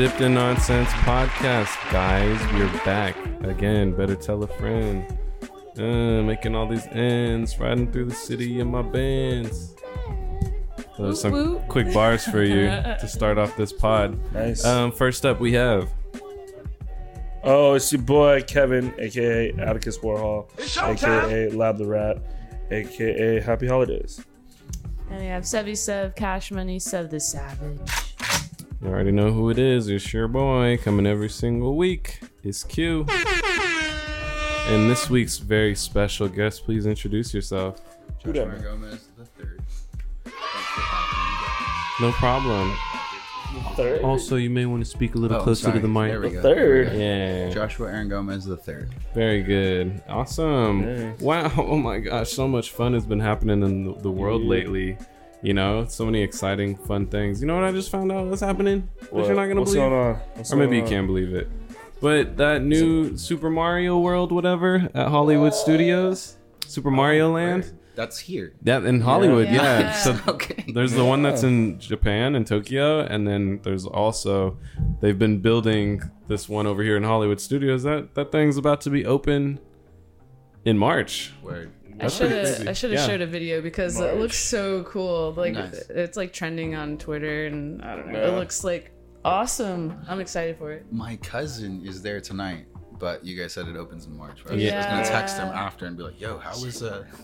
Dipped in Nonsense podcast, guys. We're back again. Better tell a friend. Uh, making all these ends, riding through the city in my bands. Those some Whoop, whoop. quick bars for you to start off this pod. Nice. Um, first up, we have oh, it's your boy Kevin, aka Atticus Warhol, aka Lab the Rat, aka Happy Holidays. And we have Sevy Sev, Cash Money, Sev the Savage. You already know who it is. It's your boy coming every single week. It's Q. And this week's very special guest, please introduce yourself. Who that Joshua? Gomez the third. No problem. Third. Also, you may want to speak a little Oh, closer sorry. to the mic. There we go. Third. Yeah. Joshua Aaron Gomez the third. Very good. Awesome. Nice. Wow. Oh my gosh. So much fun has been happening in the, the world Yeah. lately. You know, so many exciting, fun things. You know what I just found out was happening? That What? you're not going to What's believe? going on? What's Or maybe you on? can't believe it. But that new Super Mario World, whatever, at Hollywood Studios, Super Mario oh, Land, That's here. that in Hollywood, yeah. Yeah. So Okay. there's the one that's in Japan and Tokyo, and then there's also they've been building this one over here in Hollywood Studios. That that thing's about to be open in March. Word. I should have. I should have Yeah. showed a video because March. it looks so cool. Like Nice. it's like trending on Twitter and I don't know. Yeah. It looks like awesome. I'm excited for it. My cousin is there tonight, but you guys said it opens in March. Right? Yeah. I was gonna text him after and be like, "Yo, how was uh?"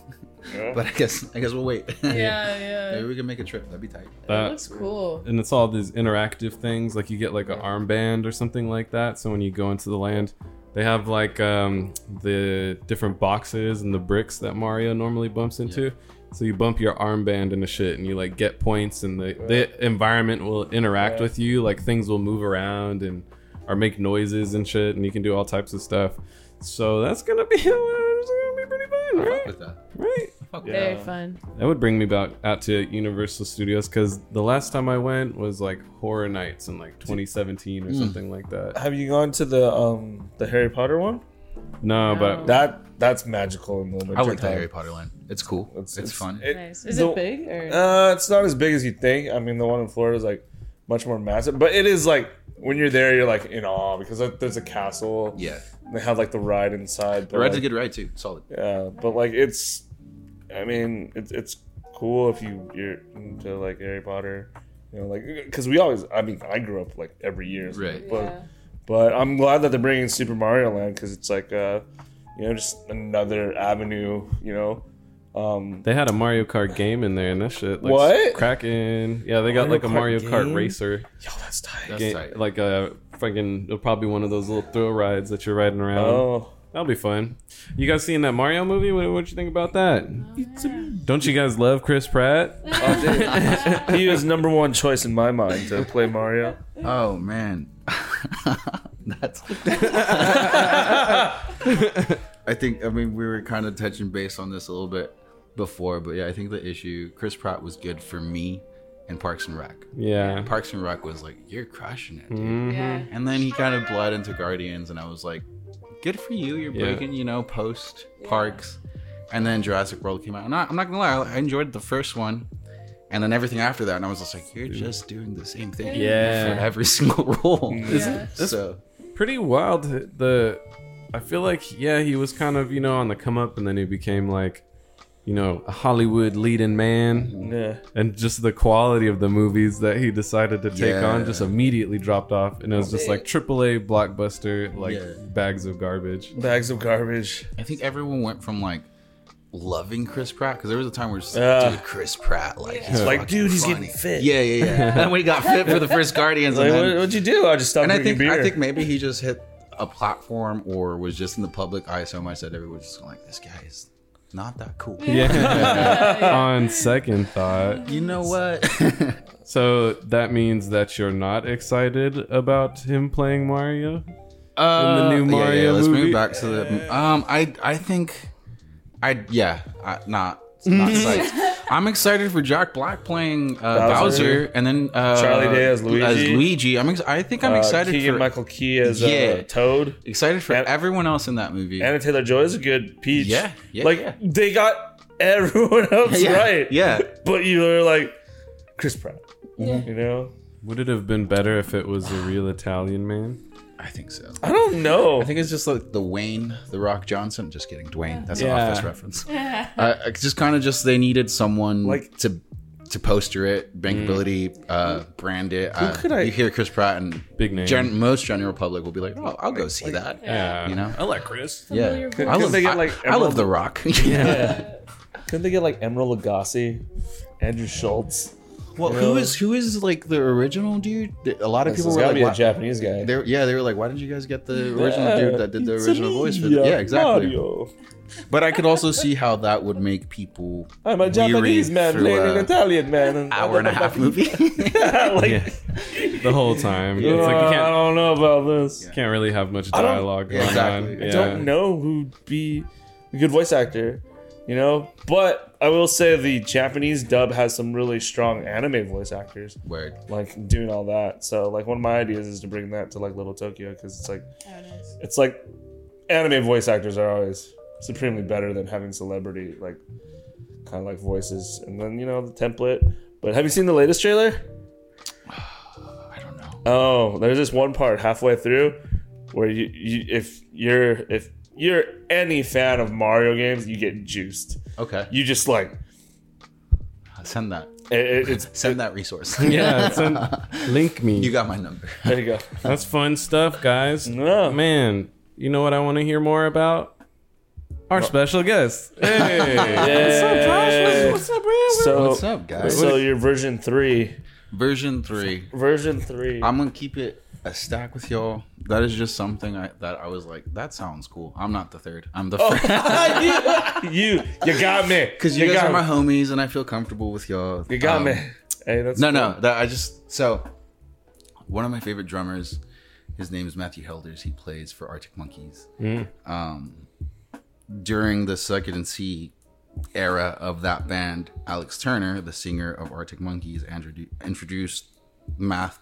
Yeah. But I guess I guess we'll wait. Yeah, yeah. Maybe yeah. we can make a trip. That'd be tight. It That- looks cool. and it's all these interactive things like you get like an armband or something like that so when you go into the land they have like um, the different boxes and the bricks that mario normally bumps into. So you bump your armband and into shit and you like get points and the, the environment will interact Yeah. with you. Like things will move around and or make noises and shit and you can do all types of stuff. So that's gonna be, gonna be pretty fun right? with that. right Fuck Yeah. Very fun. that would bring me back out to Universal Studios because the last time I went was like Horror Nights in like 2017 or something like that. Have you gone to the um the Harry Potter one? No, No. but That that's magical in the winter I like the. Harry Potter land. It's cool. It's, fun. it- Nice. Is the- it big or Uh, it's not as big as you think. I mean, the one in Florida is like much more massive, but it is like when you're there, you're like in awe because there's a castle. yeah. They have like the ride inside. The But, red's a good ride too. Solid. Yeah, but like it's, I mean, it's it's cool if you you're into like Harry Potter, you know, like because we always. I mean, I grew up like every year, so- Right. But Yeah. but I'm glad that they're bringing Super Mario Land because it's like uh, you know, just another avenue, you know. Um, they had a Mario Kart game in there and that shit. Like, What? Cracking. Yeah, they got Mario like a Kart Mario Kart game? racer. yo, that's tight. That's Game, tight. like a fucking, probably one of those little thrill rides that you're riding around. Oh, That'll be fun. You guys seen that Mario movie? What what'd you think about that? Don't you guys love Chris Pratt? he is number one choice in my mind to play Mario. Oh man, that's. I think I mean we were kind of touching base on this a little bit before, but yeah, I think the issue Chris Pratt was good for me in Parks and Rec. Yeah. Parks and Rec was like you're crushing it, dude. Mhm. Yeah. And then he kind of bled into Guardians, and I was like, good for you, you're Yeah. breaking you know post Parks. And then Jurassic World came out, and I, I'm not gonna lie, I enjoyed the first one. And then everything after that, and I was just like, "You're just doing the same thing, Yeah. for every single role." Yeah. So pretty wild. The I feel like yeah, he was kind of you know on the come up, and then he became like you know a Hollywood leading man, Yeah. and just the quality of the movies that he decided to take on just immediately dropped off, and it was just like AAA blockbuster like Yeah. bags of garbage. Bags of garbage. I think everyone went from like loving Chris Pratt because there was a time where it's like, Yeah. dude, Chris Pratt, like, he's Like, fucking dude, he's funny. getting fit. Yeah, yeah, yeah. and then when he got fit for the first Guardians, Like, and, what, then, what'd you do? I just stopped and I think beer. I think maybe he just hit a platform or was just in the public eye so much that everyone's just like, this guy is not that cool. Yeah. on second thought, You know what? so that means that you're not excited about him playing Mario. Uh, new yeah, Mario yeah, let's movie? move back to the. Um, I I think, I yeah, I, not not psyched. I'm excited for Jack Black playing uh, Bowser. Bowser. and then uh, Charlie Day as Luigi. As Luigi, I'm ex- I think I'm Uh, excited Keegan for Michael Key as uh, Yeah. Toad. excited for And- everyone else in that movie. Anya Taylor-Joy is a good Peach. Yeah, yeah, like yeah. they got everyone else yeah, right. yeah. but you were like Chris Pratt. You know, Would it have been better if it was a real Italian man? I think so. I don't know. I think it's just like the Wayne, the Rock Johnson. Just kidding, Dwayne. That's Yeah. an office reference. uh, it's just kind of just they needed someone Like- like to to poster it, bankability, uh, brand it. Uh, could I- You hear Chris Pratt and Big name. Gen- most general public will be like, "Oh, I'll go see that." Yeah. You know? I like Chris. Yeah, Familiar Could- I love. they get, I, like, I love Emeril- The Rock. yeah. Couldn't they get like Emeril Lagasse, Andrew Schulz? Well, who is who is like the original dude? A lot of This people were got to like, be a "Why-" Japanese guy. They were, yeah, they were like, why didn't you guys get the original Yeah, dude that did the original voice for the Yeah, exactly. Mario. But I could also see how that would make people I'm a Japanese man playing an Italian man. An hour and a half movie. like, Yeah. The whole time. It's like you "Uh, I can't, don't know about this. can't really have much don't- dialogue going exactly. on. I don't know who'd be a good voice actor, you know. But I will say the Japanese dub has some really strong anime voice actors, Word. like doing all that. So like one of my ideas is to bring that to like Little Tokyo because it's like Oh, nice. it's like anime voice actors are always supremely better than having celebrity like kind of like voices. And then you know the template. But have you seen the latest trailer? I don't know. Oh, there's this one part halfway through where you, you if you're if you're any fan of Mario games, you get juiced. Okay, You just like send that. it, it- it's Send that resource. Yeah, it's an, link me. you got my number. there you go. That's fun stuff, guys. No. Man, you know what I want to hear more about? Our special guest. Hey. What's up, Josh? What's, what's up, man? So What's up, guys? so your version three, Version three. version three. I'm gonna keep it a stack with y'all. That is just something I, that I was like, that sounds cool. I'm not the third. I'm the first. you you got me Because you, guys got are my homies, and I feel comfortable with y'all. You got Um, me. Hey, that's No, cool. no. That I just so one of my favorite drummers. His name is Matthew Helders. He plays for Arctic Monkeys. Um, during the Suck It and See era of that band, Alex Turner, the singer of Arctic Monkeys, introdu- introduced Matt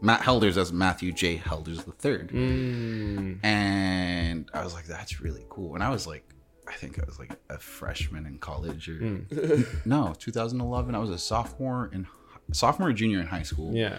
Matt Helders as Matthew J. Helders III. Mm. And I was like, that's really cool. And I was like, I think I was like a freshman in college or hmm. no, 2011. I was a sophomore in sophomore or junior in high school. Yeah.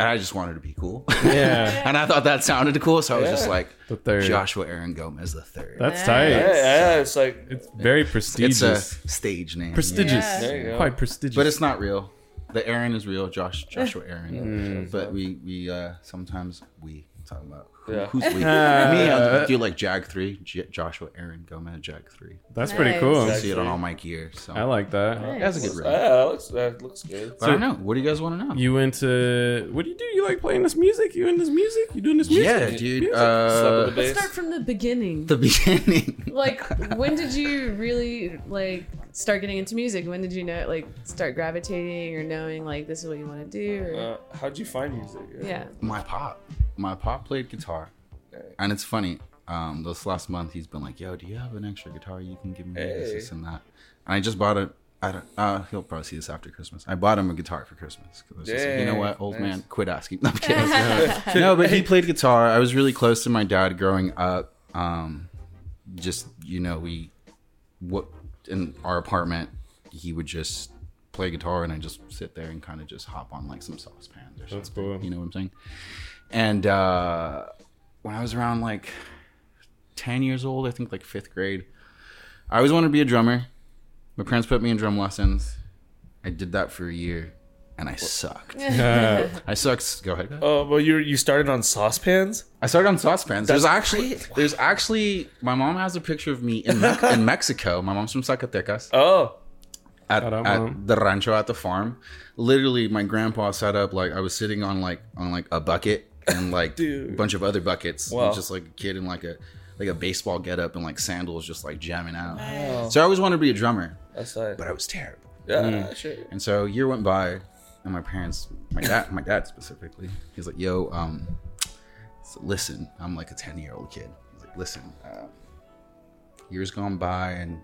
And I just wanted to be cool. Yeah. and I thought that sounded cool. So I was just like, The third. Joshua Aaron Gomez the third. That's Nice. tight. Yeah, yeah, it's like It's very prestigious. it's a stage name. prestigious. Yeah. There you go. Quite prestigious. But it's not real. The Aaron is real, Josh Joshua Mm. Aaron. But we we uh sometimes we talk about who, Yeah. who's we. Uh, Me, I do like Jag three, J- Joshua Aaron Gomez Jag three. That's pretty cool. I Jag see it on all my gear. So I like that. that's a good yeah, that looks that looks good. But I don't know. What do you guys want to know? You into what do you do? You like playing this music? You in this music? You doing this music? yeah, dude. Music? Uh, Slap of the Let's start from the beginning. the beginning. like, when did you really like start getting into music? When did you know, like, start gravitating or knowing like this is what you want to do? Or, Uh, how'd you find music? yeah. my pop my pop played guitar and it's funny um this last month he's been like yo do you have an extra guitar you can give me this, Hey. this and that and i just bought it I don't. Uh, he'll probably see this after Christmas. I bought him a guitar for Christmas because I was just like, you know what, old nice. man, quit asking. No, no, but he played guitar. I was really close to my dad growing up. Um, just you know, we what in our apartment, he would just play guitar, and I just sit there and kind of just hop on like some saucepans or something. Cool. You know what I'm saying? And uh, when I was around like 10 years old, I think like fifth grade, I always wanted to be a drummer. My parents put me in drum lessons. I did that for a year and I sucked. I sucked. Go ahead. Oh, well, you you started on saucepans. I started on saucepans. There's That's actually, there's actually, my mom has a picture of me in, Me- in Mexico. My mom's from Zacatecas. Oh, at, Shout out, at Mom. the rancho at the farm. Literally, my grandpa set up like I was sitting on like on like a bucket and like Dude. a bunch of other buckets. Wow. Just like a kid in like a like a baseball getup and like sandals, just like jamming out. So I always wanted to be a drummer, that's nice. but I was terrible. Yeah, sure. And so a year went by, and my parents, my dad, my dad specifically, he's like, "Yo, um, so listen, I'm like a ten year old kid. He's like, listen, uh, years gone by, and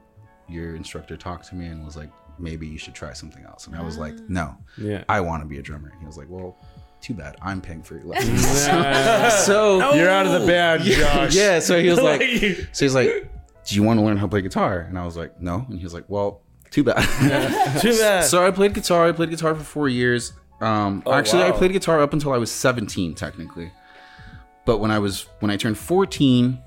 your instructor talked to me and was like, maybe you should try something else. And I was like, no, yeah. I want to be a drummer. He was like, well, too bad, I'm paying for your lessons. so You're out of the band, Josh. yeah, so he was like, Like- so he's like, do you want to learn how to play guitar? And I was like, no. And he was like, well, too bad. Too bad. So I played guitar. I played guitar for four years, Um, Oh, actually, I played guitar up until I was 17, technically. But when I was when I turned 14,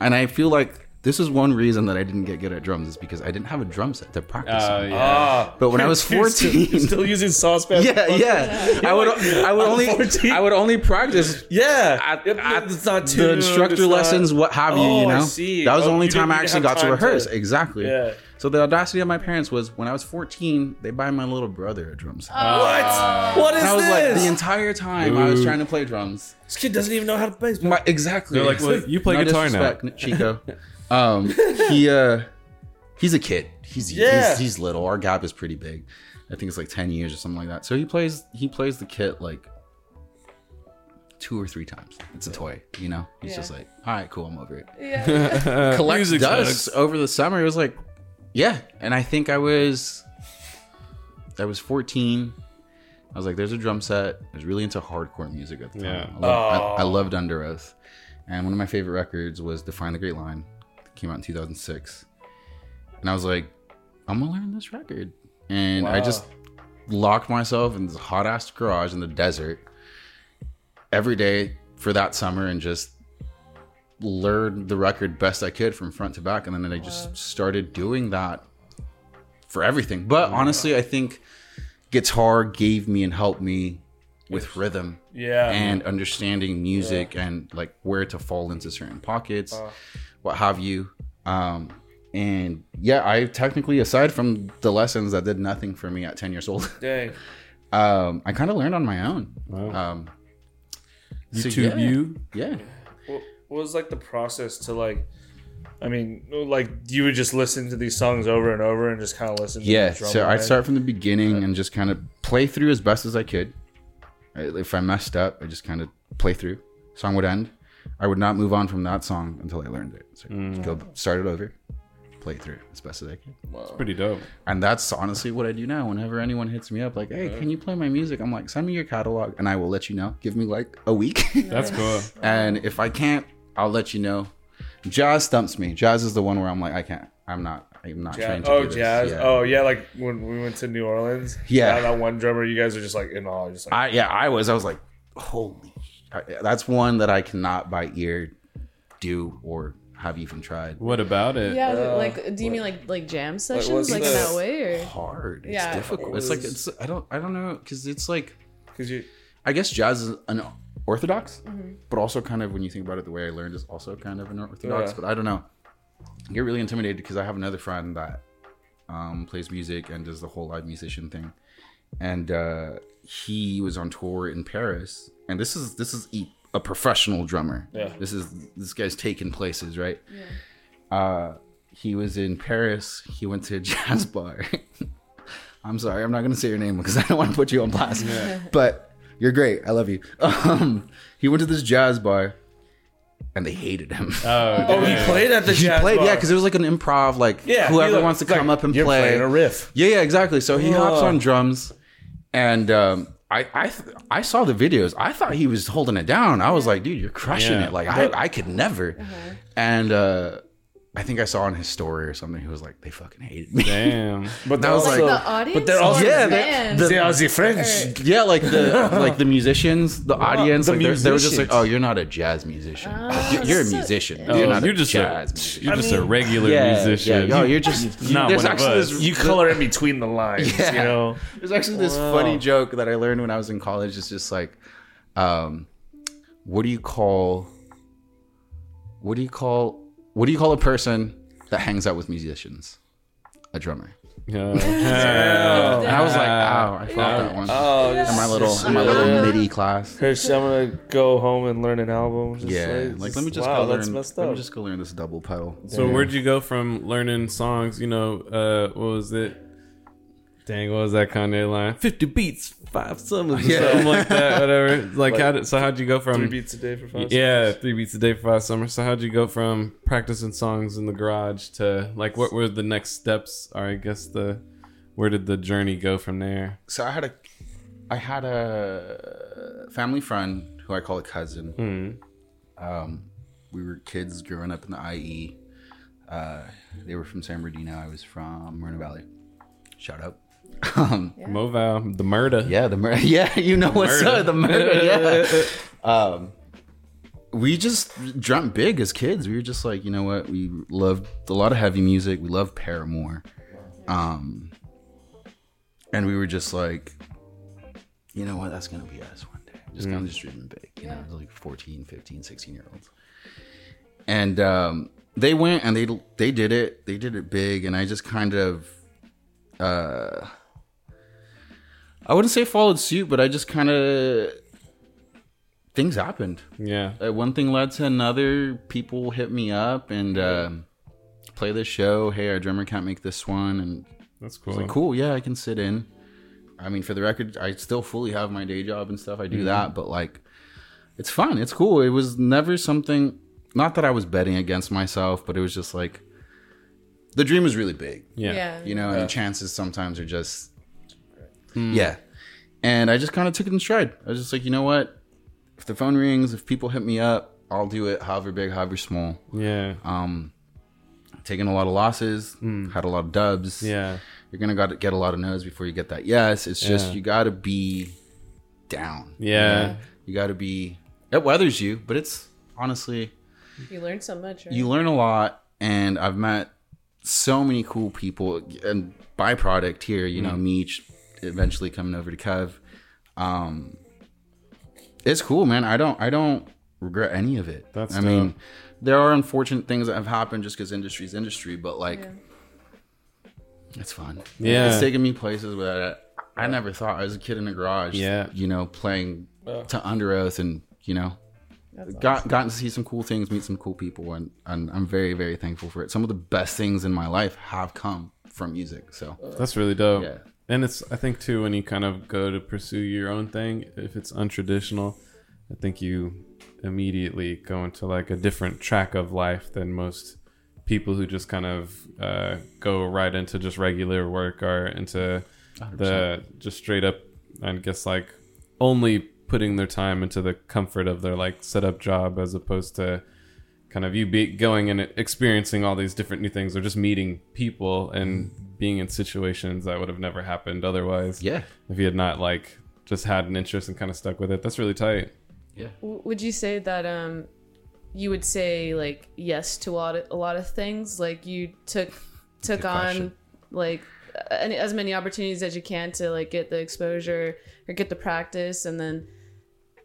and I feel like this is one reason that I didn't get good at drums is because I didn't have a drum set to practice. Oh on. yeah. Ah, But when I was You're still- 14, you're still using saucepan. yeah, yeah, I would I would I'm only 14. I would only practice yeah. at, Yep, at it's not the tuned, instructor it's not- lessons, what have you. Oh, you I know, see. that was the Oh, only you time didn't I actually have got to time to- rehearse. Exactly. Yeah. So the audacity of my parents was when I was 14, they buy my little brother a drum set. What? What is and I was this? like, the entire time I was trying to play drums. this kid doesn't even know how to play. My, exactly. They're like, well, you play No guitar now. disrespect, Chico. Um, he uh, he's a kid. He's, Yeah. he's he's little. Our gap is pretty big. I think it's like ten years or something like that. So he plays he plays the kit like two or three times. It's a toy, you know. He's Yeah. just like, all right, cool, I'm over it. Yeah. Collect Music dust sucks. over the summer. It was like, yeah, and I think I was I was fourteen. I was like, "There's a drum set." I was really into hardcore music at the time. Yeah. I, loved, I, I Oh. loved Underoath, and one of my favorite records was "Define the Great Line." Came out in 2006, and I was like, "I'm gonna learn this record," and I just locked myself in this hot ass garage in the desert every day for that summer and just learned the record best I could from front to back, and then I just started doing that for everything. But honestly, I think guitar gave me and helped me with rhythm Yeah. and understanding music and like where to fall into certain pockets, Uh. What have you. Um, and yeah, I technically, aside from the lessons that did nothing for me at 10 years old, Dang. um, I kind of learned on my own. Wow. Um, so YouTube yeah, you. Yeah. What, what was like the process to like? I mean, like you would just listen to these songs over and over and just kind of listen. Yeah, the so I'd line? start from the beginning and just kind of play through as best as I could. If I messed up, I just kind of play through. Song would end. I would not move on from that song until I learned it. So just go start it over, play through as best as I can. It's Pretty dope. And that's honestly what I do now. Whenever anyone hits me up, like, "Hey, can you play my music?" I'm like, "Send me your catalog, and I will let you know. Give me like a week, That's cool. and if I can't, I'll let you know." Jazz stumps me. Jazz is the one where I'm like, I can't. I'm not. I'm not Jazz. trying to Oh, do this. jazz. Yeah. Oh, yeah. Like when we went to New Orleans. Yeah. That one drummer, you guys are just like in awe. Just like, I yeah, I was. I was like, holy. I, that's one that I cannot by ear do or have even tried. What about it? Yeah, Uh, like, do you mean like like jam sessions, what's like, the- in that way, or Hard. It's Yeah. difficult. It's like it's. I don't. I don't know because it's like. because you. I guess jazz is an orthodox, but also kind of when you think about it, the way I learned is also kind of an orthodox. Yeah. But I don't know. I get really intimidated because I have another friend that um, plays music and does the whole live musician thing, and uh, he was on tour in Paris. And this is this is a, a professional drummer. Yeah. This is this guy's taking places, right? Uh, he was in Paris. He went to a jazz bar. I'm sorry, I'm not gonna say your name because I don't want to put you on blast. But you're great. I love you. Um, he went to this jazz bar, and they hated him. Oh, Oh, he played at the he jazz played, bar. yeah, because it was like an improv, like Yeah, whoever he, like- wants to like, come up and you're play. a riff. Yeah, yeah, exactly. So he hops Oh. on drums, and um, I I th- I saw the videos. I thought he was holding it down. I was like, dude, you're crushing Yeah. it. Like I I could never. And uh, I think I saw on his story or something. He was like, they fucking hated me. Damn. But That was also, like the audience? But they're or also Yeah, the they- fans? they are the French. Yeah, like the like the musicians, the audience, the like they're- they were just like, "Oh, you're not a jazz musician. Like, you're, you're a musician. Oh, you're not you're a just jazz a, musician." you're I just a regular yeah, musician. Yeah, yo, you're just not there's one of actually us. this You color in between the lines. Yeah. You know. There's actually this Wow. funny joke that I learned when I was in college. It's just like, um, what do you call? What do you call? What do you call a person that hangs out with musicians? A drummer. Yeah. And I was like, oh, I felt that one. Oh, in my little, in my little MIDI class. Hirsch, I'm gonna go home and learn an album. Just Yeah, like let me just wow, go that's learn. messed Let up. me just go learn this double pedal. So where'd you go from learning songs? You know, uh, what was it? Dang, what was that Kanye line? Fifty beats, five summers, or Yeah. something like that. Whatever. Like, Like, how did so? How'd you go from? Three beats a day for five. yeah, three beats a day for five summers. So how'd you go from practicing songs in the garage to like what were the next steps? Or I guess the where did the journey go from there? So I had a, I had a family friend who I call a cousin. Hmm. Um, we were kids growing up in the IE. Uh, they were from San Bernardino. I was from Moreno Valley. Shout out. Um, Moval, the murder. yeah, the murder. Yeah, you know what's Murder. up. The murder. Yeah. um, we just dreamt big as kids. We were just like, you know what? We loved a lot of heavy music. We loved Paramore. Um, and we were just like, you know what? That's going to be us one day. Just kind of just dreaming big. You know, like 14, 15, 16 year olds. And um, they went and they they did it. They did it big. And I just kind of, uh, I wouldn't say followed suit, but I just kind of things happened. Yeah. Uh, one thing led to another. People hit me up and um, play this show. Hey, our drummer can't make this one, and That's cool. like, cool, yeah, I can sit in. I mean, for the record, I still fully have my day job and stuff. I do that, but like, it's fun. It's cool. It was never something. Not that I was betting against myself, but it was just like the dream was really big Yeah. Yeah. you know, and the chances sometimes are just, yeah. And I just kind of took it in stride. I was just like, you know what? If the phone rings, if people hit me up, I'll do it, however big, however small. Yeah. Um, taking a lot of losses, had a lot of dubs. Yeah. You're gonna got to get a lot of no's before you get that yes. It's just Yeah. you got to be down. Yeah. You got to be. It weathers you, but it's honestly You learn so much, right? you learn a lot and i've met so many cool people and byproduct here you know me ch- eventually coming over to kev. Um it's cool man. I don't i don't regret any of it. That's i mean there are unfortunate things that have happened just because industry is industry but like Yeah. it's fun. Yeah. it's taken me places where i, I never thought i was a kid in a garage Yeah. you know playing to Underoath and you know That's got gotten to see some cool things, meet some cool people, and, and I'm very very thankful for it. Some of the best things in my life have come from music. So That's really dope. Yeah. And it's I think too when you kind of go to pursue your own thing, if it's untraditional, I think you immediately go into like a different track of life than most people who just kind of uh, go right into just regular work or into the just straight up I guess like only putting their time into the comfort of their like set up job as opposed to kind of you be going and experiencing all these different new things or just meeting people and being in situations that would have never happened otherwise yeah, if you had not like just had an interest and kind of stuck with it that's really tight yeah. W- Would you say that um, you would say like yes to a lot of a lot of things? Like you took took Good on question. like any, as many opportunities as you can to like get the exposure or get the practice, and then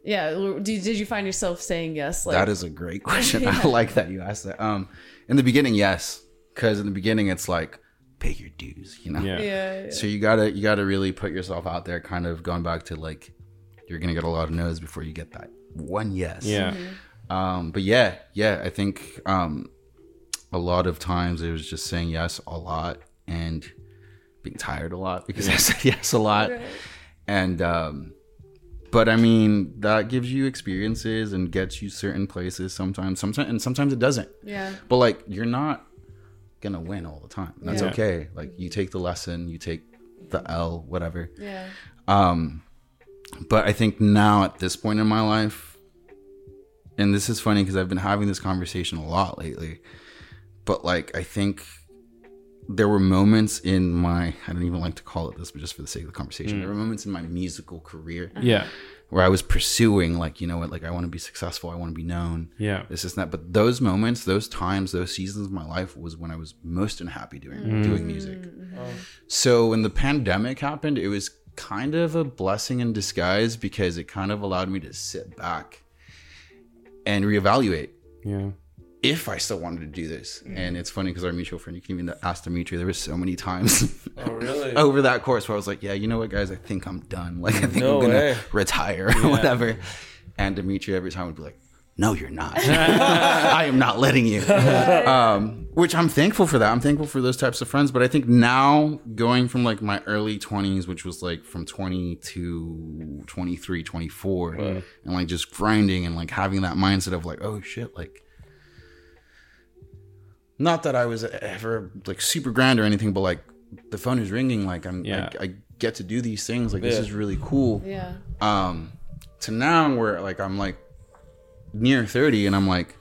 yeah, did, did you find yourself saying yes? Like that is a great question. I like that you asked that. Um, in the beginning, yes, because in the beginning it's like pay your dues, you know. yeah yeah, yeah. So you gotta you gotta really put yourself out there. Kind of going back to like you're gonna get a lot of no's before you get that one yes. yeah Um, but yeah, yeah, I think um, a lot of times it was just saying yes a lot and being tired a lot because I said yes a lot. Right. And um, but I mean that gives you experiences and gets you certain places sometimes. Sometimes and sometimes it doesn't. yeah. But like you're not gonna win all the time. That's Yeah. okay. Like you take the lesson, you take the L, whatever. Yeah. Um, but I think now at this point in my life, and this is funny because I've been having this conversation a lot lately, but like I think there were moments in my I don't even like to call it this, but just for the sake of the conversation, there mm. were moments in my musical career uh-huh. yeah. where I was pursuing like you know what, like I want to be successful, I want to be known, yeah. this is that. But those moments, those times, those seasons of my life was when I was most unhappy doing mm. doing music. Mm-hmm. Oh. So when the pandemic happened, it was kind of a blessing in disguise because it kind of allowed me to sit back and reevaluate. Yeah if I still wanted to do this. And it's funny because our mutual friend, you can even ask Dimitri, there was so many times Oh, really? over that course where I was like, yeah, you know what, guys, I think I'm done. Like, I think No I'm gonna way. retire or whatever. And Dimitri every time would be like, no, you're not. I am not letting you. um, which I'm thankful for that. I'm thankful for those types of friends. But I think now going from like my early 20s, which was like from 20 to 23, 24, and like just grinding and like having that mindset of like, oh shit, like, not that I was ever like super grand or anything, but like the phone is ringing. Like I'm, Yeah. I, I get to do these things. Like this is really cool. Yeah. Um, to now where like I'm like near 30 and I'm like,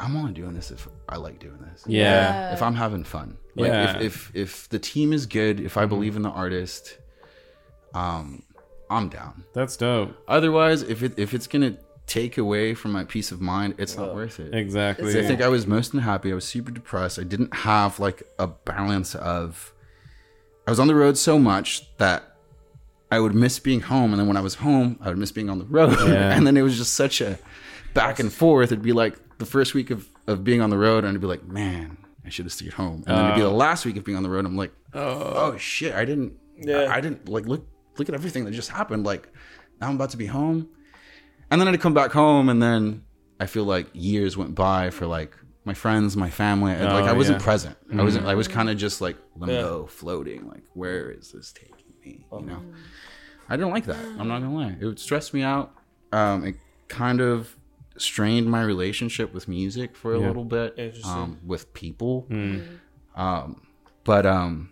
I'm only doing this if I like doing this. Yeah. If I'm having fun. Like Yeah. if, if if the team is good, if I believe in the artist, um, I'm down. That's dope. Otherwise, if it if it's gonna take away from my peace of mind, it's not worth it. Exactly. I think I was most unhappy. I was super depressed. I didn't have like a balance of. I was on the road so much that I would miss being home, and then when I was home, I would miss being on the road, Yeah. and then it was just such a back and forth. It'd be like the first week of of being on the road, and I'd be like, man, I should have stayed home, and then it'd be oh. the last week of being on the road. I'm like, oh, oh shit, I didn't, Yeah. I, I didn't like look look at everything that just happened. Like now I'm about to be home, and then I'd come back home, and then I feel like years went by for like my friends, my family. and, like Oh, I wasn't yeah. present. I wasn't. I was kind of just like limbo, floating. Like where is this taking me? You know. I didn't like that. I'm not gonna lie. It would stress me out. Um, it kind of strained my relationship with music for a Yeah. little bit. Um, with people. Um, but um,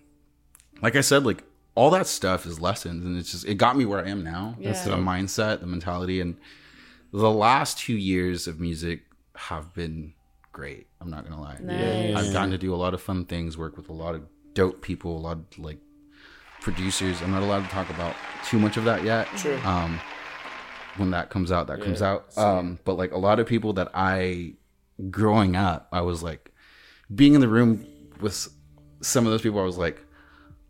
like I said, like all that stuff is lessons, and it's just it got me where I am now. That's Yeah. the mindset, the mentality, and the last two years of music have been great. I'm not gonna lie. Nice. I've gotten to do a lot of fun things, work with a lot of dope people, a lot of like producers. I'm not allowed to talk about too much of that yet. Sure. Um, when that comes out, that comes out. Um, but like a lot of people that I, growing up, I was like, being in the room with some of those people, I was like,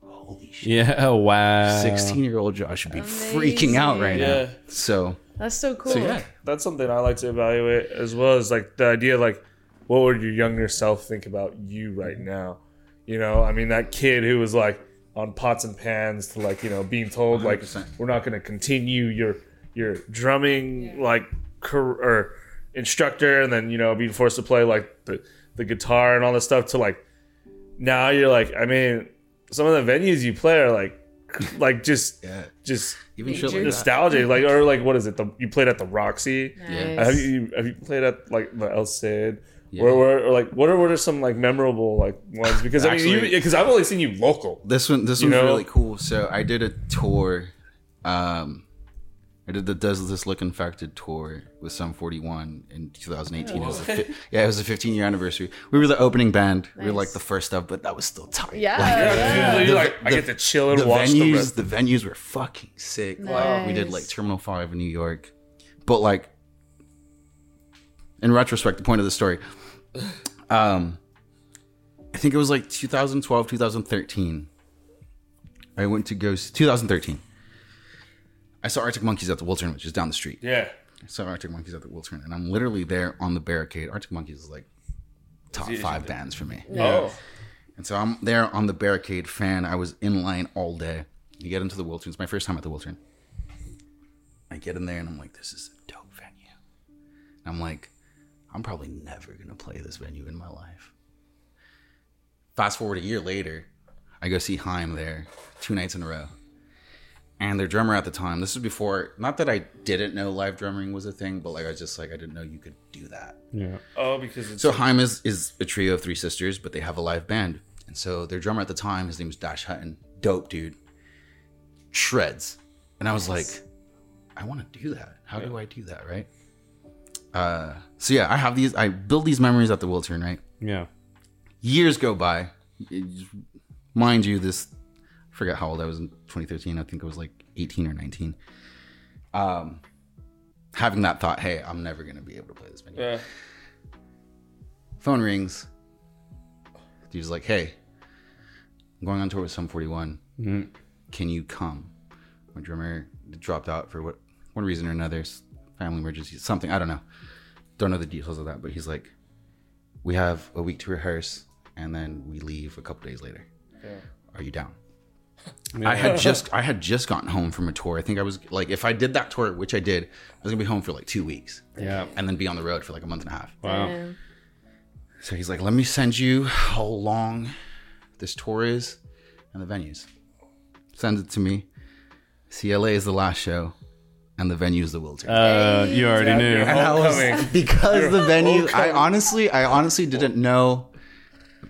holy shit. Yeah. Wow. 16 year old Josh should be freaking out right Yeah. now. So, That's so cool. so yeah. That's something I like to evaluate as well as like the idea like what would your younger self think about you right now? You know, I mean that kid who was like on pots and pans to like, you know, being told like 100%. we're not going to continue your your drumming like car- or instructor and then, you know, being forced to play like the the guitar and all this stuff to like now you're like, I mean, some of the venues you play are like like just Yeah. just Even shit like that. like or like what is it the you played at the roxy Nice. have you have you played at like the El Cid? Yeah. Where, where, or like, what are what are some like memorable like ones? Because I mean, because I've only seen you local. This one, this You one's know? really cool. So I did a tour. Um, I did the Does This Look Infected tour with Sum 41 in 2018. It was a fi- yeah, it was a 15 year anniversary. We were the opening band. We were like the first up, but that was still tight. Yeah. Like, yeah. You're The- like, I get to chill and the watch the venues, rest. the venues were fucking sick. Nice. We did like Terminal Five in New York, but like in retrospect, the point of the story, um, I think it was like 2012, 2013. I went to go 2013. I saw Arctic Monkeys at the Wiltern, which is down the street. Yeah, I saw Arctic Monkeys at the Wiltern, and I'm literally there on the barricade. Arctic Monkeys is like top five bands for me. oh, And so I'm there on the barricade fan. I was in line all day. You get into the Wiltern. It's my first time at the Wiltern. I get in there and I'm like, this is a dope venue. And I'm like, I'm probably never going to play this venue in my life. Fast forward a year later, I go see Haim there two nights in a row. And their drummer at the time, this was before, not that I didn't know live drumming was a thing, but like I was just like, I didn't know you could do that. Yeah. oh, because it's So Haim is, is a trio of three sisters, but they have a live band. And so their drummer at the time, his name was Dash Hutton. Dope dude. Shreds. And I was like, I want to do that. How do I do that, right? Uh, so yeah, I have these, I build these memories at the Wiltern, right? Yeah. Years go by. Mind you, this, I forget how old I was in 2013. I think it was like 18 or 19. Um, having that thought, hey, I'm never going to be able to play this venue yeah. phone rings. Dude's like, "Hey, I'm going on tour with Sum 41. Can you come?" My drummer dropped out for what one reason or another, family emergency, something I don't know. Don't know the details of that, but he's like, "We have a week to rehearse, and then we leave a couple days later. Are you down?" I had just I had just gotten home from a tour. I think I was like, if I did that tour, which I did, I was gonna be home for like two weeks, Yeah. and then be on the road for like a month and a half. Wow. Damn. So he's like, let me send you how long this tour is and the venues. Sends it to me. CLA is the last show, and the venue is the Wiltern. Uh, you already Yeah, knew. and I was because the venue. I honestly, I honestly didn't know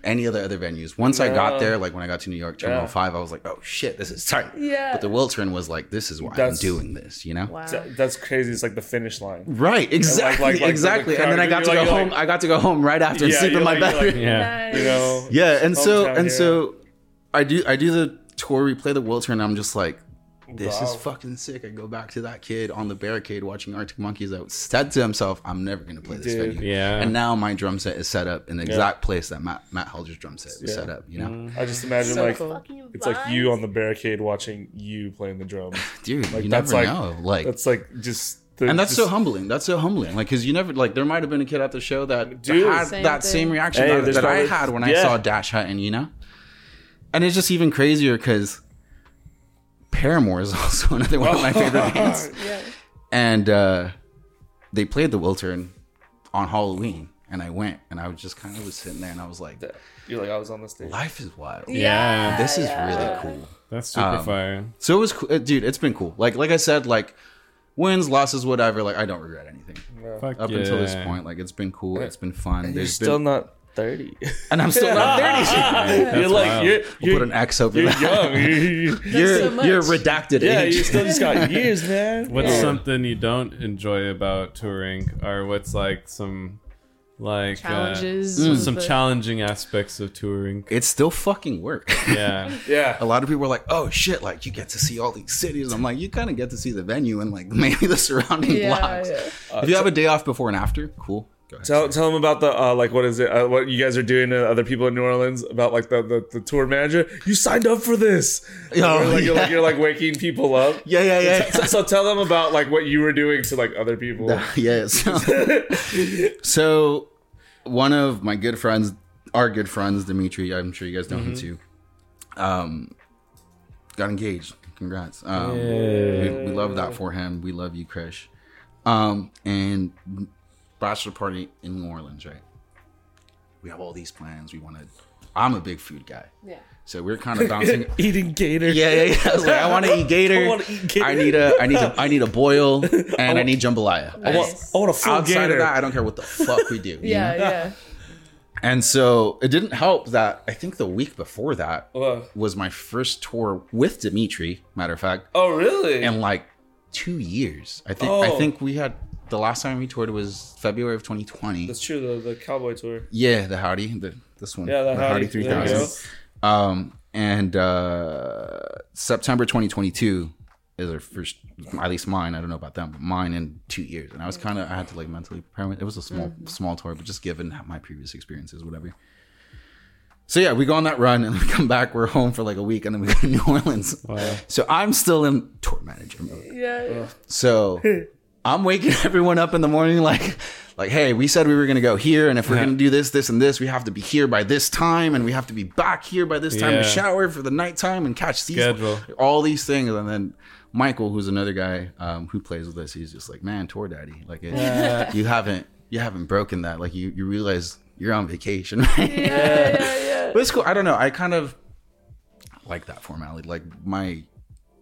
any of the other venues. Once I got there, like when I got to New York, Terminal Yeah. Five, I was like, oh shit, this is tight. Yeah. But the Wiltern was like, this is why That's- I'm doing this, you know? Wow. Uh, that's crazy. It's like the finish line. Right, exactly, like- like the exactly. and then I got to you're go like- home. I got to go home right after and sleep in you're my like- bed. like- Yeah. Nice. You know. yeah, and so and hero. so, I do I do the tour. We play the Wiltern. and I'm just like, this is fucking sick. I go back to that kid on the barricade watching Arctic Monkeys that said to himself, I'm never gonna play this Dude. venue. Yeah. And now my drum set is set up in the exact place that Matt Matt Helders' drum set was Yeah. set up. You know, mm-hmm. I just imagine So like cool. it's like you on the barricade watching you playing the drums. dude, Like you that's never like know. Like, that's like just the, and that's just, so humbling. That's so humbling. Like, cause you never like there might have been a kid at the show that Dude. had Same that thing. same reaction Hey, that, there's that I had when I saw Dash Hutton. You know, and it's just even crazier because Paramore is also another one of my favorite bands. Yeah. and uh, they played the Wiltern on Halloween, and I went, and I was just kind of was sitting there, and I was like, You're like I was on the stage. life is wild. Yeah. This is really cool. That's super Um, fire. So it was, cool. uh, dude. It's been cool. Like, like I said, like wins, losses, whatever. Like, I don't regret anything Fuck up yeah. until this point. Like, it's been cool. It's been fun. You're There's still been, not thirty. and I'm still not thirty. you're That's like wild. you're We'll you're, put an X over you're that. young. You're- you're- You're so you're redacted yeah, age. you still just got years, man. What's Yeah. something you don't enjoy about touring, or what's like some like Challenges. Uh, with some the- challenging aspects of touring? it's still fucking work. Yeah, Yeah. a lot of people are like, "Oh shit! Like you get to see all these cities." I'm like, you kind of get to see the venue and like maybe the surrounding Yeah, blocks. yeah. if you have a day off before and after, cool. Go ahead. Tell, tell them about the uh, like what is it? Uh, what you guys are doing to other people in New Orleans about like the, the, the tour manager? You signed up for this. Oh, you're, like, you're, like, you're like waking people up. yeah, yeah, yeah, So, so tell them about like what you were doing to like other people. yeah. So, so one of my good friends, our good friends, Dimitri. I'm sure you guys know him too. Um, got engaged. Congrats. Um, we, we love that for him. We love you, Krish. Um, and bachelor party in New Orleans, right? We have all these plans. We want to. I'm a big food guy, Yeah. so we're kind of bouncing. Eating gator. Yeah, yeah, yeah. I like, I want to eat gator. I wanna eat gator. I need a, I need a, I need a boil, and I need jambalaya. I want, I want a full Outside gator. of that, I don't care what the fuck we do. Yeah, know? yeah. And so it didn't help that I think the week before that was my first tour with Dimitri. Matter of fact, Oh really? in like two years. I think I Oh. think we had the last time we toured was February of 2020. That's true. The, the cowboy tour. yeah, the Howdy, the this one, Yeah, the Howdy. Howdy 3000. Um, and uh, September 2022 is our first, at least mine. I don't know about them, but mine in two years. And I was kind of, I had to like mentally prepare. It was a small, small tour, but just given my previous experiences, whatever. So yeah, we go on that run and we come back. We're home for like a week, and then we go to New Orleans. So I'm still in tour manager mode. Yeah. yeah. So I'm waking everyone up in the morning like like hey, we said we were going to go here and if we're going to do this this and this, we have to be here by this time and we have to be back here by this time to shower for the nighttime and catch these Schedule. all these things and then Michael, who's another guy um, who plays with us, he's just like, "Man, tour daddy, like it, you haven't you haven't broken that. Like you you realize you're on vacation, right?" Yeah, yeah, yeah. But it's cool. I don't know. I kind of like that formality. Like my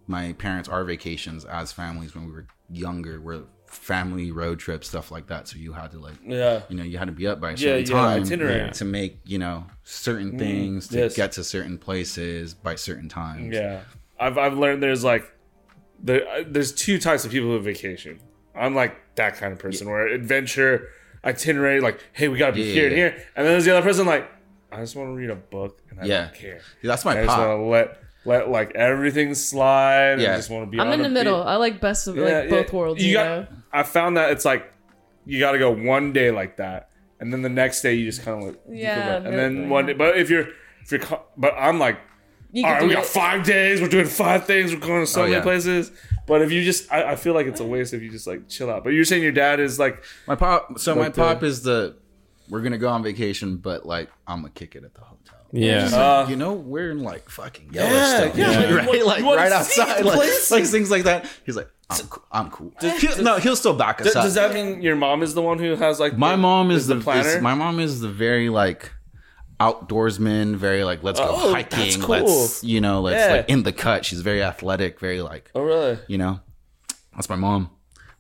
my parents, our vacations as families when we were younger were family road trips, stuff like that. So you had to like Yeah. you know, you had to be up by a Yeah, certain yeah, time itinerary. to make, you know, certain things to yes. get to certain places by certain times. Yeah, I've I've learned there's like there uh, there's two types of people who vacation. I'm like that kind of person where adventure itinerary, like hey, we gotta be Yeah. here and here, and then there's the other person like I just want to read a book and I Yeah. don't care. Yeah, that's my I just want to let let like everything slide. Yeah. and just want to be. I'm on in the middle. beach. I like best of Yeah, like both yeah. worlds. You You, got- know? I found that it's like you got to go one day like that, and then the next day you just kind of like Yeah, back. and then one day. But if you're if you're, but I'm like You all can right, we got five days. We're doing five things. We're going to so Oh, many yeah. places. But if you just, I, I feel like it's a waste if you just like chill out. But you're saying your dad is like, My pop so my the- pop is the we're gonna go on vacation, but like I'm gonna kick it at the hotel. Yeah. Just Uh, you know, we're in like fucking Yellowstone, yeah. right? You like you right outside, like, like things like that. He's like, I'm cool. I'm cool. He'll- no, he'll still back us does, up. does that mean your mom is the one who has like my the- mom is, the, planner? is- my mom is the very like outdoorsman, very like let's go Oh, hiking, cool. let's you know, let's Yeah. like in the cut. She's very athletic, very like oh really? you know. That's my mom.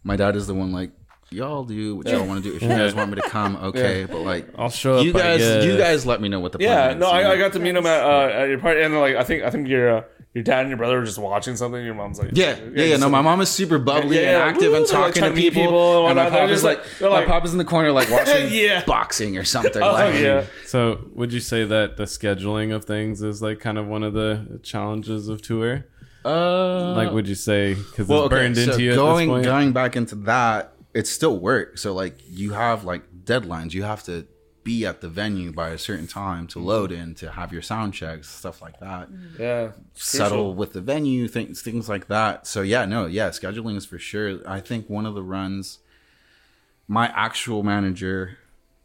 My dad is the one like y'all do what y'all want to do. If you guys want me to come, okay. But like, I'll show up. you I guys, you guys, let me know what the plan Yeah, is, no, you know? I, I got to meet him at, uh, at your party, and like I think I think your uh, your dad and your brother are just watching something. Your mom's like, Yeah, yeah, yeah. No, my mom is super bubbly Yeah, yeah, and active woo, and they're, like, talking to to people. people and and my whatnot. They're papa's like, like- my like- papa's in the corner like watching Yeah. boxing or something. Oh like, yeah, So, would you say that the scheduling of things is like kind of one of the challenges of tour? Uh, Like, would you say because well, it's okay, burned so into you going at this point? going back into that, it's still work. So like you have like deadlines. You have to be at the venue by a certain time to load in, to have your sound checks, stuff like that. yeah. Settle with the venue, things things like that. So yeah, no, yeah, scheduling is for sure. I think one of the runs, my actual manager,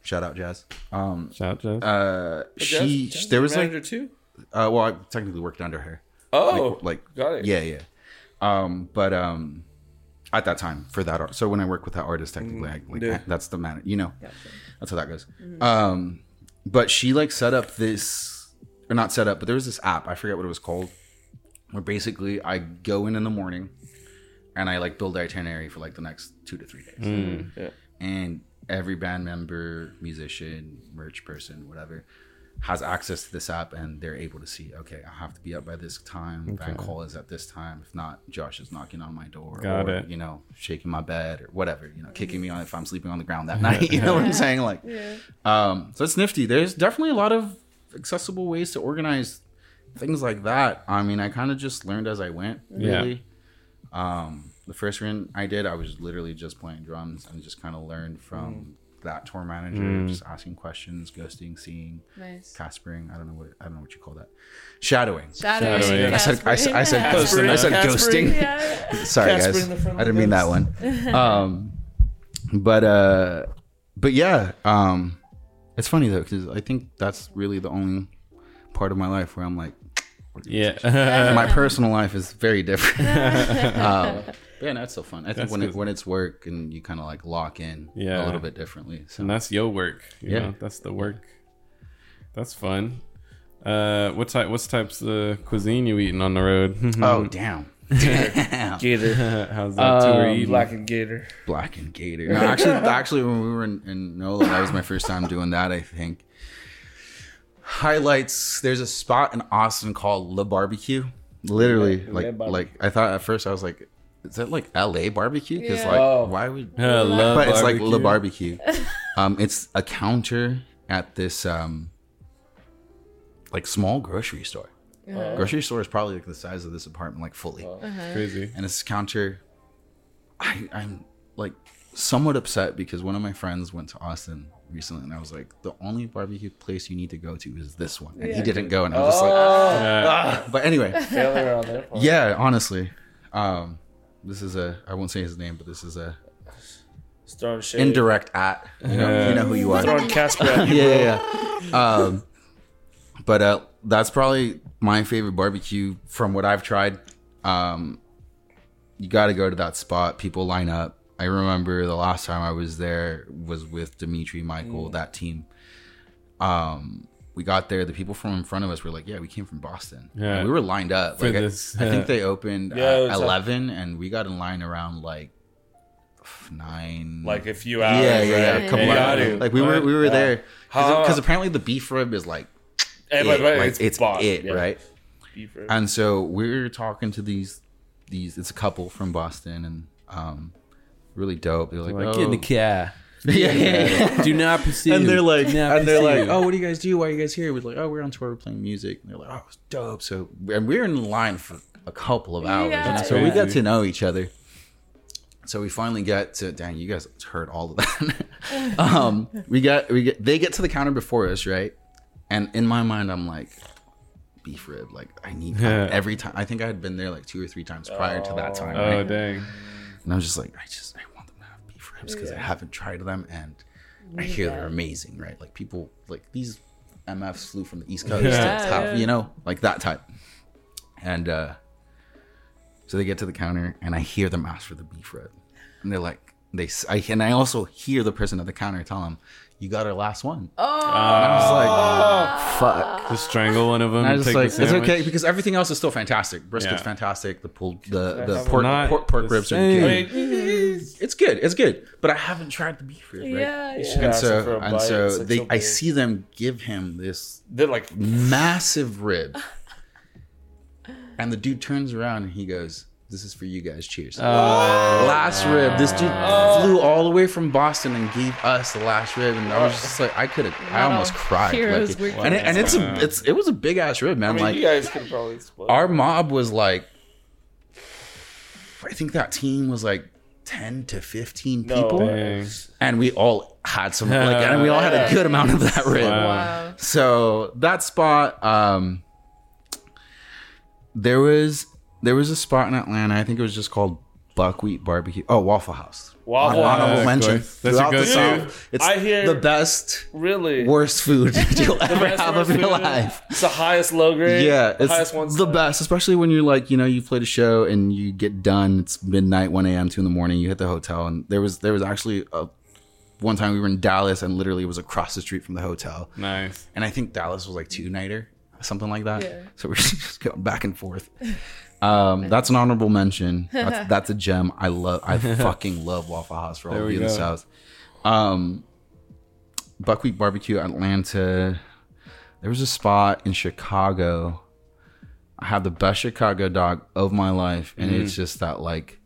shout out Jazz. Um, Shout, out Jazz. uh, Jazz- she Jazz there was like, manager too. uh, well, I technically worked under her. Oh, like, like got it. yeah yeah um but um at that time for that art. So when i work with that artist technically I, like mm-hmm. yeah. that's the man you know? That's how that goes. Mm-hmm. Um but she like set up this or not set up but there was this app i forget what it was called where basically i go in in the morning and i like build the itinerary for like the next two to three days. Mm. Yeah. and every band member musician merch person whatever has access to this app and they're able to see okay i have to be up by this time. Van call is at this time. If not josh is knocking on my door Got or it. you know shaking my bed or whatever you know kicking me on if i'm sleeping on the ground that night you know what i'm saying? Like um so it's nifty. There's definitely a lot of accessible ways to organize things like that. I mean i kind of just learned as i went Yeah. really. Um the first run i did i was literally just playing drums and just kind of learned from that tour manager just asking questions ghosting seeing Nice. caspering i don't know what i don't know what you call that shadowing Shadowing. Shadowing. I said, I said, I said, Caspering. I said ghosting. Yeah. Sorry, Caspering guys. I didn't mean that one. Um, but uh, but yeah, um, it's funny though because I think that's really the only part of my life where I'm like, yeah. my personal life is very different. um, but yeah, no, it's so fun. I think That's when it, when it's work and you kind of like lock in Yeah. a little bit differently. So and that's your work. You Yeah. know? that's the work. That's fun. Uh, what type? What's types of cuisine you eating on the road? oh damn, damn. Gator, how's that tour um, eating? black and gator. Black and Gator. No, actually, actually, when we were in, in NOLA, that was my first time doing that. I think highlights. There's a spot in Austin called La Barbecue. Literally, Le like, Barbecue. like I thought at first I was like, is that like L.A. barbecue? Because Yeah. like, Oh. why would? Love but it's like La barbecue. Barbecue. um, it's a counter at this um, like small grocery store. Grocery store is probably like the size of this apartment, like fully Crazy. and this counter I, i'm like somewhat upset because one of my friends went to austin recently and i was like the only barbecue place you need to go to is this one and he didn't go and i was just like Uh, but anyway Failure on yeah honestly um this is a i won't say his name but this is a Just shade. indirect at you know, you know who you are Throwing Casper at you. yeah, yeah, yeah. Um, but uh, that's probably my favorite barbecue from what I've tried. Um, you got to go to that spot. People line up. I remember the last time I was there was with Dimitri, Michael, that team. Um, we got there. The people from in front of us were like, "Yeah, we came from Boston." Yeah. And we were lined up. For Like, I- this, I, yeah. think they opened Yeah, at eleven, and we got in line around like nine. Like a few hours. yeah, yeah, yeah. right? A couple hours. Like we were, we were there because apparently the beef rib is like And, it, like, it's, bought, it, right? Beef rib. And so we're talking to these these. It's a couple from Boston and um, really dope. They're like, like, oh. get in the car. yeah, yeah, yeah. Do not pursue. And they're like, Do not and they're like, oh, what do you guys do? Why are you guys here? We're like, oh, we're on tour, we're playing music. And they're like, oh, it's dope. So, and we're in line for a couple of hours. Yeah. you know? That's So we got to know each other. So we finally get to dang, you guys heard all of that. um, we got we get they get to the counter before us, right? And in my mind, I'm like, beef rib. Like I need Yeah. every time. I think I had been there like two or three times prior to that time. Oh right? dang. And I was just like, I just have beef ribs because I haven't tried them and I hear they're amazing, right? Like people like these MFs flew from the East Coast Yeah. to top, Yeah. you know, like that type. And uh so they get to the counter and I hear them ask for the beef rib. And they're like they s- I and I also hear the person at the counter tell them, "You got our last one." Oh, I was like, oh. "Fuck." Just strangle one of them. And I and was take like, the it's okay because everything else is still fantastic. Brisket's Yeah. fantastic. The pulled, the the have pork, Not pork, pork ribs are good. mean, It's good. It's good. But I haven't tried the beef rib. Right? yeah, yeah. And ask them for so and so It's they, so I see them give him this they're like, massive rib, and the dude turns around and he goes, "This is for you guys. Cheers." Uh, last rib. This dude flew all the way from Boston and gave us the last rib, and I was just like, I could have, I almost cried. Heroes Like, working and it, and it's a, it's it was a big ass rib, man. I mean, like you guys could probably split. our mob was like, I think that team was like. 10 to 15 No. people dang. and we all had some like and we all had a good amount of that rib Wow. Wow. so that spot um there was there was a spot in atlanta i think it was just called buckwheat barbecue oh waffle house Waffle Hon- honorable mention That's a good the. South, it's I hear- the best really? worst food you'll ever Best have of your life It's the highest low grade. yeah the it's highest one. the best especially when you're like you know you played a show and you get done it's midnight 1 a.m 2 in the morning you hit the hotel and there was there was actually a one time we were in dallas and literally it was across the street from the hotel Nice. and I think Dallas was like two nighter, something like that. Yeah. So we're just going back and forth. Um, that's an honorable mention. That's, that's a gem. I love. I fucking love Waffle House for all of you in the go. South. Um, Buckwheat Barbecue Atlanta. There was a spot in Chicago. I had the best Chicago dog of my life, and Mm. it's just that like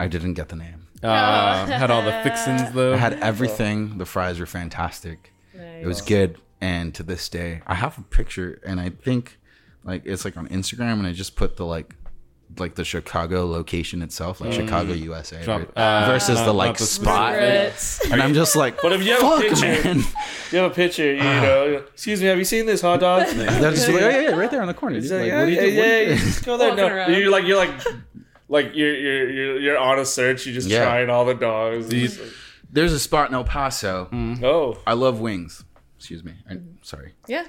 I didn't get the name. Uh, had all the fixings though. I had everything. The fries were fantastic. It was good, and to this day, I have a picture, and I think like it's like on Instagram, and I just put the like like the Chicago location itself, like Chicago, USA, Drop- right? uh, versus not- the like the spot, Regrets. and I'm just like, But if you have a picture- man. You have a picture, you know. Excuse me, have you seen this hot dog? They're just like, oh, yeah, yeah, right there on the corner. Like, Like, yeah, what do you yeah, do? What do yeah, you you do? just go there. Walking No, around. you're like you're like like you're you're you're you're on a search. You're just Yeah. trying all the dogs. These- There's a spot in El Paso. oh, I love wings. Excuse me. I, sorry, Yeah.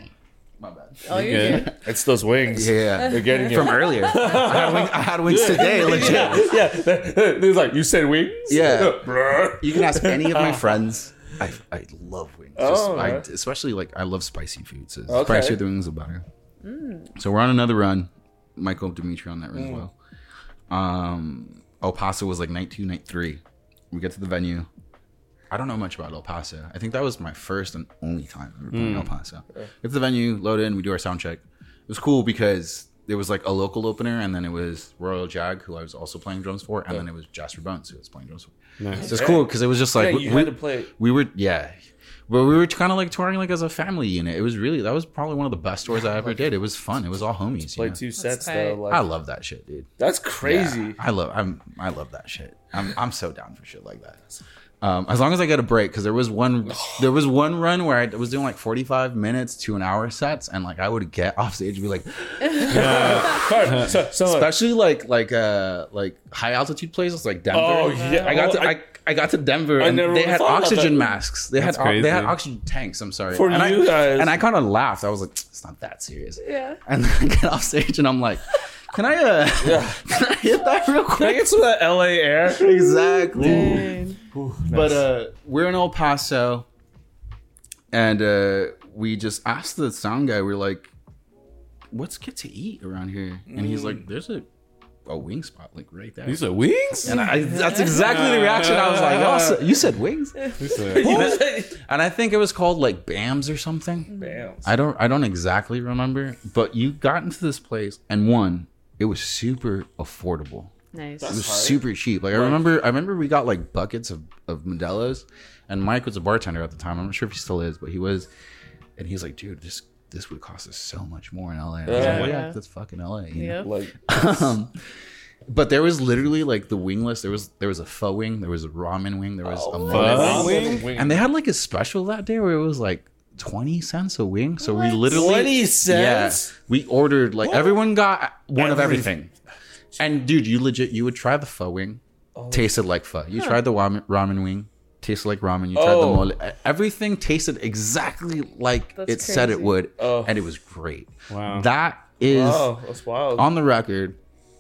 My bad. Oh, you're good. good. it's those wings. Yeah, They're getting you. from earlier. I had, wing, I had wings today, legit. yeah, he's like, you said wings. Yeah. Bruh. You can ask any of my friends. I, I love wings. Just, Oh, I, right. especially like I love spicy food. So the Okay. spicier the wings, the better. So we're on another run. Michael Dimitri on that run as well. Um, El Paso was like night two, night three. We get to the venue. I don't know much about El Paso. I think that was my first and only time ever playing El hmm. Paso. Get to the venue, load in, we do our sound check. It was cool because there was like a local opener, and then it was Royal Jag, who I was also playing drums for, and then it was Jasper Bones, who was playing drums for. Nice. So it's cool because it was just like Yeah, we, you we, had to play. we were yeah, but we were kind of like touring like as a family unit. It was really that was probably one of the best tours I ever did. It was fun. It was all homies. Play You know? two sets tight. though. Like, I love that shit, dude. that's crazy. Yeah, I love I'm I love that shit. I'm I'm so down for shit like that. Um, as long as I get a break, because there was one there was one run where I was doing like 45 minutes to an hour sets, and like I would get off stage and be like, Car- so, so especially like like uh like high altitude places like Denver. Oh, yeah. I got to Well, I, I got to Denver and they had oxygen masks. They That's had o- they had oxygen tanks. I'm sorry. For and I, you guys. and I kind of laughed. I was like, it's not that serious. Yeah. And then I get off stage and I'm like, can I uh can I hit that real Can I quick? get some of that LA air? Exactly. Dang. But uh, we're in El Paso, and uh, we just asked the sound guy. We're like, "What's good to eat around here?" And he's like, "There's a a wing spot like right there." These are wings. and I, that's exactly the reaction. I was like, "Y'all said- "You said wings?" And I think it was called like Bams or something. Bams. I don't I don't exactly remember, but you got into this place and one, it was super affordable. Nice. It was super cheap. Like I remember, I remember we got like buckets of of Modelo's, and Mike was a bartender at the time. I'm not sure if he still is, but he was, and he's like, dude, this this would cost us so much more in LA. I was like, Yeah. well, Yeah. yeah, that's fucking LA. you know? Like, Um, but there was literally like the wing list. There was there was a pho wing, there was a ramen wing, there was a mole Pho wing, wing? and they had like a special that day where it was like. 20 cents a wing so we literally 20 cents? yeah we ordered like everyone got one of everything and dude you legit you would try the pho wing Oh. tasted like pho you tried the ramen, ramen wing tasted like ramen you tried Oh. the mole everything tasted exactly like That's it said it would Oh. and it was great Wow. that is oh, that's wild. on the record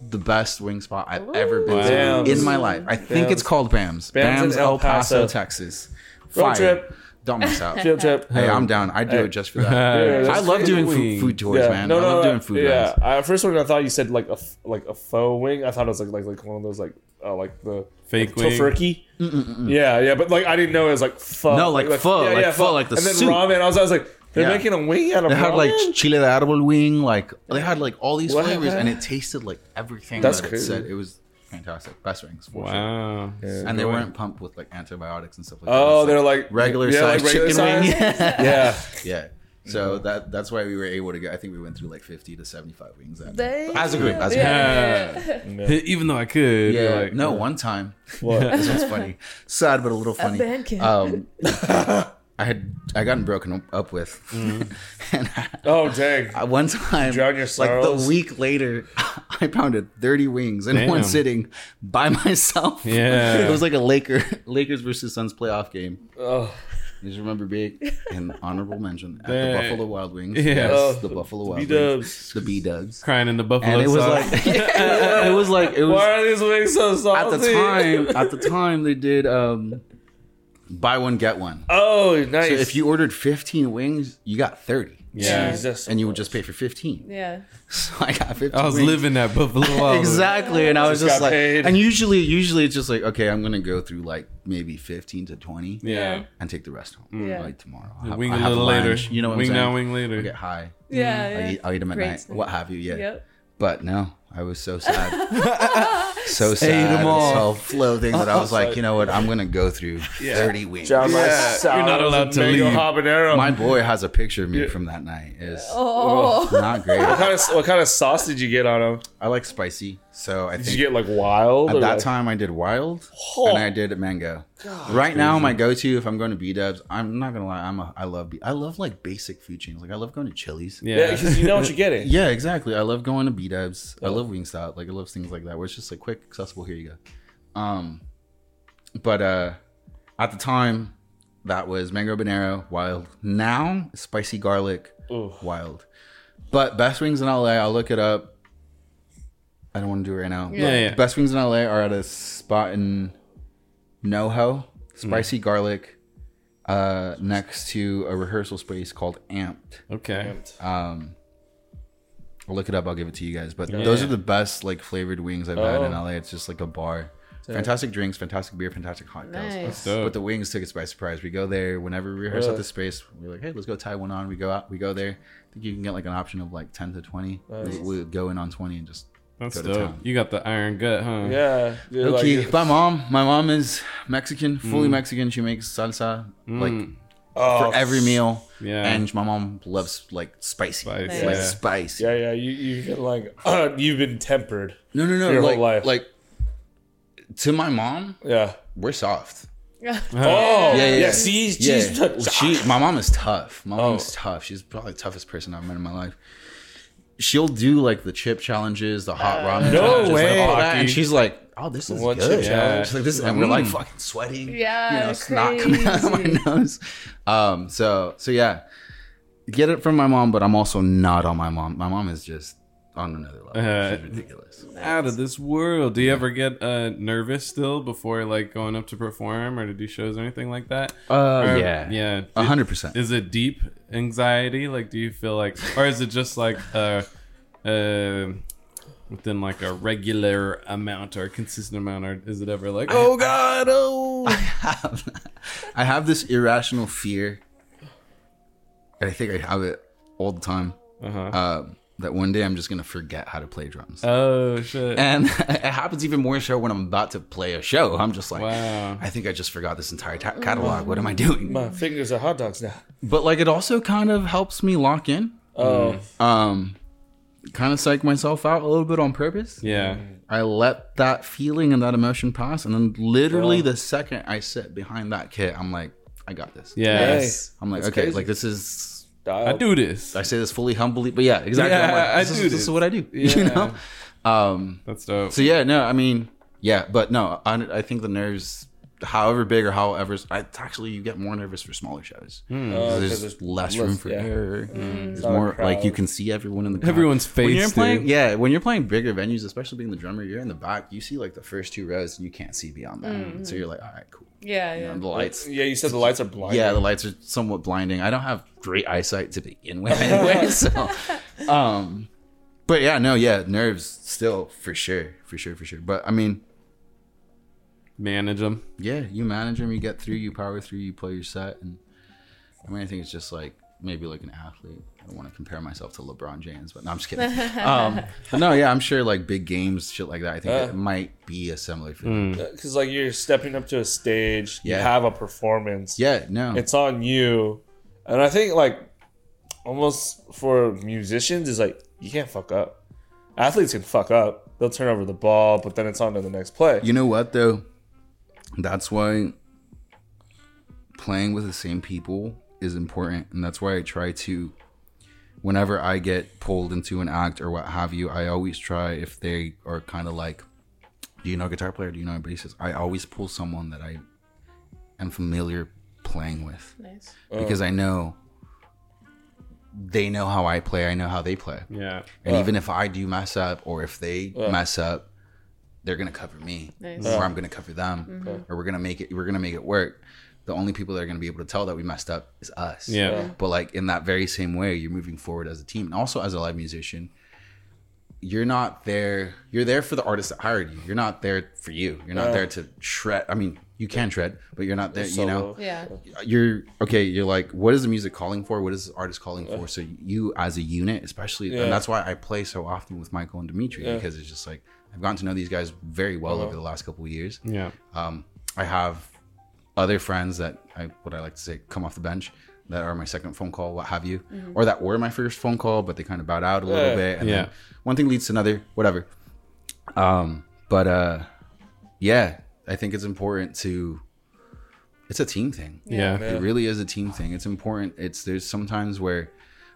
the best wing spot I've ever been Bams. to in my life. I think Bams. it's called Bams. Bams Bams, in El El Paso, Paso. Texas. Road Fire. trip. Don't miss out. Field trip. Hey, I'm down. I do it just for that. Yeah, I love doing food, food tours, Yeah, man. no, I no, love no, doing food Yeah, runs. I, first one I thought you said like a f- like a faux wing. I thought it was like like like one of those like uh, like the Fake like wing. tofurkey. Yeah, yeah, but like I didn't know it was like pho. No, like pho, like pho, like the and then soup. ramen. I was, I was like, they're Yeah. making a wing out of They had like ramen? chile de árbol wing, like they had like all these What? flavors, and it tasted like everything That's that it crazy. said. It was fantastic. Best wings, for sure. Wow. And they weren't pumped with like antibiotics and stuff like Oh, that. they're like regular yeah, size like regular chicken wing. size? yeah. yeah. So that that's why we were able to get. I think we went through like fifty to seventy five wings that They- as a group. As a group. Yeah. Yeah. Even though I could. Yeah. like, no, one time. What? This one's funny, sad but a little funny. band camp. Um, I had I gotten broken up with, and I, Oh dang. I- one time, like the week later, I pounded thirty wings in one sitting by myself. Yeah. it was like a Laker Lakers versus Suns playoff game. Oh. You just remember big and honorable mention at the Buffalo Wild Wings. Yeah. Yes, Oh, the Buffalo Wild B-dubs. Wings. The B Dubs. Crying in the buffalo And it was sauce. like it was like it was Why are these wings so salty? at the time at the time they did um buy one get one. Oh, nice. So if you ordered 15 wings, you got 30. yeah. Jesus. And you would just pay for 15. Yeah. So I got 15. I was wings. living that Buffalo Exactly, and I was Just just like, paid. and usually, usually it's just like, okay, I'm gonna go through like maybe 15 to 20, Yeah. and take the rest home. Yeah. Like tomorrow, I'll have- Wing I'll a little later. You know what wing I'm saying? now, wing later. I'll get high. Yeah. I'll yeah. eat, I'll eat them at Great night. snack. What have you? Yeah. Yep. But no, I was so sad. so sad. them and all. So flow things that I was like, you know what? I'm gonna go through 30 weeks. Drown my Yeah, you're not allowed to leave. habanero. My boy has a picture of me from that night. It's Oh. not great. what kind of what kind of sauce did you get on them? I like spicy, so I Did think you get like wild? At that like- time, I did wild, Oh. and I did mango. right now, my go-to if I'm going to B Dubs, I'm not gonna lie, I'm a, I love B, I love like basic food chains. Like I love going to Chili's. Yeah. Yeah, you know what you're getting. Yeah, exactly. I love going to B Dubs. I love Wingstop. Like I love things like that where it's just like quick, accessible. Here you go. Um, but uh, at the time, that was mango habanero wild. Now spicy garlic Ooh. wild. But best wings in LA, I'll look it up. I don't want to do it right now. Yeah, yeah. Best wings in LA are at a spot in NoHo, spicy garlic, uh, next to a rehearsal space called Amped. Okay. Um, I'll look it up. I'll give it to you guys. But those are the best like flavored wings I've had in Oh. LA. It's just like a bar. Fantastic drinks, fantastic beer, fantastic cocktails. Nice. Dope. But the wings took us by surprise. We go there whenever we rehearse at Really? the space. We're like, hey, let's go tie one on. We go out. We go there. I think you can get like an option of like ten to twenty. We, we go in on twenty and just That's go to dope. town. You got the iron gut, huh? Yeah. dude, like, Okay, it- my mom. My mom is Mexican, Mm. fully Mexican. She makes salsa like oh, for every meal. Yeah. And my mom loves like spicy, Spice, like yeah. spice. Yeah, yeah. You you get like uh, you've been tempered. No, no, no. Your whole like, life. like to my mom, Yeah. we're soft. Oh, Yeah, yeah, yeah. See, Yeah, she's she. My mom is tough. My Oh. mom's tough. She's probably the toughest person I've met in my life. She'll do like the chip challenges, the hot ramen. no challenges, way. like, all that, and she's like, "Oh, this is One good." chip challenge. She's like, "This," and we're like fucking sweating. Yeah, you know, snot coming out of my nose. Um, so so yeah, get it from my mom, but I'm also not on my mom. My mom is just on another level. Uh, She's ridiculous. Out of this world. Do you ever get uh, nervous still before like going up to perform or to do shows or anything like that? Uh, Or- yeah, Yeah. a hundred percent. Is it deep anxiety? Like, do you feel like, or is it just like uh, uh, within like a regular amount or consistent amount, or is it ever like, oh god, oh? have I have this irrational fear, and I think I have it all the time. Uh-huh. Um, that one day I'm just gonna forget how to play drums, Oh shit! and it happens even more so when I'm about to play a show. I'm just like, Wow. I think I just forgot this entire ta- catalog. What am I doing? My fingers are hot dogs now. But like, it also kind of helps me lock in. Oh, Um, kind of psych myself out a little bit on purpose. Yeah. I let that feeling and that emotion pass, and then literally the second I sit behind that kit, I'm like, I got this. Yes. I'm like, That's okay, crazy. like this is. I do this. I say this fully humbly, but yeah, exactly. I'm Yeah, like, I do is, this this. is what I do. Yeah. You know. Um. That's dope. So yeah, no, I mean, yeah, but no, I, I think the nerves however big or however, I, actually you get more nervous for smaller shows. Uh, 'cause there's, there's less less- room for yeah. error. There's more like you can see everyone in the crowd. Everyone's When you're face, playing, dude. yeah, when you're playing bigger venues, especially being the drummer, you're in the back. You see like the first two rows, and you can't see beyond that. So you're like, all right, cool. Yeah, You yeah. know, the lights, Yeah, you said the lights are blinding. yeah, the lights are somewhat blinding. I don't have great eyesight to begin with, anyway. so, um, but yeah, no, yeah, nerves still for sure, for sure, for sure. But I mean, Manage them. yeah, you manage them, you get through, you power through, you play your set, and I mean, I think it's just like maybe like an athlete. I don't want to compare myself to LeBron James, but no, I'm just kidding. um, but no, yeah, I'm sure like big games, shit like that. I think Yeah. it might be a similar feeling. Because like you're stepping up to a stage, you have a performance. Yeah, no, it's on you, and I think like almost for musicians is like you can't fuck up. Athletes can fuck up; they'll turn over the ball, but then it's on to the next play. You know what though? That's why playing with the same people is important, and that's why I try to. Whenever I get pulled into an act or what have you, I always try if they are kind of like, "Do you know a guitar player? Do you know a bassist?" I always pull someone that I am familiar playing with Nice. because I know they know how I play. I know how they play. Yeah. And even if I do mess up or if they mess up, they're gonna cover me, Nice. or I'm gonna cover them, mm-hmm. or we're gonna make it. We're gonna make it work. The only people that are gonna be able to tell that we messed up is us. Yeah. But like in that very same way, you're moving forward as a team, and also as a live musician. You're not there. You're there for the artist that hired you. You're not there for you. You're not there to shred. I mean, you can shred, but you're not there. You know, Yeah. you're okay you're like what is the music calling for what is the artist calling for so you as a unit especially Yeah. and that's why i play so often with michael and dimitri because it's just like i've gotten to know these guys very well over the last couple of years Yeah. um, i have other friends that i what i like to say come off the bench that are my second phone call what have you or that were my first phone call but they kind of bowed out a little Yeah. bit and Yeah. then one thing leads to another whatever um but uh yeah i think it's important to it's a team thing Yeah. it really is a team thing. It's important. It's there's sometimes where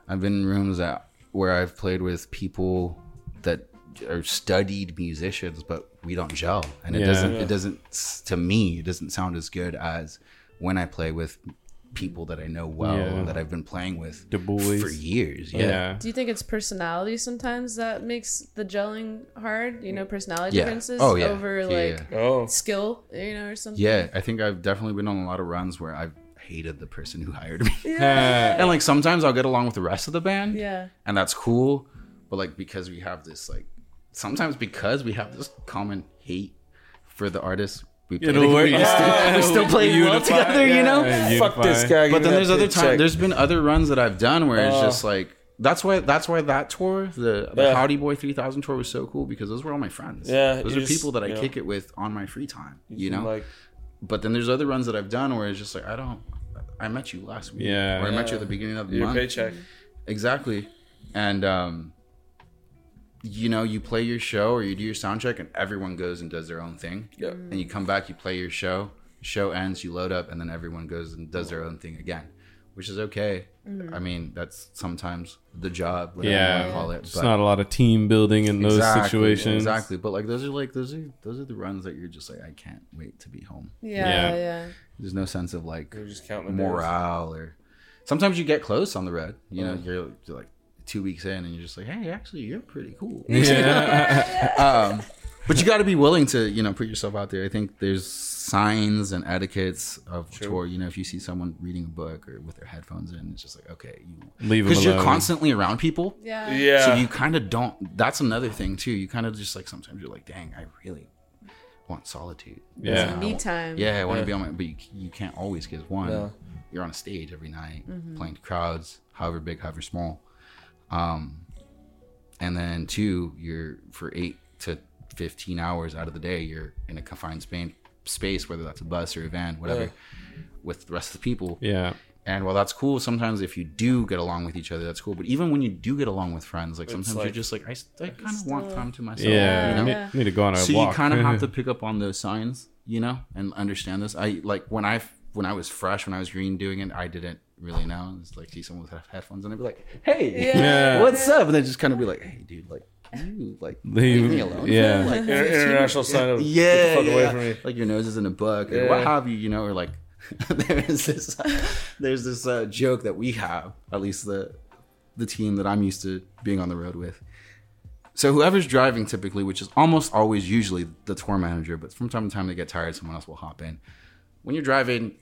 I've been in rooms that where I've played with people that are studied musicians, but we don't gel, and it Yeah. doesn't. Yeah. It doesn't. To me, it doesn't sound as good as when I play with people that I know well Yeah. that I've been playing with The bullies. for years. Yeah. Yeah. Do you think it's personality sometimes that makes the gelling hard? You know, personality Yeah. differences Oh, yeah. over Yeah, like yeah. Oh, skill, you know, or something. Yeah, I think I've definitely been on a lot of runs where I've hated the person who hired me. Yeah. and like sometimes I'll get along with the rest of the band. Yeah. and that's cool. But like because we have this like sometimes because we have this common hate for the artist, we play, It'll work. we, still, we still play well Unify. together, you know. Yeah, fuck this guy. But then there's other times. There's been other runs that I've done where it's just like that's why that's why that tour, the, the Yeah. Howdy Boy 3000 tour, was so cool because those were all my friends. Yeah, those are just- people that I you know. kick it with on my free time. You know, like but then there's other runs that I've done where it's just like I don't. I met you last week. Yeah. Or I met you at the beginning of the your month. paycheck. Exactly. And um you know, you play your show or you do your sound check and everyone goes and does their own thing. Yep. And you come back, you play your show, show ends, you load up, and then everyone goes and does their own thing again. Which is okay. I mean, that's sometimes the job, whatever you Yeah. want to call it. It's not a lot of team building in those situations. Exactly. But like those are like those are those are the runs that you're just like, I can't wait to be home. Yeah. Yeah. Yeah. There's no sense of like just counting days. morale or sometimes you get close on the road. You know, Uh-huh. you're, you're like two weeks in and you're just like, hey, actually, you're pretty cool. Yeah. um, but you got to be willing to, you know, put yourself out there. I think there's signs and etiquettes of tour. You know, if you see someone reading a book or with their headphones in, it's just like, okay, you Leave 'em because you're constantly around people. Yeah. Yeah. So you kind of don't. That's another thing too. You kind of just like sometimes you're like, dang, I really want solitude. Yeah. Me time. yeah, I want to Yeah. be on my, but you, you can't always because one, No. you're on a stage every night Mm-hmm. playing to crowds, however big, however small. Um, and then two, you're for eight to fifteen hours out of the day, you're in a confined space, space whether that's a bus or a van, whatever, Yeah. with the rest of the people. yeah. And while that's cool, sometimes if you do get along with each other, that's cool. But even when you do get along with friends, like sometimes like- you're just like, I, I kind of want time to myself. Yeah. you know? Need, Yeah. need to go on a so walk. you kind of have to pick up on those signs you know and understand this i like when i when i was fresh when i was green doing it i didn't really now. it's like see someone with headphones and i'd be like hey Yeah. Yeah. what's up and then just kind of be like hey dude like you like Leave- leave me alone? yeah. Like, Inter- international sign of yeah, get the fuck yeah, away yeah. from me. like your nose is in a book or what have you, you know, or like there's this there's this uh, joke that we have, at least the the team that I'm used to being on the road with. So whoever's driving typically, which is almost always usually the tour manager, but from time to time they get tired, someone else will hop in. When you're driving,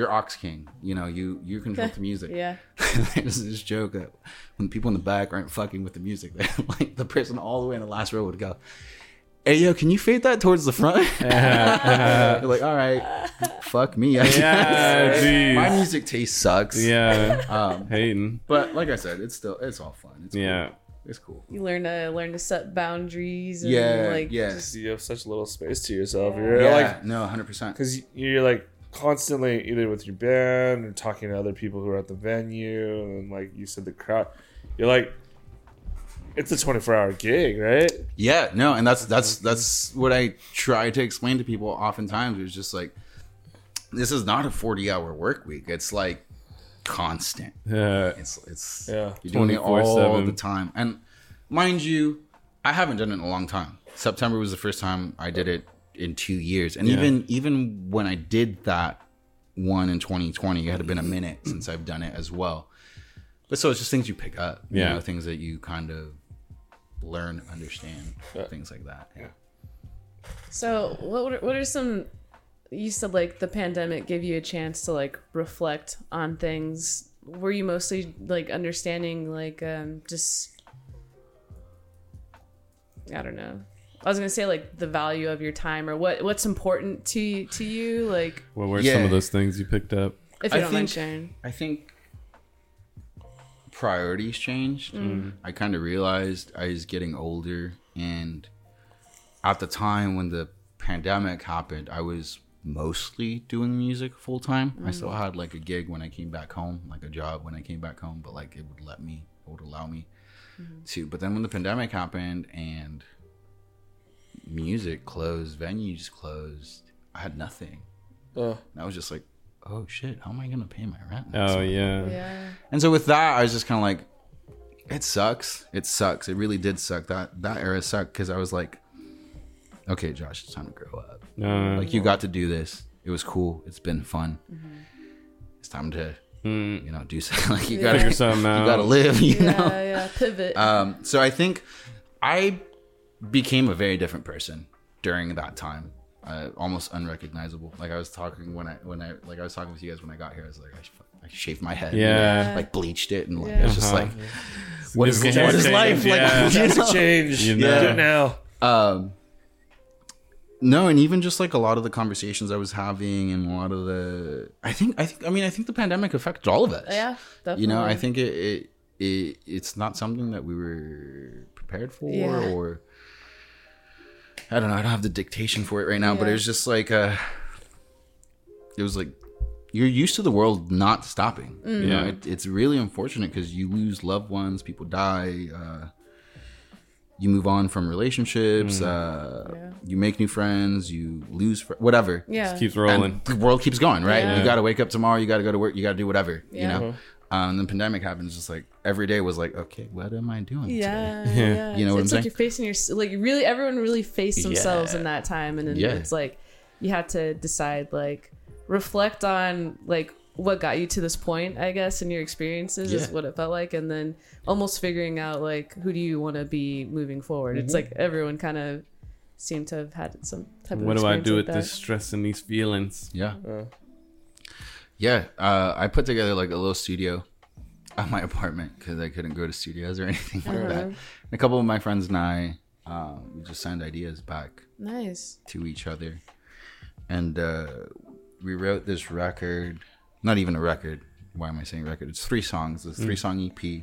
you're Aux King. You know, you you control the music. Yeah. There's this joke that when the people in the back aren't fucking with the music, like the person all the way in the last row would go, "Hey yo, can you fade that towards the front?" You're like, "All right, fuck me." I Yeah, guess." jeez. My music taste sucks. Yeah. Um, Hating. but like I said, it's still it's all fun. It's Yeah. cool. it's cool. You learn to learn to set boundaries. And Yeah, like yeah. just- You have such little space to yourself. You're Yeah, like no, hundred percent. because you're like constantly either with your band or talking to other people who are at the venue and like you said the crowd you're like it's a 24 hour gig right Yeah, no, and that's that's mm-hmm. that's what I try to explain to people oftentimes. It's just like this is not a forty hour work week. It's like constant. Yeah. It's it's Yeah. you're doing it all 24/7. the time. And mind you, I haven't done it in a long time. September was the first time I did it in two years. And Yeah. even even when I did that one in 2020, it had been a minute since I've done it as well. But so it's just things you pick up. You Yeah. know, things that you kind of learn, understand, Yeah. things like that. Yeah. So what are, what are some you said like the pandemic gave you a chance to like reflect on things. Were you mostly like understanding like um just I don't know. I was gonna say like the value of your time or what what's important to you, to you like What were Yeah. some of those things you picked up? if you I don't mind sharing. I think priorities changed. Mm. Mm-hmm. I kind of realized I was getting older, and at the time when the pandemic happened, I was mostly doing music full time. I still mm. had like a gig when I came back home, like a job when I came back home, but like it would let me, it would allow me mm-hmm. to. But then when the pandemic happened and music closed, venues closed, I had nothing. uh, And I was just like, oh shit, how am I gonna pay my rent? next Oh month? yeah. Yeah. And so with that, I was just kind of like, it sucks. It sucks. It really did suck. That that era sucked because I was like, okay, Josh, it's time to grow up. Uh, Like you got to do this. It was cool. It's been fun. It's time to mm, you know do something. like you Yeah. gotta figure something out. you gotta live. You Yeah, know. yeah, pivot. Um, so I think I became a very different person during that time. Uh, almost unrecognizable. Like I was talking when I when I like I was talking with you guys when I got here. I was like I, sh- I shaved my head. you know, Yeah. like bleached it and like Yeah. it's just Uh-huh. like what is, what is change, life like? yeah. you know? change. You You know. Do it now. Um, no, and even just like a lot of the conversations I was having, and a lot of the, I think, I think, I mean, I think the pandemic affected all of us. yeah, definitely. you know, I think it, it, it it's not something that we were prepared for, Yeah. or I don't know. I don't have the dictation for it right now, but it was just like, uh, it was like you're used to the world not stopping. You know, Yeah. it, it's really unfortunate because you lose loved ones, people die. Uh, you move on from relationships. Uh, Yeah. You make new friends. You lose fr- whatever. yeah. keeps rolling. And the world keeps going, right? Yeah. You got to wake up tomorrow. You got to go to work. You got to do whatever. You Yeah. know. Um, the pandemic happens. Just like every day was like, okay, what am I doing? Yeah, Yeah. yeah. You know what it's I'm like saying? you're facing your like really everyone really faced themselves Yeah. in that time, and then Yeah. it's like you have to decide like reflect on like what got you to this point, I guess, and your experiences is what it felt like, and then almost figuring out like who do you want to be moving forward. It's like everyone kind of seemed to have had some type of What do I do like with that. this stress and these feelings? Yeah. Uh, Yeah. Uh, I put together like a little studio at my apartment because I couldn't go to studios or anything like that. Uh-huh. And a couple of my friends and I, um, we just sent ideas back Nice. to each other, and uh, we wrote this record. Not even a record. Why am I saying record? It's three songs. It's a three song EP.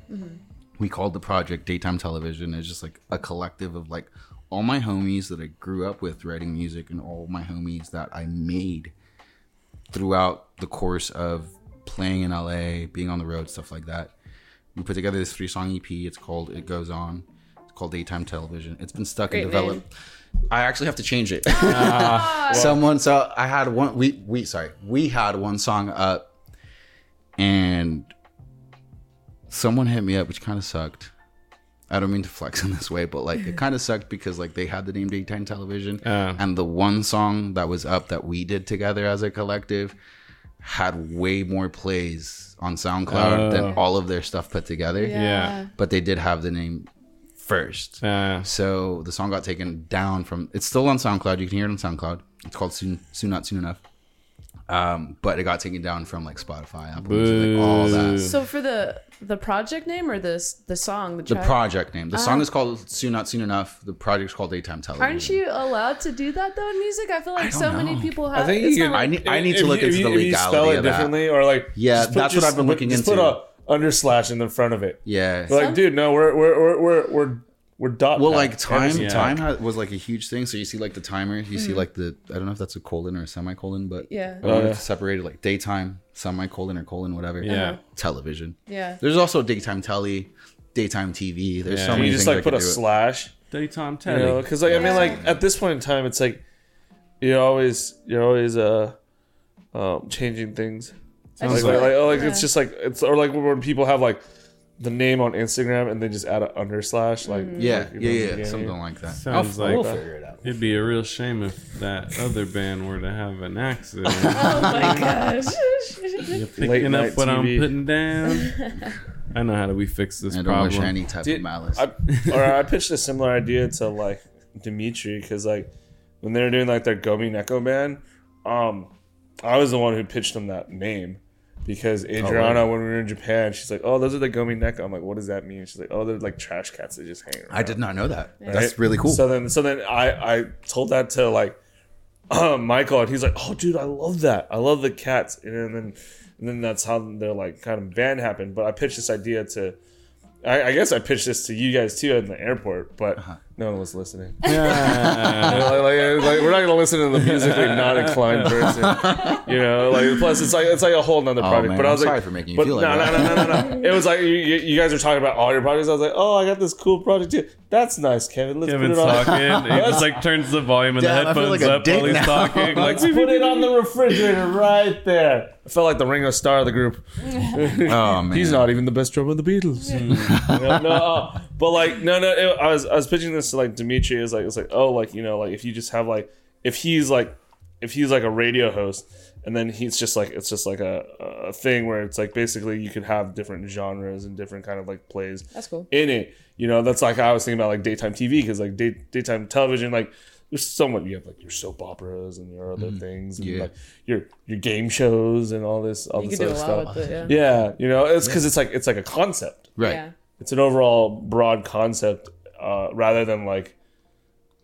We called the project Daytime Television. It's just like a collective of like all my homies that I grew up with writing music, and all my homies that I made throughout the course of playing in LA, being on the road, stuff like that. We put together this three song EP. It's called It Goes On. It's called Daytime Television. It's been stuck Great and developed. I actually have to change it. Ah. Someone so I had one we we sorry, we had one song up and someone hit me up, which kind of sucked. I don't mean to flex in this way, but like it kind of sucked because like they had the name daytime television, Uh. and the one song that was up that we did together as a collective had way more plays on SoundCloud Oh. than all of their stuff put together. Yeah. But they did have the name first. Uh, So the song got taken down from. It's still on SoundCloud. You can hear it on SoundCloud. It's called "Soon, Soon Not Soon Enough." Um, but it got taken down from like Spotify, Apple Music, all that. So for the the project name or this the song the The track? project name. The song is called "Soon Not Soon Enough." The project's called "Daytime Television." Aren't you allowed to do that though in music? I feel like don't so many people have. I think you not can. like- I need- I need to look you- into if the you- if you spell legality it of that. differently, or like Yeah, put- that's what I've been looking just put a under slash in the front of it. Yeah. Like, dude, no, we're we're we're we're we're, we're dot. well, like time, Yeah. time ha- was like a huge thing. So you see like the timer, you see like the I don't know if that's a colon or a semicolon, but Yeah. I wanted Oh, to separate it like daytime, semicolon or colon, whatever. yeah. Television. yeah. There's also daytime telly, daytime TV. There's Yeah. so Can many you just things like that put a do slash. Daytime You telly. know, because like I mean, like at this point in time, it's like you're always you're always uh um changing things. I Like, like, like, like- oh, like yeah. it's just like it's or like when people have like the name on Instagram and then just add an under slash like Yeah, like, you yeah, yeah, beginning. something like that. Sounds I'll- we'll like- figure it out. It'd be a real shame if that other band were to have an accident. Oh my gosh. You're Late picking up what I'm putting down. I know how do we fix this I don't wish problem. any type Dude, of malice. I, or I pitched a similar idea to like Dimitri because like when they were doing like their Gomi Neko band, um, I was the one who pitched them that name because Adriana, when we were in Japan, she's like, "Oh, those are the Gomi Neko." I'm like, "What does that mean?" She's like, "Oh, they're like trash cats that just hang around." I did not know that. right? That's really cool. So then, so then I I told that to like um, Michael, and he's like, "Oh, dude, I love that. I love the cats." And then and then that's how their like kind of band happened. But I pitched this idea to. I, I guess I pitched this to you guys too in the airport, but Uh-huh. No one was listening. Yeah. like, like- like, we're not gonna listen to the musically not inclined person, you know. Like plus, it's like it's like a whole nother Oh, project. man, but I I'm was like, sorry for making you but feel like no, that. no, no, no, no, no. It was like you, you you guys are talking about all your projects. I was like, oh, I got this cool project too. That's nice, Kevin. Let's Kevin's put it on. talking. He just like turns the volume and Damn, the headphones like up while he's now. talking. Like, Let's put it on the refrigerator right there. I felt like the Ringo Starr of the group. oh man, He's not even the best drummer of the Beatles. no, no, uh, but like, no, no. It, I was, I was pitching this to like Dimitri. Is like, it's like, oh, like you know, like if you just have like, if he's like, if he's like a radio host, and then he's just like, it's just like a, a thing where it's like basically you could have different genres and different kind of like plays That's cool. in it. You know, that's like I was thinking about like daytime TV because like day, daytime television, like there's so much. You have like your soap operas and your other mm-hmm. things, and Yeah. like your your game shows and all this, all You this could do other a stuff. lot with it. Yeah. Yeah, you know, it's because it's like it's like a concept. right. Yeah. It's an overall broad concept, uh, rather than like,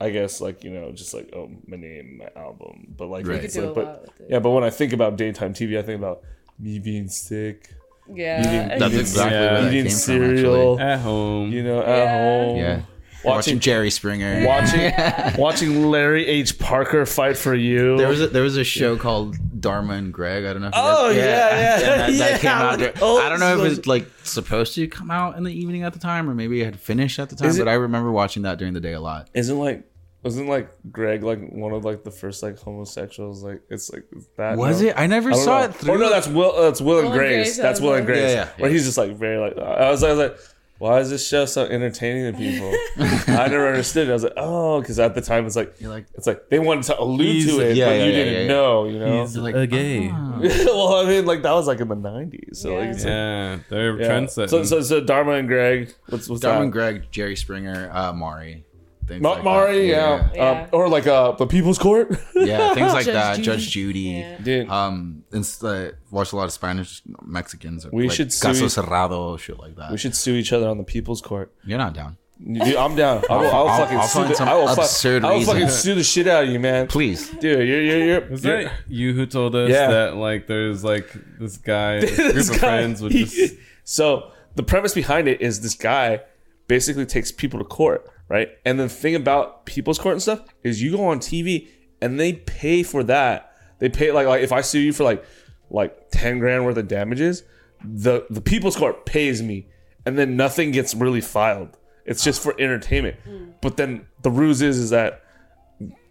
I guess like you know just like oh my name, my album, but like, Right. You it's could do like- but lot with it. yeah, but when I think about daytime TV, I think about me being sick, Yeah. Eating- That's Eating- exactly yeah. where that eating came cereal, from. at home. you know, at Yeah. home, yeah. Watching Watching Jerry Springer. watching watching Larry H. Parker fight for you. There was a, there was a show called Dharma and Greg. I don't know. If you Oh, guys- yeah, yeah. And that, that came out. like, oh, I don't know if so- it was like supposed to come out in the evening at the time, or maybe it had finished at the time. Is it- but I remember watching that during the day a lot. Isn't like wasn't like Greg like one of like the first like homosexuals? Like it's like that. Was no? it? I never I saw know. it through. Oh no, that's Will. Uh, that's Will and Will and Grace. Grace, That's Will and Grace. Yeah, yeah, Where he's just like very like. I was, I was like, why is this show so entertaining to people? I never understood. it. I was like, oh, because at the time it's like You're like, it's like they wanted to allude to it, yeah, but yeah, you yeah, didn't yeah, yeah. know. You know. He's like, a gay. ah. well, I mean, like that was like in the '90s. So like, Yeah. like, they're yeah. trendsetting. So, so, so Dharma and Greg. What's what's Dharma that? and Greg, Jerry Springer, uh, Maury. Things Ma- like Maury, that. yeah, Yeah. Um, or like uh, the People's Court. yeah, things like Judge that. Judy. Judge Judy. Yeah. Dude, Um, and uh, watched a lot of Spanish Mexicans. We like should sue Caso each- Cerrado, shit like that. we should sue each other on the People's Court. You're not down. Dude, I'm down. I will, I will I'll- fucking I'll sue find the, some I will, fu- absurd I will fucking sue the shit out of you, man. Please. Dude, you're you're you're. Was you're- that you who told us Yeah. that like there's like this guy, this this group of friends would he- just so the premise behind it is this guy basically takes people to court, right? And the thing about people's court and stuff is you go on TV and they pay for that. They pay like like if I sue you for like like ten grand worth of damages, the the people's court pays me, and then nothing gets really filed. It's just for entertainment. Mm. But then the ruse is is that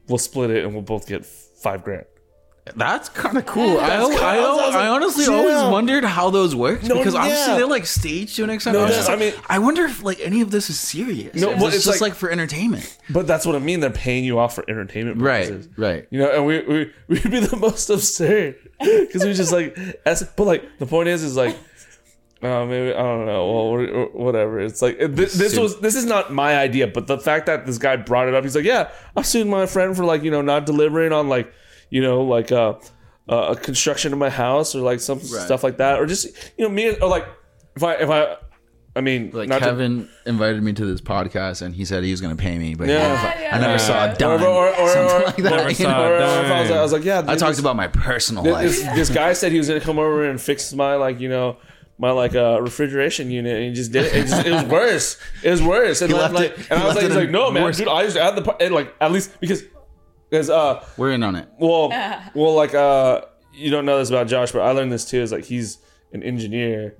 we'll split it and we'll both get five grand. That's kind of cool. I, That's I, cool. I, I I was I honestly yeah. always wondered how those worked No, because obviously yeah. they're like staged to an extent. No, I, I mean- I wonder if like any of this is serious. No, well, it's, it's just like- like, for entertainment. But that's what I mean. They're paying you off for entertainment Right, purposes. right. You know, and we we we'd be the most absurd because we just like, as, but like the point is, is like, uh, maybe I don't know, well, whatever. It's like this, this was this is not my idea, but the fact that this guy brought it up, he's like, yeah, I've sued my friend for like you know not delivering on like you know like uh, uh, a construction of my house or like some stuff like that, or just you know me or like if I if I. I mean, Like not to- Kevin invited me to this podcast and he said he was going to pay me, but Yeah. he Yeah, I never yeah. saw a or, dime. or, or, or, something or, like that. Never you saw know? a or- or if I was, dime. I was like, yeah, I talked this- about my personal This, life. this guy said he was gonna come over and fix my like you know my like uh, refrigeration unit and he just did it. It, just, it was worse. It was worse. And, He like, left like- it- and he I was left like, it he's like, no man, dude. I just add the part- and, like at least because because uh We're in on it. well well like uh you don't know this about Josh, but I learned this too. Is like he's an engineer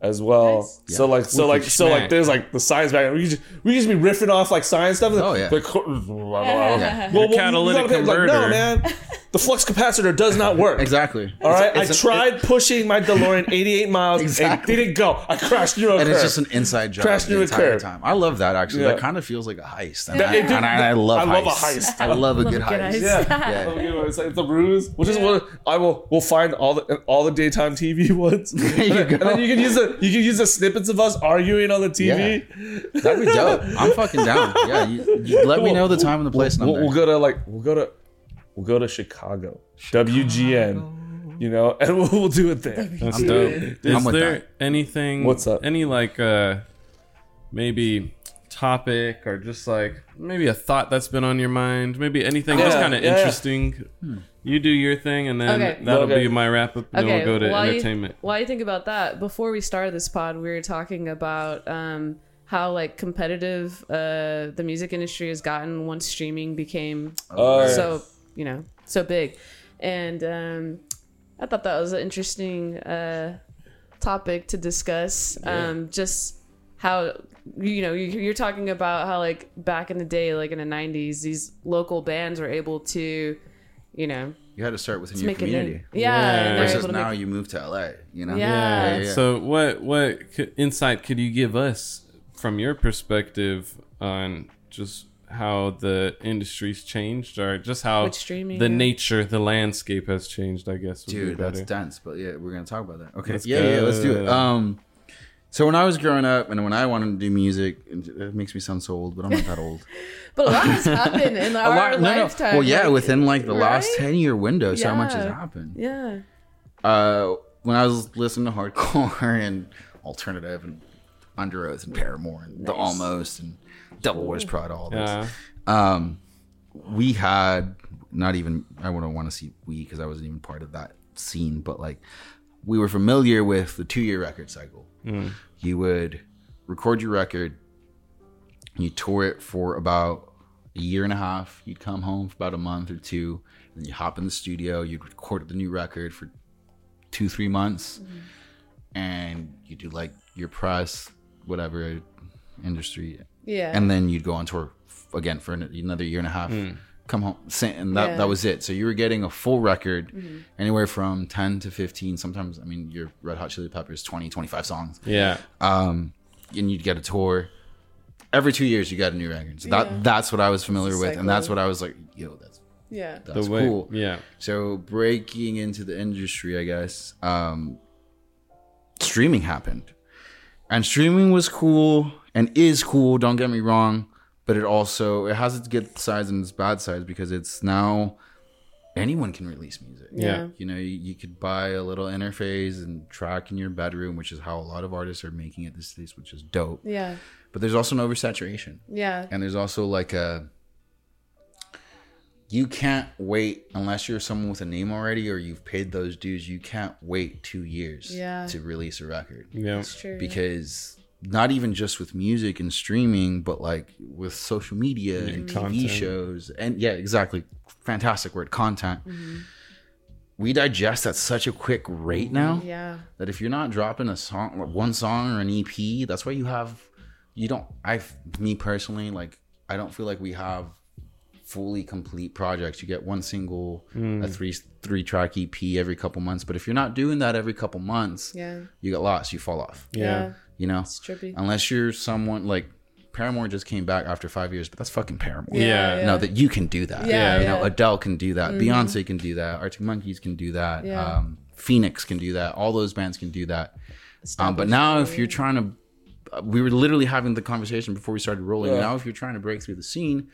as well. Nice. So like so Wicked like so like there's like the science back. We could just we just be riffing off like science stuff. Oh, yeah. Like, well, Yeah. well, you catalytic gotta be like, no man, the flux capacitor does not work. Exactly. All right, I It's a- tried pushing my DeLorean 88 miles Exactly. and it didn't go. I crashed into a and curb. it's just an inside job Crashed the into a entire curb. time. I love that actually. Yeah. That kind of feels like a heist, and, That- I, and I, I love I love a heist. I love a Love good a good heist. heist. yeah, Yeah. So, you it's like the ruse, which is what I will. We'll find all the all the daytime TV ones. there you and, then, go. and then you can use the you can use the snippets of us arguing on the TV. That'd be dope. I'm fucking down. Yeah, you, you let me know the time and the place, and I'm We'll, there. we'll go to like we'll go to we'll go to Chicago, WGN. You know, and we'll, we'll do it there. That's dope. Is I'm with there that. anything? What's up? Any like uh, maybe topic or just like maybe a thought that's been on your mind? Maybe anything just Yeah, kind of yeah, yeah. interesting. You do your thing, and then Okay. that'll Okay. be my wrap up. And then we'll go to while entertainment. You, while you think about that, before we started this pod, we were talking about um, how like competitive uh, the music industry has gotten once streaming became Oh, yeah. so you know so big, and um, I thought that was an interesting uh, topic to discuss. Um, just how you know you- you're talking about how like back in the day, like in the '90s, these local bands were able to, you know, you had to start within your community. name. Yeah, Yeah. Versus now make- you move to LA. You know. Yeah. yeah. So what what insight could you give us from your perspective on just how the industry's changed, or just how streaming, the yeah. nature, the landscape has changed? I guess. would be Dude, that's dense. But yeah, we're gonna talk about that. Okay. Let's yeah, yeah, let's do it. Um, so when I was growing up and when I wanted to do music, it makes me sound so old, but I'm not that old. But a lot has happened in our lot, no, no. lifetime. Well, yeah, like- within like the last ten year window, so much has happened. Yeah. uh, when I was listening to hardcore and alternative and Underoath and Paramore and The Almost and Devil Wears Prada, all this, Yeah. um, we had not even I wouldn't want to see we because I wasn't even part of that scene, but like we were familiar with the two year record cycle. You would record your record, you tour it for about a year and a half. You'd come home for about a month or two, and you hop in the studio. You'd record the new record for two, three months, and you do like your press, whatever industry, Yeah. and then you'd go on tour f- again for an- another year and a half. Come home, sing, and that Yeah. that was it. So you were getting a full record, anywhere from ten to fifteen. Sometimes, I mean, your Red Hot Chili Peppers, 20, 25 songs Yeah. um, and you'd get a tour. Every two years, you got a new record. So that Yeah. that's what I was familiar with, and that's what I was like, yo, that's yeah. that's the way. cool. Yeah. So breaking into the industry, I guess, um, streaming happened, and streaming was cool and is cool. Don't get me wrong, but it also it has its good sides and its bad sides because it's now anyone can release music. Yeah. You know, you, you could buy a little interface and track in your bedroom, which is how a lot of artists are making it these days, which is dope. Yeah. But there's also an oversaturation. Yeah. And there's also like a you can't wait unless you're someone with a name already or you've paid those dues, you can't wait two years Yeah. to release a record. Yeah. It's true. Because not even just with music and streaming, but like with social media and TV content. shows and yeah, exactly. Fantastic word, content. Mm-hmm. We digest at such a quick rate now yeah. that if you're not dropping a song one song or an ep that's why you have you don't i me personally like i don't feel like we have fully complete projects. You get one single, Hmm. a three three track EP every couple months. But if you're not doing that every couple months, Yeah. you get lost. You fall off. Yeah. You know, It's trippy. unless you're someone like Paramore just came back after five years, but that's fucking Paramore. Yeah. No, that you can do that. Yeah, you know, yeah. Mm-hmm. Adele can do that. Beyonce can do that. Arctic Monkeys can do that. Yeah. Um, Phoenix can do that. All those bands can do that. Um, but now, if you're trying to, uh, we were literally having the conversation before we started rolling. Yeah. Now, if you're trying to break through the scene,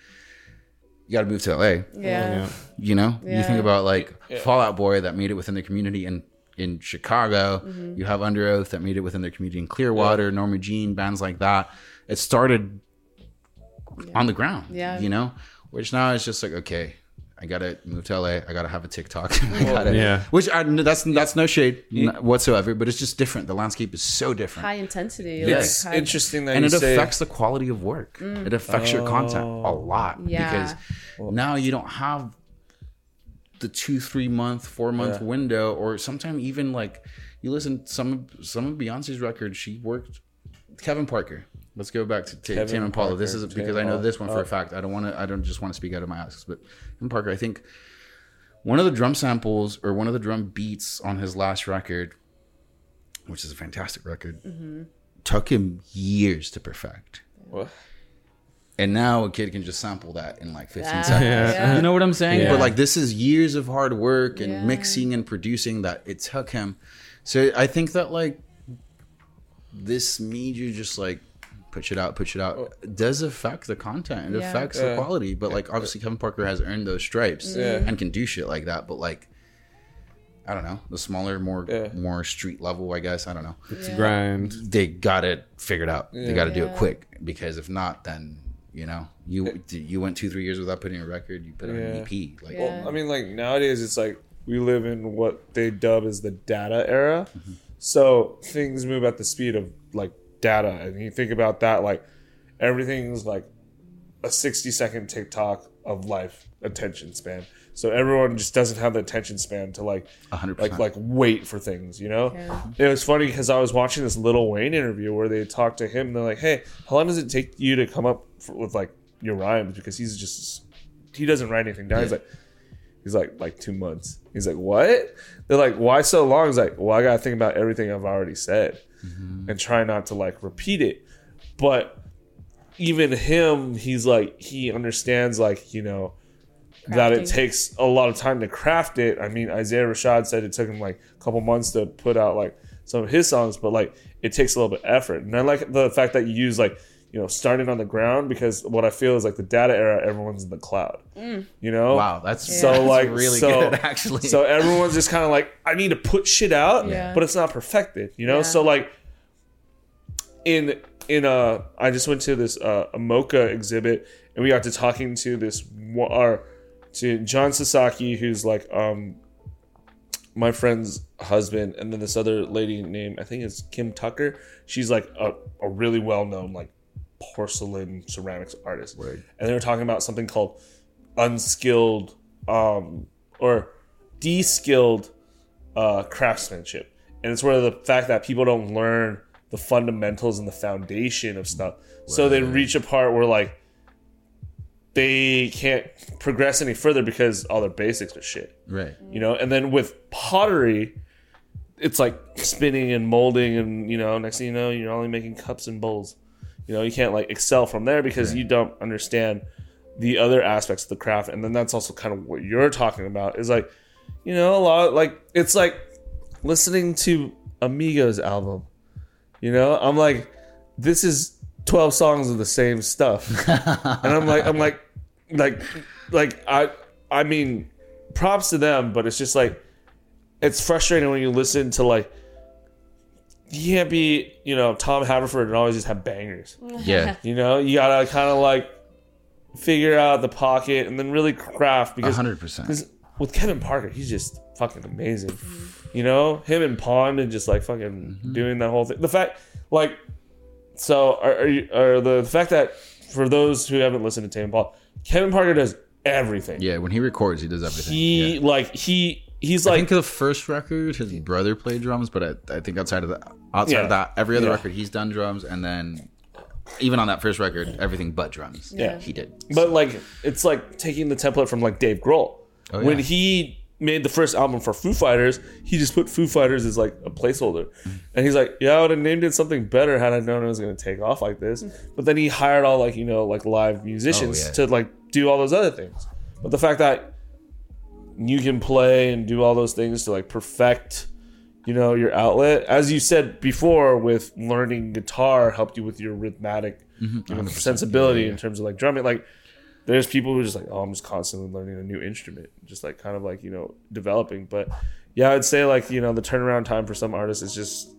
you got to move to LA. yeah. Yeah. You know, you think about like Fall Out Boy that made it within the community in in Chicago. Mm-hmm. You have Underoath that made it within their community in Clearwater. Norma Jean, bands like that. It started on the ground. Yeah. you know, which now it's just like okay. I gotta move to LA. I gotta have a TikTok. I gotta, Yeah. Which I, that's that's no shade n- whatsoever, but it's just different. The landscape is so different High intensity. Yes. like high- interesting that and you it say affects the quality of work. It affects your content a lot Mm. Yeah. because now you don't have the two, three month, four month Yeah. window, or sometime even like you listen some some of Beyonce's records. She worked Kevin Parker. Let's go back to T- Tame Impala. This is because I know this one for Oh. a fact. I don't want to. I don't just want to speak out of my ass, but Kevin Parker. I think one of the drum samples or one of the drum beats on his last record, which is a fantastic record, Mm-hmm. took him years to perfect. What? And now a kid can just sample that in like 15 Yeah. seconds. Yeah. You know what I'm saying? Yeah. But like this is years of hard work and Yeah. mixing and producing that it took him. So I think that like this made you just like push it out, push it out. It does affect the content. It Yeah. affects the quality. But like obviously Kevin Parker has earned those stripes Yeah. and can do shit like that. But like I don't know, the smaller, more Yeah. more street level, I guess. I don't know. It's Yeah. grind. They got it figured out. They got to do it quick because if not, then you know you you went two three years without putting a record. You put it on an EP. Like Yeah. Well, I mean, like nowadays, it's like we live in what they dub as the data era. Mm-hmm. So things move at the speed of like data, and you think about that, like everything's like a sixty second TikTok of life attention span. So everyone just doesn't have the attention span to like hundred like percent. like wait for things, you know. Yeah. It was funny because I was watching this Lil Wayne interview where they talked to him. And they're like, "Hey, how long does it take you to come up f with like your rhymes?" Because he's just he doesn't write anything down. He's like, he's like like two months. He's like, "What?" They're like, "Why so long?" He's like, "Well, I gotta think about everything I've already said mm-hmm. and try not to like repeat it." But even him, he's like he understands like you know that it takes a lot of time to craft it. I mean, Isaiah Rashad said it took him like a couple months to put out like some of his songs, but like it takes a little bit of effort. And I like the fact that you use like you know starting on the ground because what I feel is like the data era, everyone's in the cloud. You know, wow, that's so that's like really so, good actually. So everyone's just kind of like, I need to put shit out, Yeah. but it's not perfected, you know. Yeah. So like, in in uh, I just went to this uh, a MOCA exhibit, and we got to talking to this wa- or to John Sasaki, who's like um my friend's husband, and then this other lady named I think it's Kim Tucker. She's like a, a really well known like porcelain ceramics artist, Word. and they were talking about something called unskilled um or de-skilled uh craftsmanship and it's where the fact that people don't learn the fundamentals and the foundation of stuff so they reach a part where like they can't progress any further because all their basics are shit. Right. you know and then with pottery it's like spinning and molding and you know next thing you know you're only making cups and bowls. You know you can't like excel from there because you don't understand the other aspects of the craft. And then that's also kind of what you're talking about is like you know a lot like it's like listening to a Migos album. You know i'm like this is 12 songs of the same stuff and i'm like i'm like like like i i mean props to them but it's just like it's frustrating when you listen to like you can't be you know tom haverford and always just have bangers Yeah. you know you gotta kind of like figure out the pocket and then really craft because hundred percent. because with Kevin Parker, he's just fucking amazing. You know, him and Pond and just like fucking mm-hmm. doing that whole thing. The fact, like, so are, are, you, are the, fact that for those who haven't listened to Tame Impala, Kevin Parker does everything. Yeah, when he records, he does everything. He yeah. like he he's I like think the first record, his brother played drums, but I, I think outside of that, outside Yeah. of that, every other Yeah. record he's done drums, and then even on that first record, everything but drums. Yeah. he did. But like, it's like taking the template from like Dave Grohl. Oh, When he made the first album for Foo Fighters, he just put Foo Fighters as like a placeholder, Mm-hmm. and he's like, "Yeah, I would have named it something better had I known it was going to take off like this." But then he hired all like you know like live musicians Oh, yeah. to like do all those other things. But the fact that you can play and do all those things to like perfect you know your outlet as you said before with learning guitar helped you with your rhythmic you know, sensibility Yeah, yeah. in terms of like drumming like there's people who are just like oh i'm just constantly learning a new instrument just like kind of like you know developing but yeah i'd say like you know the turnaround time for some artists is just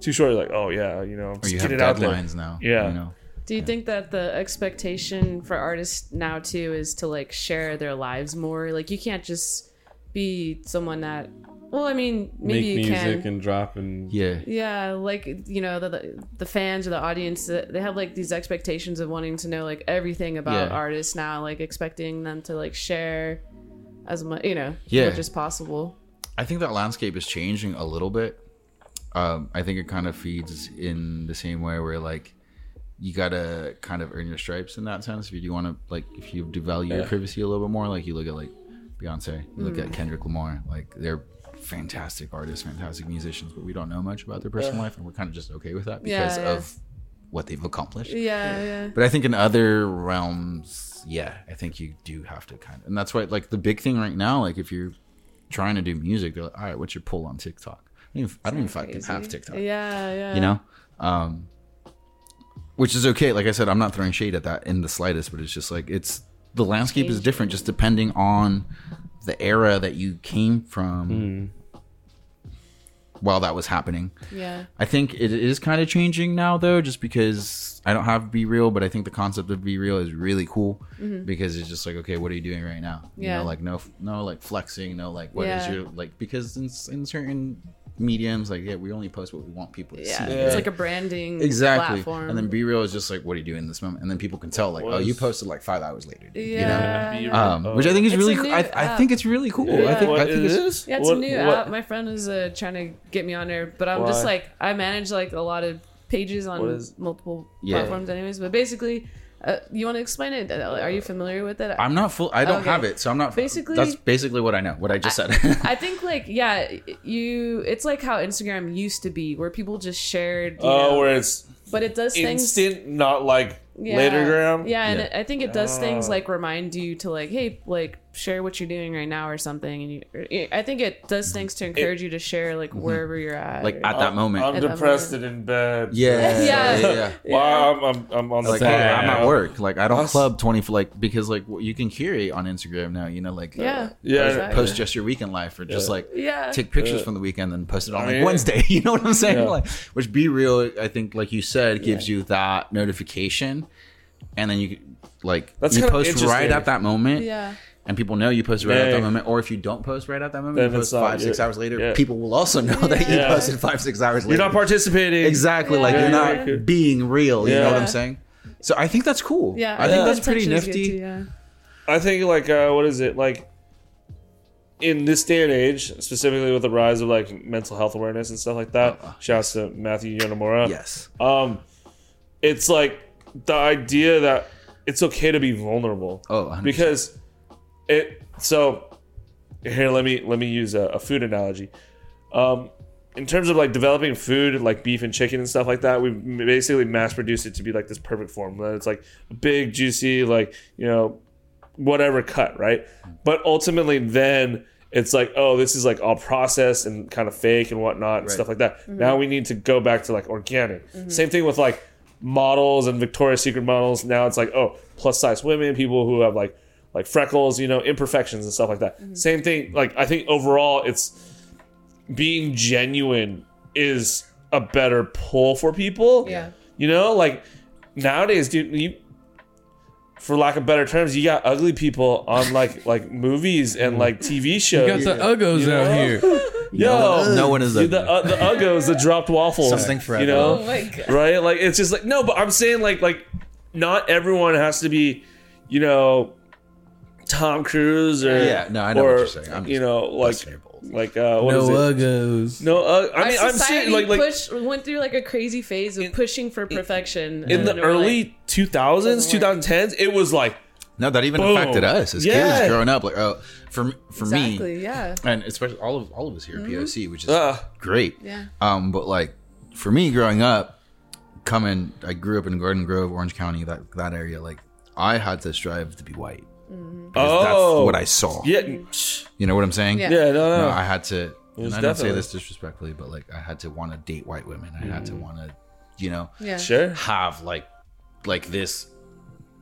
too short like oh yeah you know Or just you get have it out there deadlines now. Yeah. you know. Do you think that the expectation for artists now too is to like share their lives more? Like you can't just be someone that. Well, I mean, maybe Make you music can. and drop and Yeah, yeah, like you know, the, the the fans or the audience, uh, they have like these expectations of wanting to know like everything about Yeah. artists now, like expecting them to like share as much, you know, Yeah. as much as possible. I think that landscape is changing a little bit. Um, I think it kind of feeds in the same way where like you gotta kind of earn your stripes in that sense. If you do want to like, if you devalue your privacy a little bit more, like you look at like Beyonce, you look at Kendrick Lamar, like they're fantastic artists, fantastic musicians, but we don't know much about their personal life, and we're kind of just okay with that because Yeah, yeah. of what they've accomplished. Yeah, yeah. But I think in other realms, yeah, I think you do have to kind of, and that's why, like, the big thing right now, like, if you're trying to do music, they're like, all right, what's your pull on TikTok? I don't even, I don't even fucking have TikTok, Yeah, yeah. you know? Um, which is okay. Like I said, I'm not throwing shade at that in the slightest, but it's just like, it's, the landscape is different just depending on the era that you came from while that was happening. Yeah. I think it is kind of changing now though, just because I don't have BeReal, but I think the concept of BeReal is really cool mm-hmm. because it's just like, okay, what are you doing right now? You Yeah. know, like no, no, like flexing, no, like what is Yeah. your like because in, in certain mediums, like yeah, we only post what we want people to Yeah. see. It's like a branding Exactly, platform. and then BeReal is just like, what are you doing in this moment? And then people can tell, like, oh, you posted like five hours later, dude, yeah. you know, yeah. um, which I think is It's really, cool. I, I think it's really cool. I Yeah. think, what I think it it's. Yeah, it's What- a new what- app. My friend is uh, trying to get me on there, but I'm just like I manage like a lot of pages on What is- multiple Yeah. platforms, anyways. But basically, uh, you want to explain it? Uh, Are you familiar with it? I'm not full. I don't Okay. have it, so I'm not. Basically- that's basically what I know. What I just said. I think like yeah, you. It's like how Instagram used to be, where people just shared. Oh know, where it's but it does things. instant not like Yeah. latergram Yeah, and Yeah. it, I think it does things Oh. like remind you to like, hey, like share what you're doing right now or something. And you, I think it does things to encourage you to share like wherever you're at. Mm-hmm. like or- at that moment. i'm At depressed moment. and in bed yeah, Yeah. yeah, yeah. Well, I'm, I'm, I'm on the like phone I'm at work. Like I don't Us- club twenty for like because like you can curate on Instagram now. You know, like uh, Yeah. Yeah, post, exactly. post just your weekend life or just Yeah. like yeah, take pictures Yeah. from the weekend and post it on I like mean- Wednesday. You know what I'm saying? Yeah. Like which be real. I think like you said gives you that notification, and then you like That's you post right at that moment. yeah. And people know you posted right at that moment, or if you don't post right at that moment, Then you post five, six hours later. Yeah. People will also know that you Yeah. posted five, six hours later. you're not participating Exactly. Like Yeah. you're Yeah. not being real. You know what I'm saying? So I think that's cool. Yeah, I think Yeah. that's pretty nifty. too, yeah. I think like uh, what is it like in this day and age, specifically with the rise of like mental health awareness and stuff like that. Uh, Shouts to Matthew Yonemura. Yes. Um, it's like the idea that it's okay to be vulnerable Oh, 100%. because it. So here, let me let me use a, a food analogy. Um, in terms of like developing food, like beef and chicken and stuff like that, we basically mass produced it to be like this perfect form. That it's like a big, juicy, like you know, whatever cut, right? But ultimately, then it's like, oh, this is like all processed and kind of fake and whatnot and Right. stuff like that. Now we need to go back to like organic. Same thing with like models and Victoria's Secret models. Now it's like, oh, plus size women, people who have like like freckles, you know, imperfections and stuff like that. Same thing. Like I think overall, it's being genuine is a better pull for people. Yeah. You know, like nowadays, dude, you for lack of better terms, you got ugly people on like like movies and like TV shows. You got the uggos You out here. Yo, no one is dude, ugly. the uh, the uggos, the dropped waffles. Something forever. You know, Oh my god. right? Like it's just like no, but I'm saying like like not everyone has to be, you know, Tom Cruise or Yeah, no, I know what or, you're saying. I'm you know, like busting your balls. like uh, what is no it? uggos. No, uh, I Our mean, I'm society saying like like pushed, went through like a crazy phase of pushing for perfection in and the early like, 2000s, 2010s, it was like No, that even Boom. affected us as Yeah. kids growing up. Like, oh, for for exactly, me, yeah, and especially all of all of us here at POC, which is uh, great. yeah. Um, but like for me, growing up, coming, I grew up in Garden Grove, Orange County, that that area. Like, I had to strive to be white. Because oh, that's what I saw. Yeah, You know what I'm saying? Yeah. yeah, no, no. No, I had to. And I don't say this disrespectfully, but like I had to want to date white women. I had to want to, you know, Yeah. sure. have like like this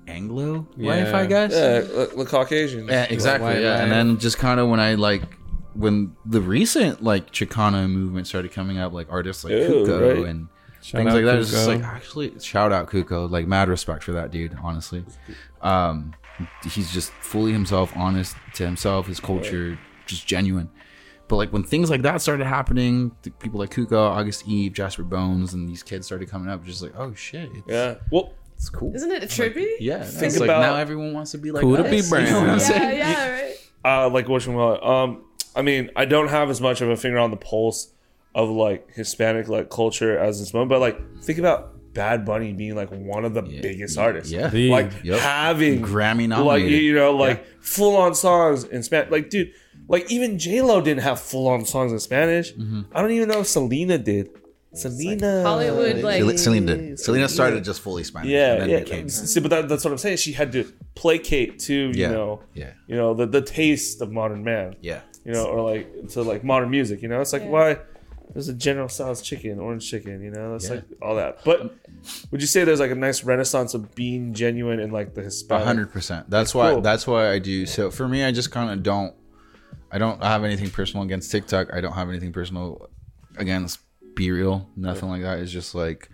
Anglo Yeah. life, I guess. Yeah, the, the Caucasian. Yeah, exactly. White yeah, and then just kind of when I like when the recent like Chicano movement started coming up, like artists like Ew, Cuco right. and Shout things out like that. It's just like actually shout out Cuco, like mad respect for that dude. Honestly, um, he's just fully himself, honest to himself, his culture, just genuine. But like when things like that started happening, the people like Cuco, August Eve, Jasper Bones, and these kids started coming up, just like oh shit, it's, Yeah. Well, it's cool. Isn't it a trippy? yeah, Think it's like about- now everyone wants to be like Cool to us, be you know brown. what I'm Yeah, saying? yeah, right. uh, like wishing well. Um, I mean, I don't have as much of a finger on the pulse of like Hispanic like culture as this moment, but like think about Bad Bunny being like one of the biggest artists. Yeah. The- like Yep. having Grammy like you know like full on songs in Spanish. Like dude, like even J Lo didn't have full on songs in Spanish. Mm-hmm. I don't even know if Selena did. Selena, Hollywood, like Selena did. Selena started just fully Spanish. yeah, and then yeah. became. See, but that, that's what I'm saying. She had to placate to you Yeah. know, Yeah. you know the the taste of modern man. Yeah. you know, or like to like modern music, you know. It's like Yeah. why there's a General Tso's chicken, orange chicken, you know. It's Yeah. like all that. But would you say there's like a nice renaissance of being genuine in like the A Hispanic? hundred percent. That's why. cool. That's why I do. So for me, I just kind of don't. I don't have anything personal against TikTok. I don't have anything personal against BeReal. Nothing like that. It's just like.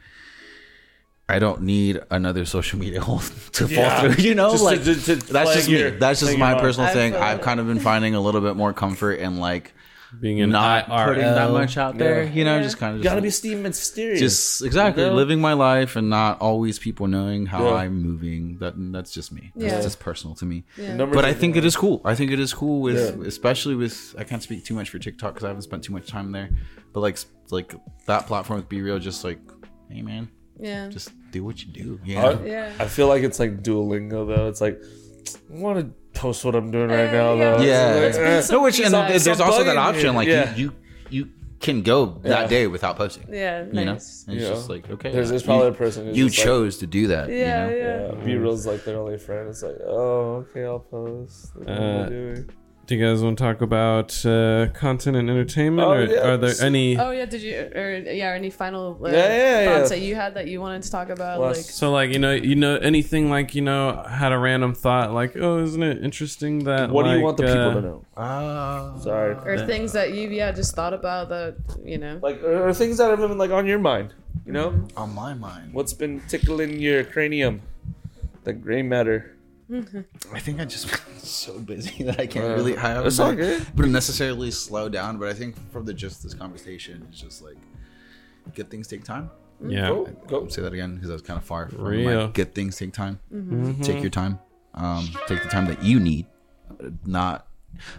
I don't need another social media hole to Yeah. fall through. You know, Just like to- to that's flag just me. your- That's just flag my personal thing. I've kind of been finding a little bit more comfort in like being an not IRL. putting that much out there. Yeah. You know, Yeah. just kind of You gotta be Steve mysterious. just exactly You know? living my life and not always people knowing how Yeah. I'm moving. That that's just me. Yeah. That's just personal to me. Yeah. But I think it is cool. I think it is cool with, Yeah. especially with. I can't speak too much for TikTok because I haven't spent too much time there. But like, like that platform with BeReal, just like, hey man, Yeah. just do what you do. You I. Yeah. I feel like it's like Duolingo though. It's like I want to post what I'm doing right Eh, now yeah. though. yeah. It's like, no, which and Some- there's some also that bugging option. here. Like Yeah. you, you, you can go Yeah. that day without posting. Yeah. You know, Nice. And it's Yeah. just like okay. There's, there's you- probably a person who's you just like, chose to do that. Yeah. you know? Yeah. Yeah, BeReal's like their only friend. It's like, oh, okay, I'll post. What am I Uh, doing? Do you guys want to talk about uh, content and entertainment, Oh, or yeah. are there any? Oh yeah. Did you or yeah? Any final uh, Yeah, yeah, thoughts yeah. that you had that you wanted to talk about? Last- like So like you know you know anything like you know had a random thought like oh isn't it interesting that What do you want the people uh, to know? Ah. Sorry. or things that you yeah just thought about that you know. Like, or things that have been like on your mind. You know, on my mind. what's been tickling your cranium? The gray matter. I think I just so busy that I can't Uh, really. I haven't it's all like, good. But necessarily slow down. But I think from the gist of this conversation, it's just like good things take time. Yeah. Go, go. Say that again because I was kind of far. From Real. my good things take time. Mm-hmm. Take your time. Um, take the time that you need. Not.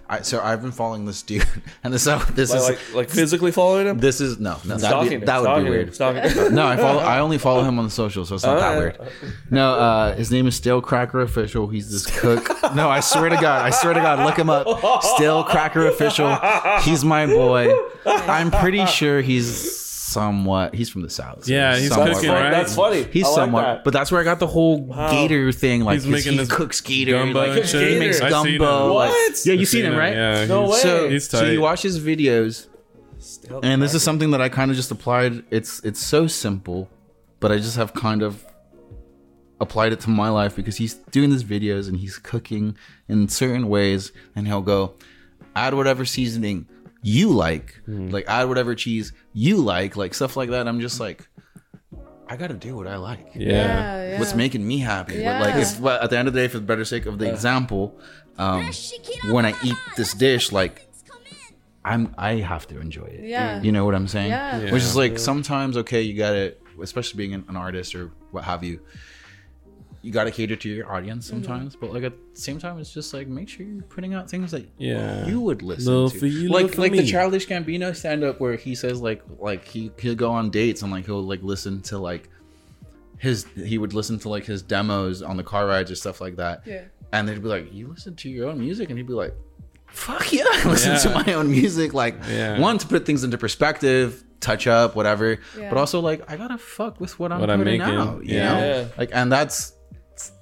I, so I've been following this dude, and this this Like, is like, like physically following him. this is no no that'd be, him, that would be weird. him. No, I follow. I only follow him on the social, so it's not that Alright. weird. No, uh, his name is Stale Cracker Official. He's this cook. No, I swear to God, I swear to God, look him up. Stale Cracker Official. He's my boy. I'm pretty sure he's somewhat. He's from the south. so Yeah, he's somewhat cooking, Fun- right? That's funny. He's I like somewhat, that. but that's where I got the whole gator thing. Like He's 'cause making he this cooks gator, gumbo like, and Cooks shit. he makes gator. Gumbo. him. like- What? yeah, you I seen him, right? Yeah, No way. So, He's so you watch his videos, Still and this is something that I kind of just applied. It's it's so simple, but I just have kind of applied it to my life because he's doing these videos and he's cooking in certain ways, and he'll go add whatever seasoning you like, like add whatever cheese you like, like stuff like that. I'm just like, I gotta do what I like. Yeah. yeah, yeah. What's making me happy? But like, if, well, at the end of the day, for the better sake of the example, um, when I eat this dish, like I'm, I have to enjoy it. Yeah. You know what I'm saying? Yeah. Yeah. Which is like sometimes okay, you gotta, especially being an, an artist or what have you. You got to cater to your audience mm-hmm. sometimes, but like at the same time, it's just like make sure you're putting out things that Yeah. you would listen Little to. for you, little like for like the. Childish Gambino stand up where he says like like he he'll go on dates and like he'll like listen to like his he would listen to like his demos on the car rides or stuff like that. Yeah. And they'd be like, "You listen to your own music," and he'd be like, "Fuck yeah, I listen to my own music." Like Yeah. one to put things into perspective, touch up, whatever. Yeah. But also like I gotta fuck with what I'm What I'm putting making, out. You yeah. know? Yeah. Like and that's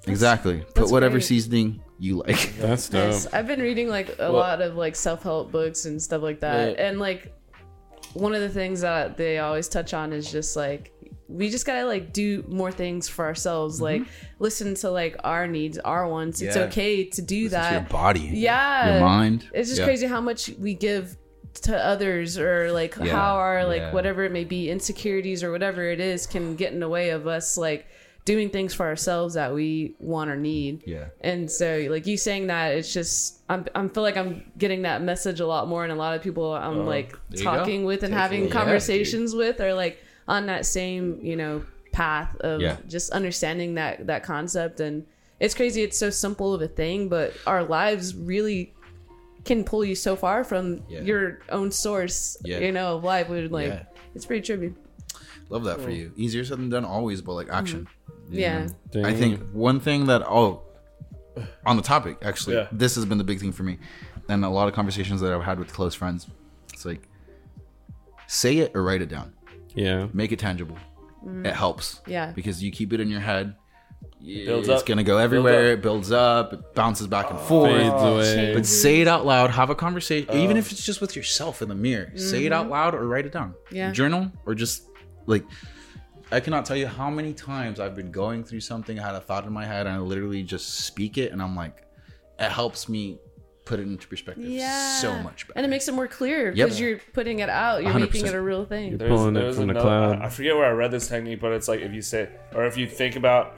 exactly put whatever great. seasoning you like. That's dope. Nice. I've been reading like a lot of like self help books and stuff like that, Yeah. and like one of the things that they always touch on is just like we just gotta like do more things for ourselves, mm-hmm. like listen to like our needs, our wants. It's okay to do Listen to your body. Yeah, Your mind. It's just Yeah. crazy how much we give to others or like Yeah, how our like yeah. whatever it may be insecurities or whatever it is can get in the way of us like doing things for ourselves that we want or need Yeah. and so like you saying that it's just i'm i feel like i'm getting that message a lot more and a lot of people i'm oh, like Oh, there talking with and Take having it. Yeah, conversations with are like on that same you know path of Yeah. just understanding that that concept and it's crazy it's so simple of a thing but our lives really can pull you so far from Yeah. your own source you know of life would like it's pretty trippy Love that for you. Easier said than done always, but like action. You yeah know? I think one thing that oh on the topic actually Yeah. this has been the big thing for me and a lot of conversations that I've had with close friends. It's like say it or write it down. Yeah. Make it tangible. Mm. It helps. Yeah. Because you keep it in your head. Builds it's up. gonna go everywhere. up. It builds up. It bounces back and oh, forth. Fades But say it out loud. Have a conversation, oh. even if it's just with yourself in the mirror. Say it out mm-hmm. loud or write it down. Yeah. Journal or just like I cannot tell you how many times I've been going through something, I had a thought in my head, and I literally just speak it, and I'm like, it helps me put it into perspective yeah so much better. and it makes it more clear Yep. because you're putting it out you're 100%. making it a real thing There's- Pulling it from the cloud. I I forget where I read this technique, but it's like if you say, or if you think about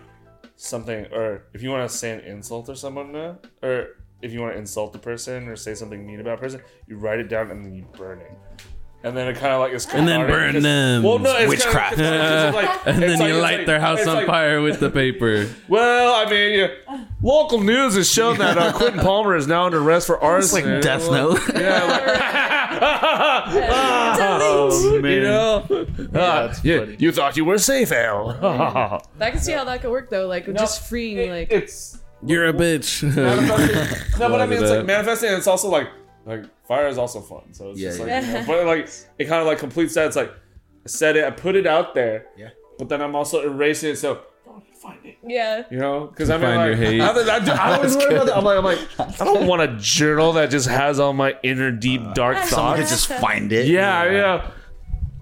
something, or if you want to say an insult or someone, or if you want to insult a person or say something mean about a person, you write it down and then you burn it. And then it kind of like is And then burn because- them. Well, no, it's Witchcraft. Kinda, cathartic 'cause it's like- and then like- you light like- their house on like- fire with the paper. Well, I mean, yeah, local news has shown that uh, Quentin Palmer is now under arrest for arson. It's like Death Note. Yeah, oh, man. You know? Ah, that's yeah, funny. you thought you were safe, Al. I can see how that could work though, like just freeing, like it's You're a bitch. no, but I mean, it's like manifesting. And it's also like like fire is also fun. So it's Yeah, just yeah. like, you know, but like it kind of like completes that. It's like I said it, I put it out there. Yeah. But then I'm also erasing it. So find it. yeah. You know, because I mean, like, your hate. I, I, do- I always worry about that. I'm like, I'm like, I don't want a journal that just has all my inner deep dark Someone could thoughts. just find it. Yeah, yeah.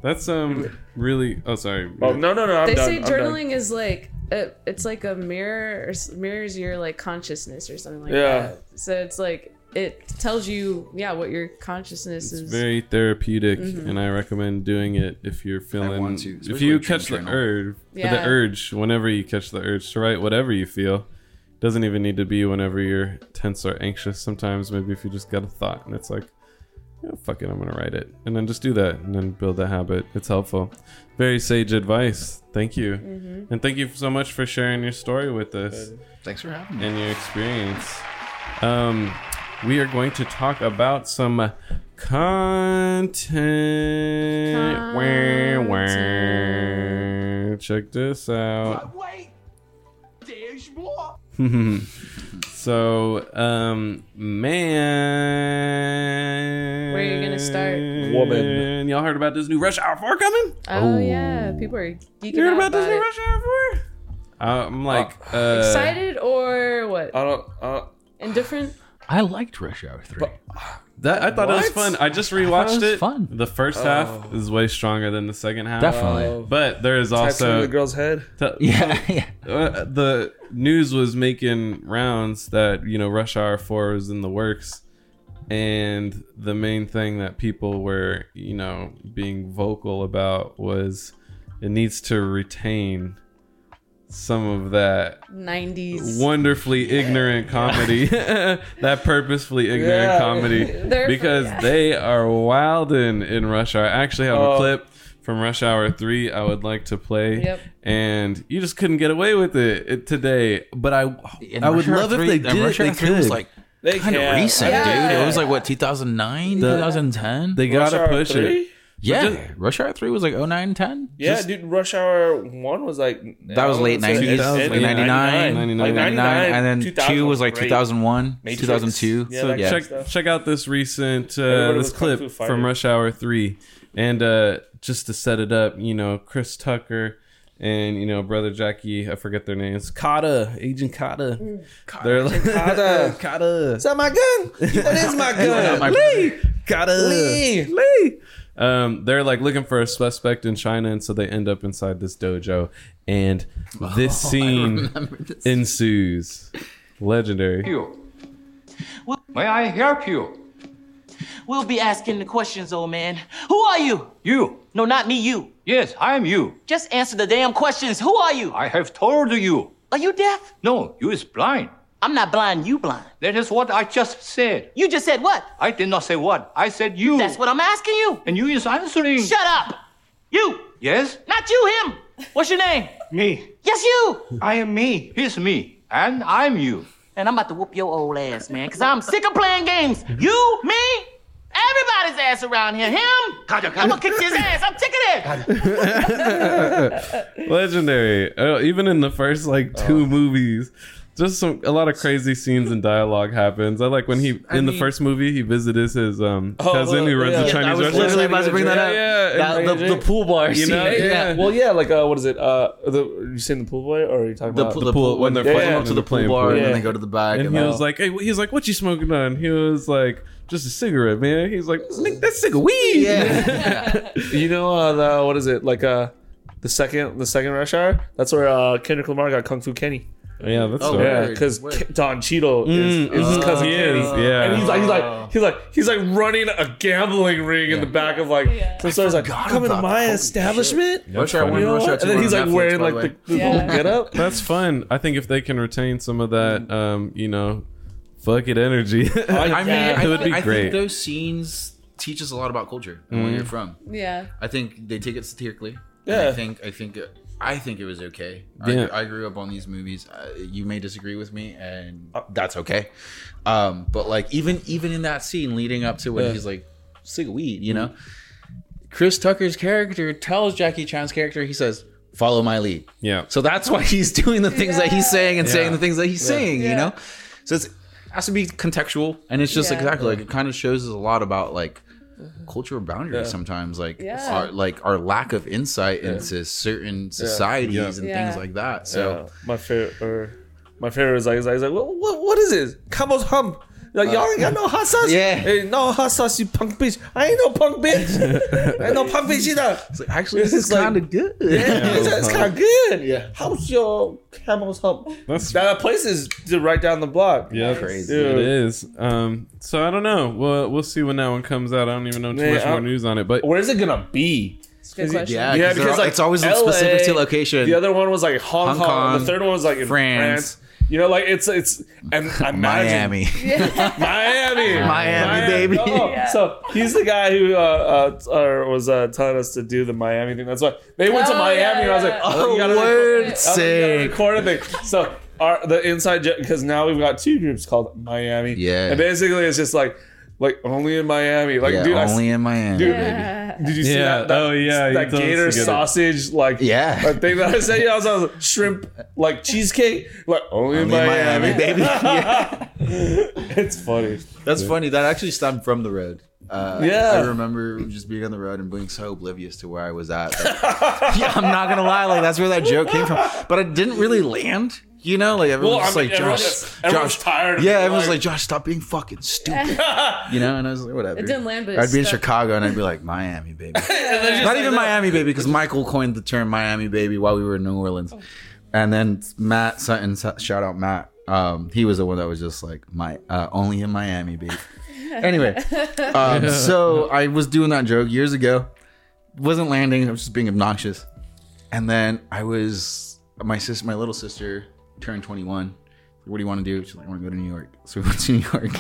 That's um really. Oh, sorry. Oh no, no, no. I'm They done. say I'm done. journaling is like it, it's like a mirror or mirrors your like consciousness or something like Yeah. that. So it's like it tells you yeah what your consciousness is. very therapeutic, Mm-hmm. and I recommend doing it if you're feeling. want to, if you catch the urge, Yeah. the urge, whenever you catch the urge to write whatever you feel, doesn't even need to be whenever you're tense or anxious. Sometimes maybe if you just got a thought and it's like, yeah, fuck it, I'm gonna write it, and then just do that, and then build a habit. It's helpful. Very sage advice. Thank you, Mm-hmm. and thank you so much for sharing your story with us Thanks for having me. and your experience. Um, we are going to talk about some content. Wah, wah. Check this out. Wait, there's more. so, um, man. Where are you gonna start? Woman. Y'all heard about this new Rush Hour 4 coming? oh yeah, people are geeking You heard out about this about new. Rush Hour 4? I'm like, uh, Excited or what? I don't. Uh, Indifferent? I liked Rush Hour 3. That I thought it was What? fun. I just thought it rewatched was it. fun. The first half is way stronger than the second half. Definitely. But there is tattoo also the girl's head. t- yeah, yeah. uh, the news was making rounds that you know Rush Hour Four was in the works, and the main thing that people were you know being vocal about was it needs to retain some of that 90s. wonderfully ignorant comedy, that purposefully ignorant Yeah. comedy, They're- because yeah. they are wildin' in Rush Hour. I actually have a Oh. clip from Rush Hour 3 I would like to play. Yep. And you just couldn't get away with it, it today. But I And I would Rush Hour love if they did Rush it. Hour They 3 could. was like They kind of can. recent, Yeah. dude. It was like what 2009, The- 2010. they gotta Hour push 3? it. Yeah, Rush Hour 3 was like 09, 10. Yeah, Just- dude. Rush Hour one was like That was late 90s, like like 99, 99, like 99, and then two was like 2001, Matrix. 2002. Yeah, So yeah. check check out this recent uh, Everybody this was Kung Fu clip from Rush Hour Three, and uh, just to set it up, you know, Chris Tucker and you know brother Jackie, I forget their names, Carter, Agent Carter. They're like Carter. Carter, Is that my gun? That is my gun. my Lee, Carter, Lee. Lee. Um, they're like looking for a suspect in China, and so they end up inside this dojo, and this scene ensues. Legendary. you. May I help you? We'll be asking the questions, old man. Who are you? You. No, not me, you. Yes, I am you. Just answer the damn questions. Who are you? I have told you. Are you deaf? No, you is blind. I'm not blind, you blind. That is what I just said. You just said what? I did not say what. I said you. That's what I'm asking you. And you is answering. Shut up. You. Yes? Not you, him. What's your name? Me. Yes, you. I am me. He's me. And I'm you. And I'm about to whoop your old ass, man, because I'm sick of playing games. You, me, everybody's ass around here. Him. I'm gonna kick his ass. I'm sick of this. legendary. Uh, even in the first like two movies, just some a lot of crazy scenes and dialogue happens. I like when he in the mean- first movie he visits his um, cousin who runs yeah. a Yeah, Chinese I was restaurant. literally about to bring that Yeah, up. yeah, That- the, the pool bar You scene. know, yeah. Well, yeah, like uh, what is it? Uh, the you saying the pool boy, or are you talking The, about pool, The the pool- pool when they're when playing- up to when the pool bar pool. and then Yeah. they go to the back. and And, he uh, was like, "Hey, he's like, what you smoking on?" He was like, "Just a cigarette, man." He's like, "Nigga, "That's cigar weed." yeah. You know, uh, the, what is it? Like uh, the second the second rush hour. That's where uh, Kendrick Lamar got Kung Fu Kenny. Yeah, that's Oh, Yeah, because. Don Cheadle is, is his mm, cousin uh, he is, yeah. And he's like, he's like, oh. he's like, he's like running a gambling ring in the back of like. So starts like, come into my establishment. Rush Hour funny. one, Rush Hour two And then he's like Netflix, wearing like the the, Yeah. get up. That's fun. I think if they can retain some of that, mm. um, you know, fuck it energy. Oh, I mean, Yeah, I, it would be I great. think those scenes teach us a lot about culture and where you're mm. from. Yeah. I think they take it satirically. Yeah. I think I think uh, I think it was okay. Yeah. I, I grew up on these movies. Uh, you may disagree with me, and that's okay. Um, but like even even in that scene leading up to when Yeah. he's like cig weed, you know, Chris Tucker's character tells Jackie Chan's character, he says, "Follow my lead." yeah. So that's why he's doing the things that he's saying and saying the things that he's saying, you know? So it's, it has to be contextual. And it's just Yeah. exactly like it kind of shows us a lot about like Mm-hmm. cultural boundaries Yeah. sometimes, like Yeah. our like our lack of insight into certain societies Yeah. and Yeah. things like that. So So my favorite, or my favorite is like, is like, is like what, what, what is this? Camel's hump. Like y'all ain't got no hot sauce. Yeah. hey, no hot sauce, you punk bitch. I ain't no punk bitch. I ain't no punk bitch either. it's like, actually this It's is kind of good. Yeah, it's, it's kind of good. Yeah. How's your camel's hump? That's- that place is right down the block. Yeah, Crazy. It is. Um, so I don't know. We'll we'll see when that one comes out. I don't even know too Man, much more news on it. But Where's it gonna be? Good question. Yeah, Yeah, because because like it's always LA, specific to location. The other one was like Hong, Hong Kong. Kong, The third one was like in France. France. You know, like it's it's and imagine- Miami. Miami, Miami, baby. Oh, So he's the guy who uh, uh, or was uh, telling us to do the Miami thing. That's why they went to Oh, Miami, yeah, and I was like, yeah. "Oh, you gotta word record, oh, you gotta sick. record a thing." So our the inside because now we've got two groups called Miami. Yeah. and basically it's just like like only in Miami. Like, yeah, dude, I, only in Miami. dude, Yeah. did you see Yeah. that? that Oh, yeah, you that gator to it. sausage like Yeah. that thing that I said. Yeah, I was, I was like, shrimp like cheesecake like only, in Only in Miami, Miami, baby. It's funny. That's funny. That actually stemmed from the road. Uh, Yeah. I remember just being on the road and being so oblivious to where I was at. that- yeah, I'm not gonna lie, like that's where that joke came from. But it didn't really land. You know, like everyone Well, was I mean, like, everyone- Josh, everyone's Josh, tired Yeah, being everyone's like- like, Josh, stop being fucking stupid. you know, and I was like, whatever. It didn't land, but I'd be in. Chicago and I'd be like, Miami, baby. not even Miami, baby, because Michael coined the term Miami, baby, while we were in New Orleans. And then Matt Sutton, shout out Matt. Um, he was the one that was just like, my uh, only in Miami, baby. Anyway, um, so I was doing that joke years ago. Wasn't landing. I was just being obnoxious. And then I was my sister, my little sister turned 21 What do you want to do? She's like, I want to go to New York. So we went to New York.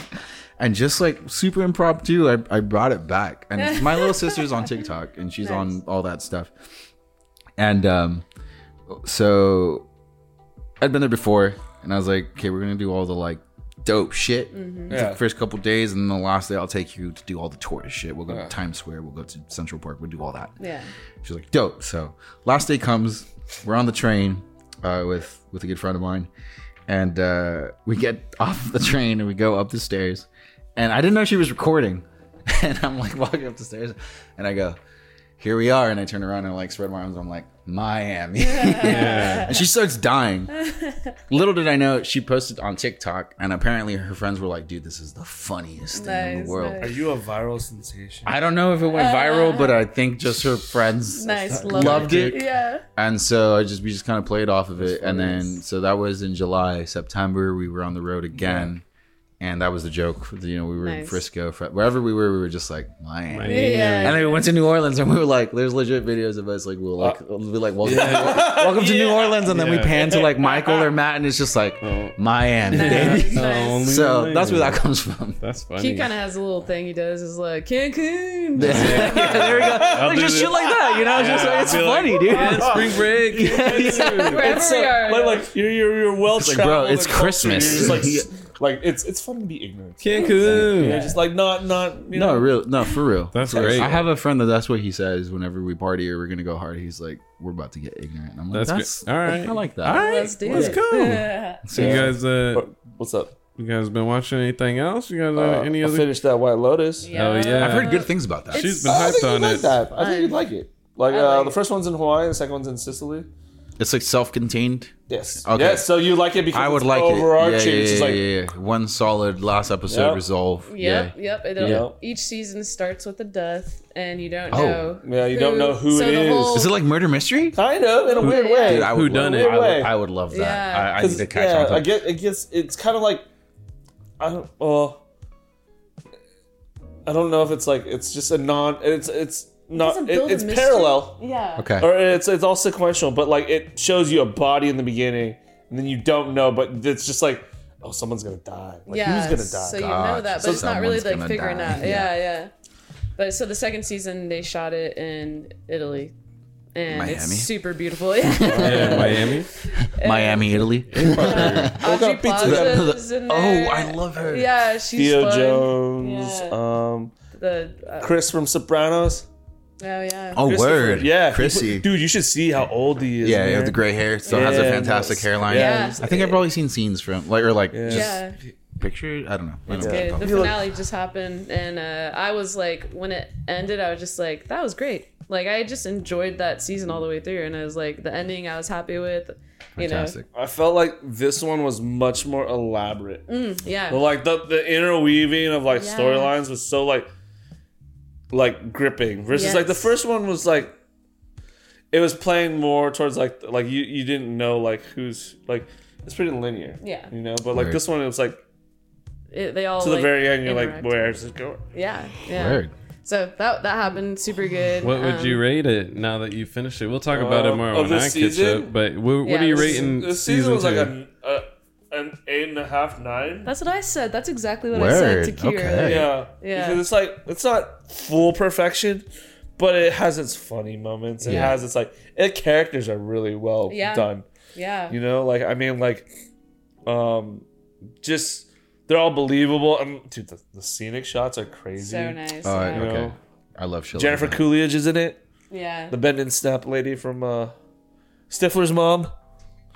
And just like super impromptu, I, I brought it back. And my little sister's on TikTok and she's on all that stuff. And um, so I'd been there before and I was like, okay, we're going to do all the like dope shit Yeah. the first couple days. And then the last day, I'll take you to do all the tourist shit. We'll go to Times Square. We'll go to Central Park. We'll do all that. Yeah. She's like, dope. So last day comes, we're on the train uh, with with a good friend of mine, and uh, we get off the train and we go up the stairs, and I didn't know she was recording, and I'm like walking up the stairs, and I go, here we are, and I turn around and like spread my arms, I'm like Miami, and she starts dying. Little did I know she posted on TikTok, and apparently her friends were like, dude, this is the funniest thing in the world. nice. Are you a viral sensation? I don't know if it went viral, but I think just her friends Nice. loved it. Yeah. And so I just we just kind of played off of it, and then so that was in July, September. We were on the road again, and that was the joke. You know, we were in Frisco, wherever we were, we were just like Miami. Yeah. And then we went to New Orleans, and we were like, "There's legit videos of us like we'll like uh, we'll be like welcome, welcome to New Orleans," and then we pan to like Michael or Matt, and it's just like oh. Miami, Nice, baby. nice. Only So that's where that comes from. That's funny. He kind of has a little thing he does is like Cancun. yeah, there we go. Like just this. shit like that, you know? just like, it's I'll like, funny, dude. Yeah, spring break. Wherever It's we are. like, like you're you're, you're well like, bro, it's Christmas. like like it's it's fun to be ignorant. Cancun. You're just like not not you No, real, no, for real. That's Like, great. I have a friend that that's what he says whenever we party or we're gonna go hard. He's like, "We're about to get ignorant." And I'm like, That's "That's, good. All right. I like that." All right. Let's do Let's it. go. Yeah. So you guys, uh, What- What's up? you guys been watching anything else? You guys, uh, Uh, any I other? finished that White Lotus. Oh yeah, I've heard good things about that. She's been I think hyped you'd on like it. that. I think you'd like it. Like I uh, like the it. first one's in Hawaii, the second one's in Sicily. It's like self-contained. Yes. Okay. Yes. So you like it because I would it's like it. Yeah, overarching. yeah, It's yeah, like yeah, yeah. One solid last episode Yep. resolve. Yep, Yeah. yep. It'll, Yeah. Each season starts with a death, and you don't Oh. know. Yeah, you don't know who so it the is. Whole, Is it like murder mystery? kind of in a weird way. Dude, I Who would done love, it? I would, I would love that. Yeah. I, I need 'Cause, to catch yeah, on. I it. get it gets it's kind of like I don't well I don't know if it's like it's just a non it's it's not doesn't it, it's mystery. parallel yeah. Okay. or it's it's all sequential but like it shows you a body in the beginning and then you don't know but it's just like oh someone's gonna die like yeah, who's gonna die So you know that, but So it's not really like figuring die. out. Yeah. Yeah. yeah, But so the second season they shot it in Italy, and Miami? it's super beautiful. Yeah, Yeah, Miami. Miami, Italy. Aubrey Plaza's in Oh. I love her. Yeah, she's Theo fun. Jones Yeah. um The uh, Chris from Sopranos oh yeah. Oh, word. yeah he Chrissy. put- dude you should see how old he is Yeah, in yeah, there. the gray hair. Still has a fantastic no, hairline. Yeah. I think I've probably seen scenes from like or like just Yeah. picture. I don't know. I It's don't know good. to The call it. finale just happened, and uh, I was like, when it ended, I was just like, that was great. Like I just enjoyed that season all the way through, and I was like, the ending I was happy with. You Fantastic. I felt like this one was much more elaborate know, yeah, But like the the interweaving of like Yeah. storylines was so like like gripping versus like the first one was like it was playing more towards like like you you didn't know like who's like it's pretty linear Yeah. you know but like Word. this one it was like It- they all to the like, very end you're like where's it going Yeah, yeah. Word. So that that happened super good. What would Um, you rate it now that you finished it? We'll talk about it Um, more of when this I catch season? up. But what, what Yeah, are you rating this season, season was two? like a, a eight and a half nine That's what I said. That's exactly what I said to Kira. okay. yeah Yeah. because it's like it's not full perfection but it has its funny moments it Yeah. has its like the characters are really well Yeah. done Yeah. You know, like I mean, like, um, just they're all believable. And dude, the, the scenic shots are crazy. So nice. Oh, yeah. okay. know. I love shit. Jennifer. Coolidge is in it. yeah. The bend and snap lady from uh, Stifler's mom.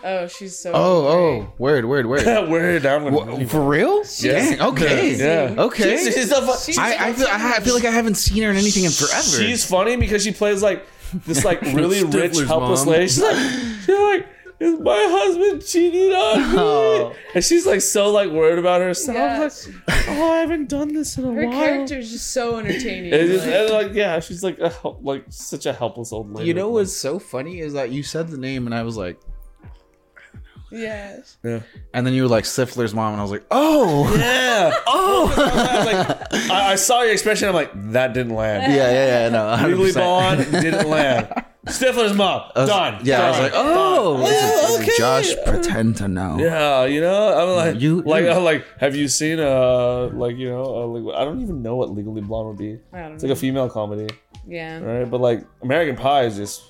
Oh, she's so. Oh, oh great. oh, word, word, word. Word, I'm gonna Wha- For real? Dang, okay. Yeah. Okay. She's, she's so fu- She's I, I, feel, I, I feel like I haven't seen her in anything in forever. She's funny because she plays like this like really rich Stifler's helpless mom. lady. She's like, she's like, is my husband cheating on me? Oh. And she's like so like worried about herself. Yeah. Like, oh, I haven't done this in a while. Her while. character is just so entertaining. And, it's- like- and, like yeah, she's like a, hel- like such a helpless old lady. you know what's so funny is that you said the name and I was like, yeah. Yeah. and then you were like Stifler's mom, and I was like, oh, Yeah. oh. I, was like, I, I saw your expression. I'm like, that didn't land. yeah, yeah, yeah, no, Legally 100%. Bond didn't land. Stifler's mom. Done. Yeah, I was like, oh, Oh, does Josh pretend to know? Yeah, you know, I'm like, You- like, you- I'm like, have you seen, uh, like, you know, uh, like, I don't even know what Legally Blonde would be. I don't It's like a female comedy, Yeah. right? But like, American Pie is just,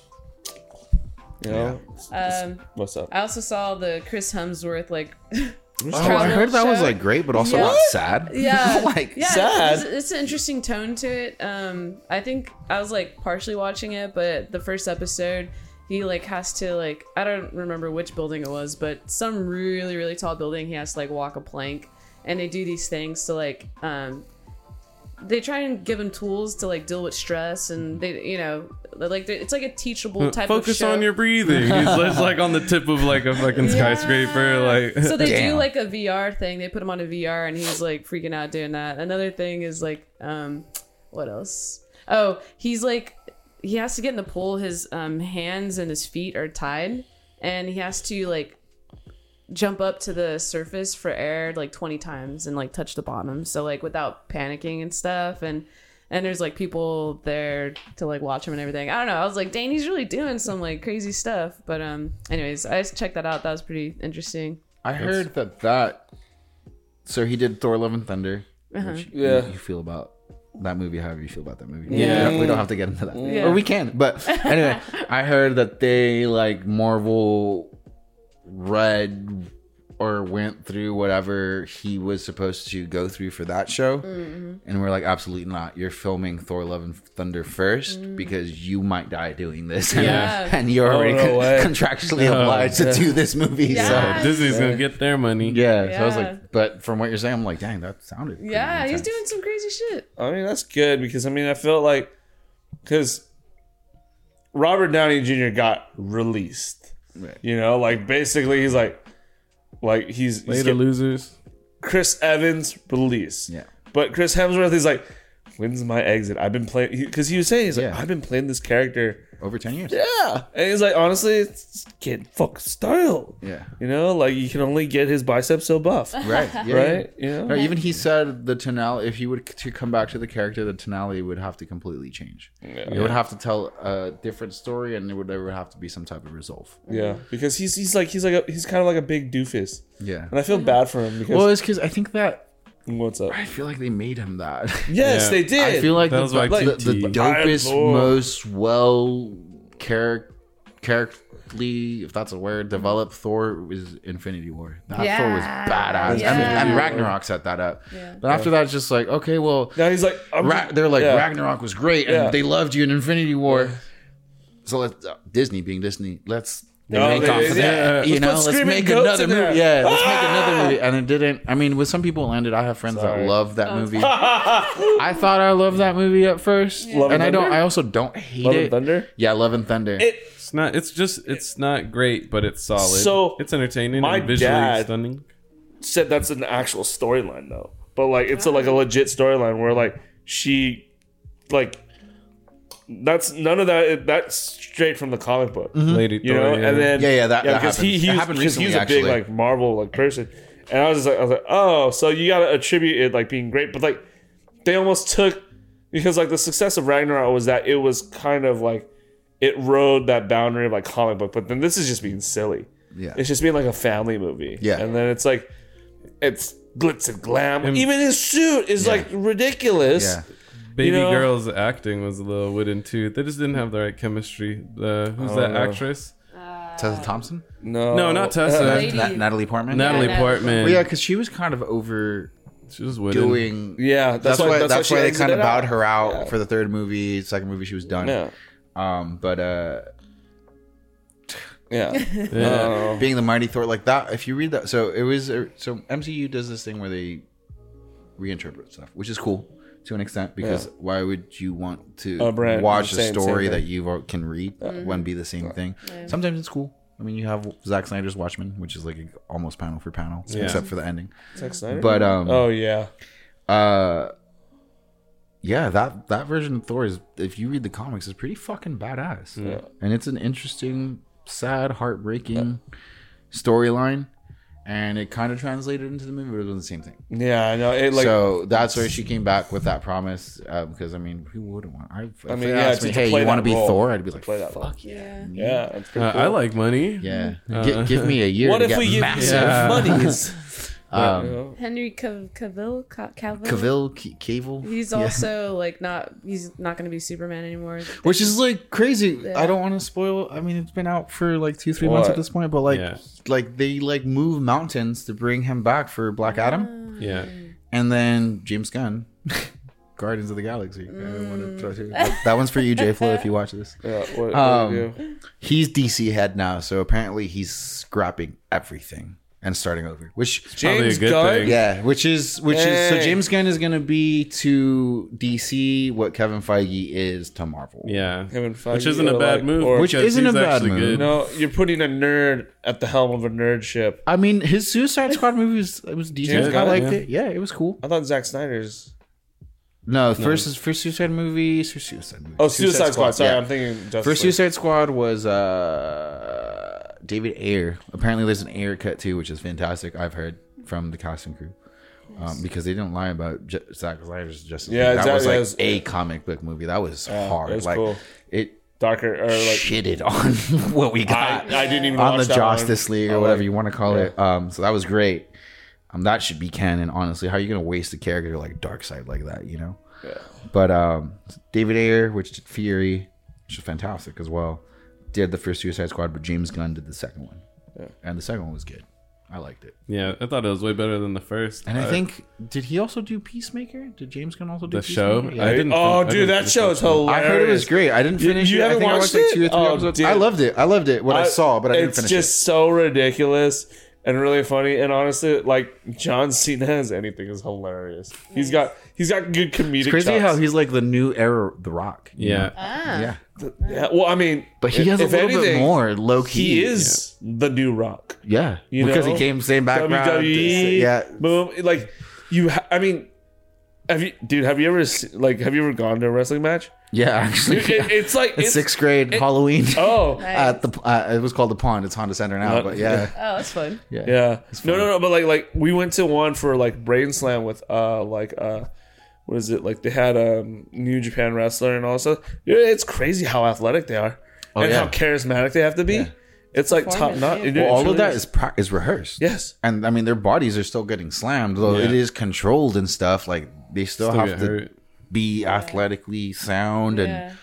you know, Um, what's up? I also saw the Chris Hemsworth like. Oh, I heard that was like great, but also Yeah. not sad. Yeah, like yeah, sad. It's, it's an interesting tone to it. Um, I think I was like partially watching it, but the first episode, he like has to like I don't remember which building it was, but some really really tall building. He has to like walk a plank, and they do these things to like um, they try and give him tools to like deal with stress, and they you know like it's like a teachable type of Focus on your breathing. He's like on the tip of like a fucking skyscraper. Like so they do like a VR thing. They put him on a VR, and he's like freaking out doing that. Another thing is like, um, what else? Oh, he's like, he has to get in the pool. His um hands and his feet are tied, and he has to like jump up to the surface for air like 20 times and like touch the bottom. So like without panicking and stuff, and. And there's like people there to like watch him and everything. I don't know. I was like, dang, he's really doing some like crazy stuff. But um, anyways, I just checked that out. That was pretty interesting. I heard that that. So he did Thor: Love and Thunder. Uh-huh. Which Yeah. you, you feel about that movie, however you feel about that movie. Yeah. we don't, we don't have to get into that, Yeah. or we can. But anyway, I heard that they like Marvel read or went through whatever he was supposed to go through for that show, Mm-hmm. and we're like, absolutely not. You're filming Thor: Love and Thunder first Mm. because you might die doing this, Yeah. and you're already no con- way. contractually obliged to do this movie. Yeah. So Disney's gonna get their money. yeah, so I was like, but from what you're saying, I'm like, dang, that sounded. pretty Yeah, he's doing some crazy shit. I mean, that's good because I mean, I felt like because Robert Downey Jr. got released. Right. You know, like basically, he's like, like he's, he's Later getting- losers. Chris Evans release. Yeah. But Chris Hemsworth is like, when's my exit? I've been playing because he, was saying he's like, Yeah. I've been playing this character. over ten years. Yeah, and he's like, honestly, it's getting fuck style. Yeah. You know, like you can only get his biceps so buff, Right. Yeah, right? You know, No, even he said the tonality. If he would to come back to the character, the tonality would have to completely change. It would have to tell a different story, and it would there would have to be some type of resolve. yeah, because he's he's like he's like a, he's kind of like a big doofus, Yeah. and I feel bad for him because Well, it's because I think that what's up? I feel like they made him that. Yes, Yeah. they did. I feel like That the, was like the, the TT. dopest, I most well char- characterly, if that's a word, developed Thor was Infinity War. That Thor was Yeah. badass, and, Yeah. and Ragnarok set that up. Yeah. But after that, it's just like okay, well, now he's like, I'm- Ra- they're like yeah. Ragnarok was great, and Yeah. they loved you in Infinity War. So let's uh, Disney being Disney, let's No, make they- off of yeah. that. You Let's know, let's make another movie. Yeah, let's make ah! another movie. And it didn't. I mean, with some people it landed. I have friends Sorry. that love that oh, movie. I thought I loved that movie at first, Love and and I don't. I also don't hate Love it. and Thunder. Yeah, Love and Thunder. It, It's not. It's just. It's not great, but it's solid. So, it's entertaining my and visually dad- stunning. said that's an actual storyline though, but like it's a, like a legit storyline where like she, like, that's none of that. That's straight from the comic book. Mm-hmm. Lady you Thor, know, yeah. and then Yeah, yeah, that- that because he happened. he That was, happened because he was a big actually. like Marvel like person, and I was just like I was like oh so you gotta attribute it like being great, but like they almost took because like the success of Ragnarok was that it was kind of like it rode that boundary of like comic book, but then this is just being silly. yeah, It's just being like a family movie. Yeah. And then it's like it's glitz and glam. And- Even his suit is Yeah. like ridiculous. yeah. Baby you know- girl's acting was a little wooden too. They just didn't have the right chemistry. Uh, who's that know. actress? Tessa Thompson, No. No, not Tessa. Lady. Na- Natalie Portman. Natalie Natalie. Portman. Well, yeah, because she was kind of overdoing. she was wooden. Yeah, that's, That's, why, why. that's, That's, why, why they kind of bowed out. her out Yeah. for the third movie. Second movie, she was done. Yeah. Um, but uh, Yeah. Yeah. Uh, being the mighty Thor like that. If you read that, so it was uh, so MCU does this thing where they reinterpret stuff, which is cool to an extent because Yeah. why would you want to A brand- watch a same- same story that you can read when be the same thing? Sometimes it's cool. I mean, you have Zack Snyder's Watchmen, which is like almost panel for panel, Yeah. except for the ending. Zack Snyder? But um, oh yeah. uh, yeah, that that version of Thor is, if you read the comics, is pretty fucking badass, Yeah, and it's an interesting, sad, heartbreaking storyline. And it kind of translated into the movie, but it wasn't the same thing. Yeah, I know. It like so that's where she came back with that promise. Because I mean, who wouldn't want? I, if I mean, yeah, asked me, to hey, you want to be role. Thor? I'd be To like, play that fuck yeah. Yeah. yeah, it's Uh, cool. I like money. Yeah, Uh, Gi- give me a year. What to if get we give massive. Yeah. monies? Um, You? Henry Cav- Cavill, Ca- Cavill. Cavill, C- Cable, He's Yeah. also like not. He's not going to be Superman anymore. which is like crazy. Yeah. I don't want to spoil. I mean, it's been out for like two, three months at this point, but like, Yeah. like they like move mountains to bring him back for Black Adam, Yeah. and then James Gunn, Guardians of the Galaxy. I wanna throw to- that one's for you, J Flo, if you watch this. Yeah, what, what Um, you? He's DC head now, so apparently he's scrapping everything and starting over. Which Probably a James good Gunn. thing. yeah, which is which is so James Gunn is gonna be to DC what Kevin Feige is to Marvel. Yeah. Kevin Feige Which isn't a bad like- move. or- Which isn't a bad move. good. No, you're putting a nerd at the helm of a nerd ship. I mean, his Suicide Squad movie was it was decent. James I liked yeah. it. Yeah, it was cool. I thought Zack Snyder's. No, first is first Suicide movie. First Suicide movie. Oh, Suicide, Squad. Sorry, yeah. I'm thinking. Justice First League. Suicide Squad was uh David Ayer. Apparently, there's an Ayer cut too, which is fantastic. I've heard from the cast and crew. Um, because they didn't lie about J- Zack Snyder's Justice Yeah, League. That was like It was- a comic book movie. That was hard. it was like cool. it darker or like shitted on what we got. I, I didn't even on the that one. Justice League or I whatever like- you want to call it. Um, so that was great. Um, that should be canon. Honestly, how are you gonna waste a character like Darkseid like that? You know. Yeah. But um, David Ayer, which did Fury, which is fantastic as well, did the first Suicide Squad, but James Gunn did the second one, Yeah. and the second one was good. I liked it. Yeah, I thought it was way better than the first. And I Uh, think did he also do Peacemaker? Did James Gunn also do the show. Peacemaker? I didn't. Oh, fin- I dude, didn't that show is hilarious. I heard it was great. I didn't finish you it. I haven't think I watched watched like it? two or three Oh, episodes. dude. I loved it. I loved it. What I, saw, but I didn't finish it. it's just so ridiculous and really funny. And honestly, like John Cena as anything is hilarious. He's got he's got good comedic. It's crazy chops. how he's like the new era The Rock. you Yeah. Ah. Yeah. Yeah, well, I mean, But he has a if little bit more low key. He is the new Rock. Yeah. You because know? he came same background. WWE. Yeah. Boom. Like you. Ha- I mean, have you, dude? Have you ever like have you ever gone to a wrestling match? Yeah, actually. Dude, it- it's like it's, sixth grade Halloween. Oh, At the uh, it was called the pond. It's Honda Center now, Not- but yeah, Oh, that's fun. yeah, Yeah. It's No, no, no. But like, like we went to one for like Brain Slam with uh, like uh, what is it? Like they had a um, New Japan wrestler and all that stuff. Yeah, it's crazy how athletic they are and Oh, yeah. how charismatic they have to be. Yeah. It's like top Performance, notch. Well, all truly of that is pra- is rehearsed. yes. and I mean their bodies are still getting slammed, though Yeah. it is controlled and stuff. Like they still, Still have to hurt. be athletically sound and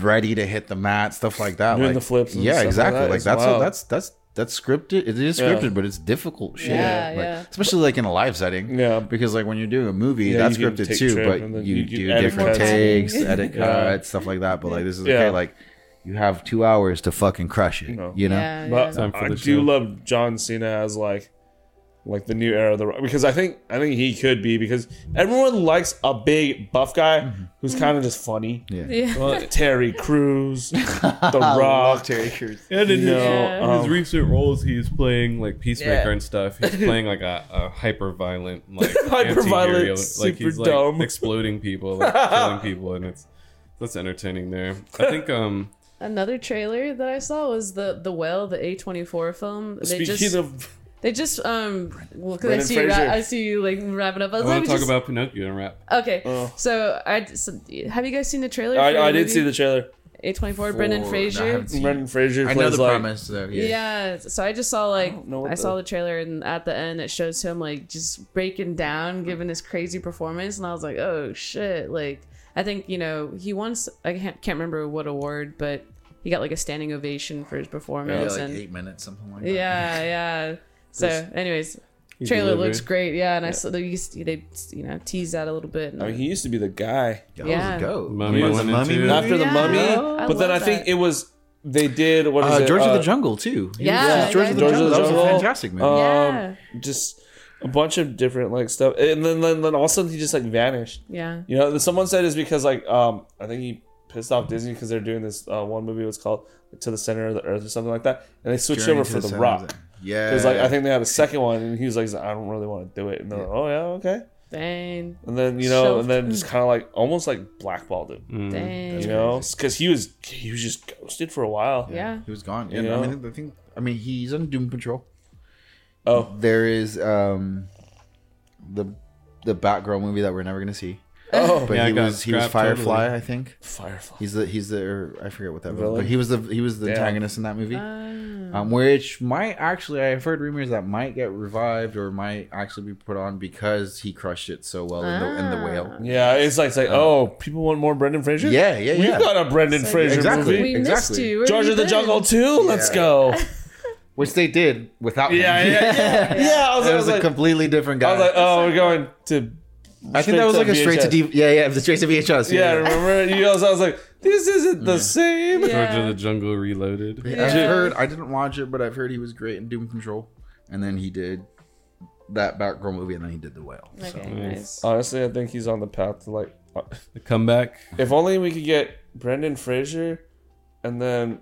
ready to hit the mat, stuff like that. Doing like, the flips and yeah, stuff like exactly. that. Like, that's wild. that's that's that's scripted. It is Yeah. scripted, but it's difficult shit. Yeah, Like, yeah. Especially like in a live setting. Yeah. Because like when you're doing a movie, Yeah, that's scripted too, but you, you do different cuts. takes, edit Yeah. cuts, stuff like that. But like this is Yeah. okay. Like you have two hours to fucking crush it. No. You know. Yeah, But Time for I the do show. love John Cena as like like the new era of the Rock because I think I think he could be because everyone likes a big buff guy who's kind of just funny. Yeah. Yeah. Well, Terry Crews, The I Rock. Terry Crews. And in You know, Yeah. his, his um, recent roles, he's playing like Peacemaker Yeah. and stuff. He's playing like a, a hyper violent, like Hyper-violent, like super he's like dumb. exploding people, like killing people, and it's that's entertaining. There, I think. Um, Another trailer that I saw was the the Whale, the A twenty four film. They Speaking just of, they just um well because I Brendan see you, Fraser. I see you like wrapping up. I I want to talk just- about Pinocchio and wrap. Okay, Oh. so I so, have you guys seen the trailer? I, I did see the trailer. A twenty four. Brendan For- Fraser. I haven't seen it. Brendan Fraser I know the like premise though. Yeah. Yeah. so I just saw like don't I, what saw the- the trailer and at the end it shows him like just breaking down, giving this crazy performance, and I was like, oh shit! Like I think you know he once I can't can't remember what award, but he got like a standing ovation for his Yeah, performance, like and eight minutes, something like that. yeah, yeah. So, anyways, He trailer delivered. looks great. Yeah, and I saw they used to, they you know tease that a little bit. And I mean, he used to be the guy That Yeah. was a go. Mummy Was one the and mummy two. movie? after the Yeah. Mummy, I but then I love think that. it was they did what is Uh, it? George uh, of the Jungle too. He Yeah, was George yeah, of the George Jungle. the That was a Jungle. fantastic movie. Um, Yeah. just a bunch of different like stuff, and then, then then all of a sudden he just like vanished. yeah, You know, someone said it's because like um I think he pissed off Disney because they're doing this uh, one movie was called To the Center of the Earth or something like that, and they switched Journey over to for The Center Rock of the- Yeah. because like I think they had a second one, and he was like I don't really want to do it, and they're like oh yeah okay, dang, and then you know Shelved. and then just kind of like almost like blackballed him, Mm. dang. you know, because he was he was just ghosted for a while. Yeah. he was gone. You Yeah, I mean, I think. I mean, he's on Doom Patrol. Oh, There is um, the the Batgirl movie that we're never gonna see. Oh, But Yeah, he was he was Firefly, totally. I think. Firefly. He's the he's the or I forget what that was, Villain? but he was the he was the Yeah. antagonist in that movie. Ah. Um, which might actually I've heard rumors that might get revived or might actually be put on because he crushed it so well in the in the whale. Yeah, it's like, it's like oh, people want more Brendan Fraser. Yeah, yeah, We've got a Brendan Fraser Exactly. movie. we missed exactly. you. George of the been? Jungle 2? Let's go. Which they did without him. Yeah, yeah, yeah. yeah I was, it I was was a completely different guy. I was like, oh, we're going to. I think that was like a straight to VHS. D. Yeah, yeah, the straight to VHS. Yeah, remember? You also, I was like, this isn't the same. George Yeah. of the Jungle Reloaded. I've heard. I didn't watch it, but I've heard he was great in Doom Patrol, and then he did that Batgirl movie, and then he did the Whale. Okay, Nice. nice. Honestly, I think he's on the path to like. uh, The comeback. If only we could get Brendan Fraser, and then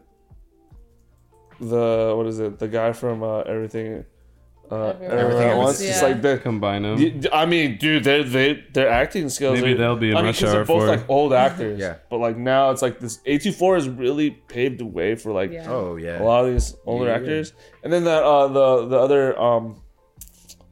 the what is it? The guy from uh, Everything. Uh, Everywhere Everything at Once. once. Just like the. Combine them. I mean, dude, they they their acting skills. Maybe are, they'll be in I mean, Rush 'cause they're both 4. like old actors. Yeah. But like now, it's like this. A 4 has really paved the way for like Yeah. Oh yeah. a lot of these older Yeah. actors. And then that uh the the other um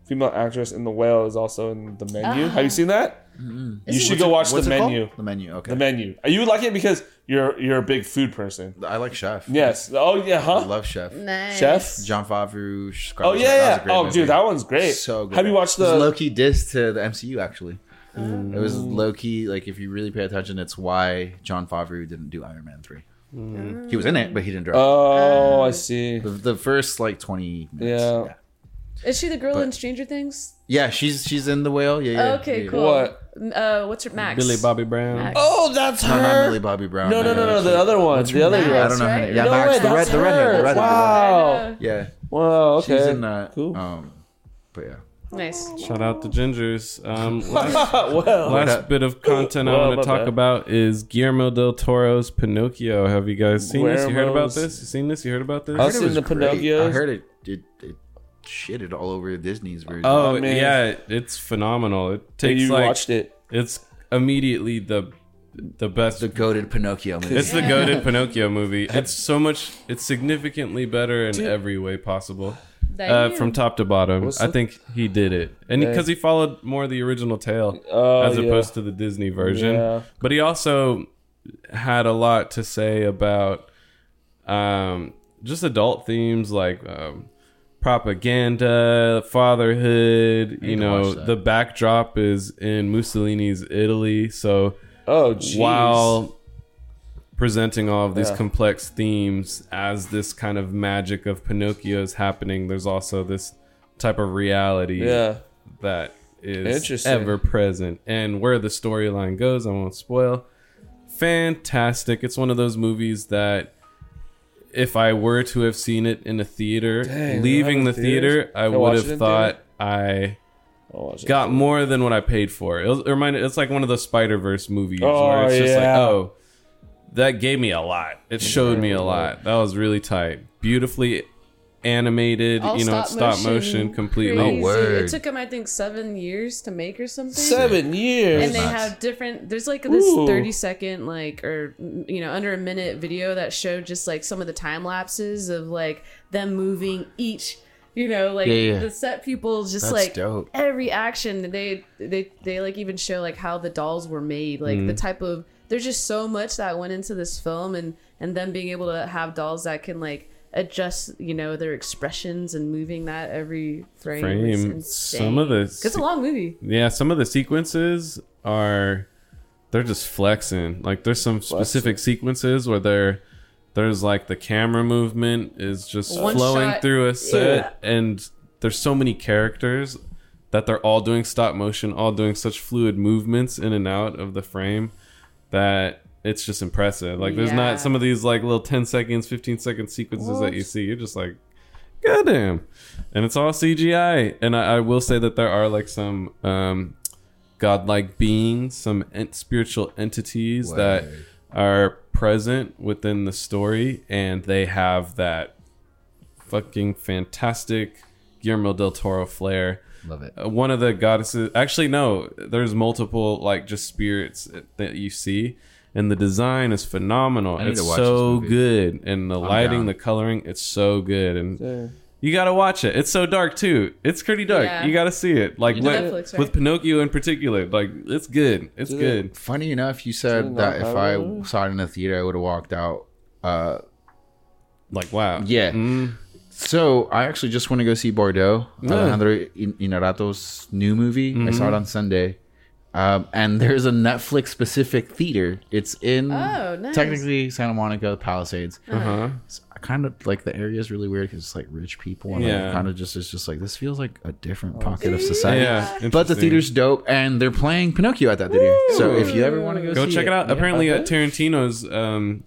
female actress in the whale is also in the menu. Have you seen that? You should it- go watch What's the it called? menu. The menu. Okay. The menu. Are you would like it because you're you're a big food person. I like Chef. Yes. Oh yeah, I huh? love Chef. Nice. Chef. Jon Favreau. Oh yeah, Johansson. Yeah. great Oh movie. dude, that one's great. So good. Have you watched the? low key diss to the MCU actually? Mm. It was low key. Like if you really pay attention, it's why Jon Favreau didn't do Iron Man three. Mm. He was in it, but he didn't direct. Oh, I oh. see. the, the first like twenty minutes. Yeah. yeah. Is she the girl But- in Stranger Things? Yeah, she's she's in the whale. Yeah, yeah. okay, yeah, cool. What? Uh, what's her Max? Billy Bobby Brown. Max. Oh, that's Yeah. No, not her. Millie Bobby Brown. No, no, no, no. The other one. The other Max, girl. I don't know her right? name. Yeah, No Max, way, the red, that's the redhead, the her. redhead. Wow. Yeah, Wow. Okay. she's in that. Cool. Um, but yeah. Nice. Shout out to Gingers. Um, last well, last bit of content I Well, want my to talk bad. about is Guillermo del Toro's Pinocchio. Have you guys seen this? You heard about Guillermo's- this? You seen this? You heard about this? I've heard it seen was the great. Pinocchios. I heard it. It, it shitted all over Disney's version. Oh I mean- yeah, it's phenomenal. It takes you like watched it. it's immediately the the best. the goaded Pinocchio movie. it's the goaded Pinocchio movie. It's so much. It's significantly better in every way possible. Uh, from top to bottom, What's I the- think he did it, and because he followed more of the original tale Oh, as yeah. opposed to the Disney version. Yeah. But he also had a lot to say about um, just adult themes like um, propaganda, fatherhood. You know, the backdrop is in Mussolini's Italy, so Oh, jeez. while presenting all of these Yeah. complex themes as this kind of magic of Pinocchio is happening, there's also this type of reality Yeah. that is ever present. And where the storyline goes, I won't spoil. Fantastic. It's one of those movies that if I were to have seen it in a theater, Dang, leaving the theaters? theater, I Can would have thought I got more than what I paid for. It, was, it reminded it's like one of those Spider Verse movies Oh, where it's just like, yeah. oh, that gave me a lot. It showed me a lot. That was really tight, beautifully animated. All you know, it's stop motion, completely. crazy. Oh, word. It took them, I think, seven years to make or something. Seven years. and they nuts. have different there's like this Ooh. 30 second like or you know under a minute video that showed just like some of the time lapses of like them moving each you know like Yeah, yeah. the set people just That's like dope. every action they they they like even show like how the dolls were made like Mm. the type of there's just so much that went into this film and and them being able to have dolls that can like adjust you know their expressions and moving that every frame, Frame. Some of the- 'Cause it's a long movie Yeah, some of the sequences are they're just flexing. Like there's some specific sequences where they're there's like the camera movement is just One flowing shot. through a set Yeah. and there's so many characters that they're all doing stop motion, all doing such fluid movements in and out of the frame that it's just impressive. Like there's Yeah. not some of these like little 10 seconds, 15 second sequences that you see. You're just like goddamn and it's all cgi and I, I will say that there are like some um godlike beings some en- spiritual entities that are present within the story and they have that fucking fantastic guillermo del toro flair Love it. uh, one of the goddesses actually no there's multiple like just spirits that you see and the design is phenomenal I and need it's so good and the lighting down. the coloring it's so good and Yeah. You gotta watch it. It's so dark too. It's pretty dark. Yeah. You gotta see it. Like with, Netflix, right? with Pinocchio in particular. Like it's good. It's Did good. Funny enough, you said not that if have I it? saw it in the theater, I would have walked out. Uh, Like wow. Yeah. Mm. so I actually just want to go see Bardo, Yeah. Alejandro Inarritu's new movie. I Mm-hmm. saw it on Sunday. Um, and there's a Netflix specific theater. It's in Oh, nice. technically Santa Monica Palisades. Uh huh. I kind of like the area is really weird because it's like rich people, and Yeah. kind of just it's just like this feels like a different pocket of society. Yeah. But the interesting. theater's dope, and they're playing Pinocchio at that theater. So if you ever want to go, Go see check it out. yeah. Apparently at Tarantino's um,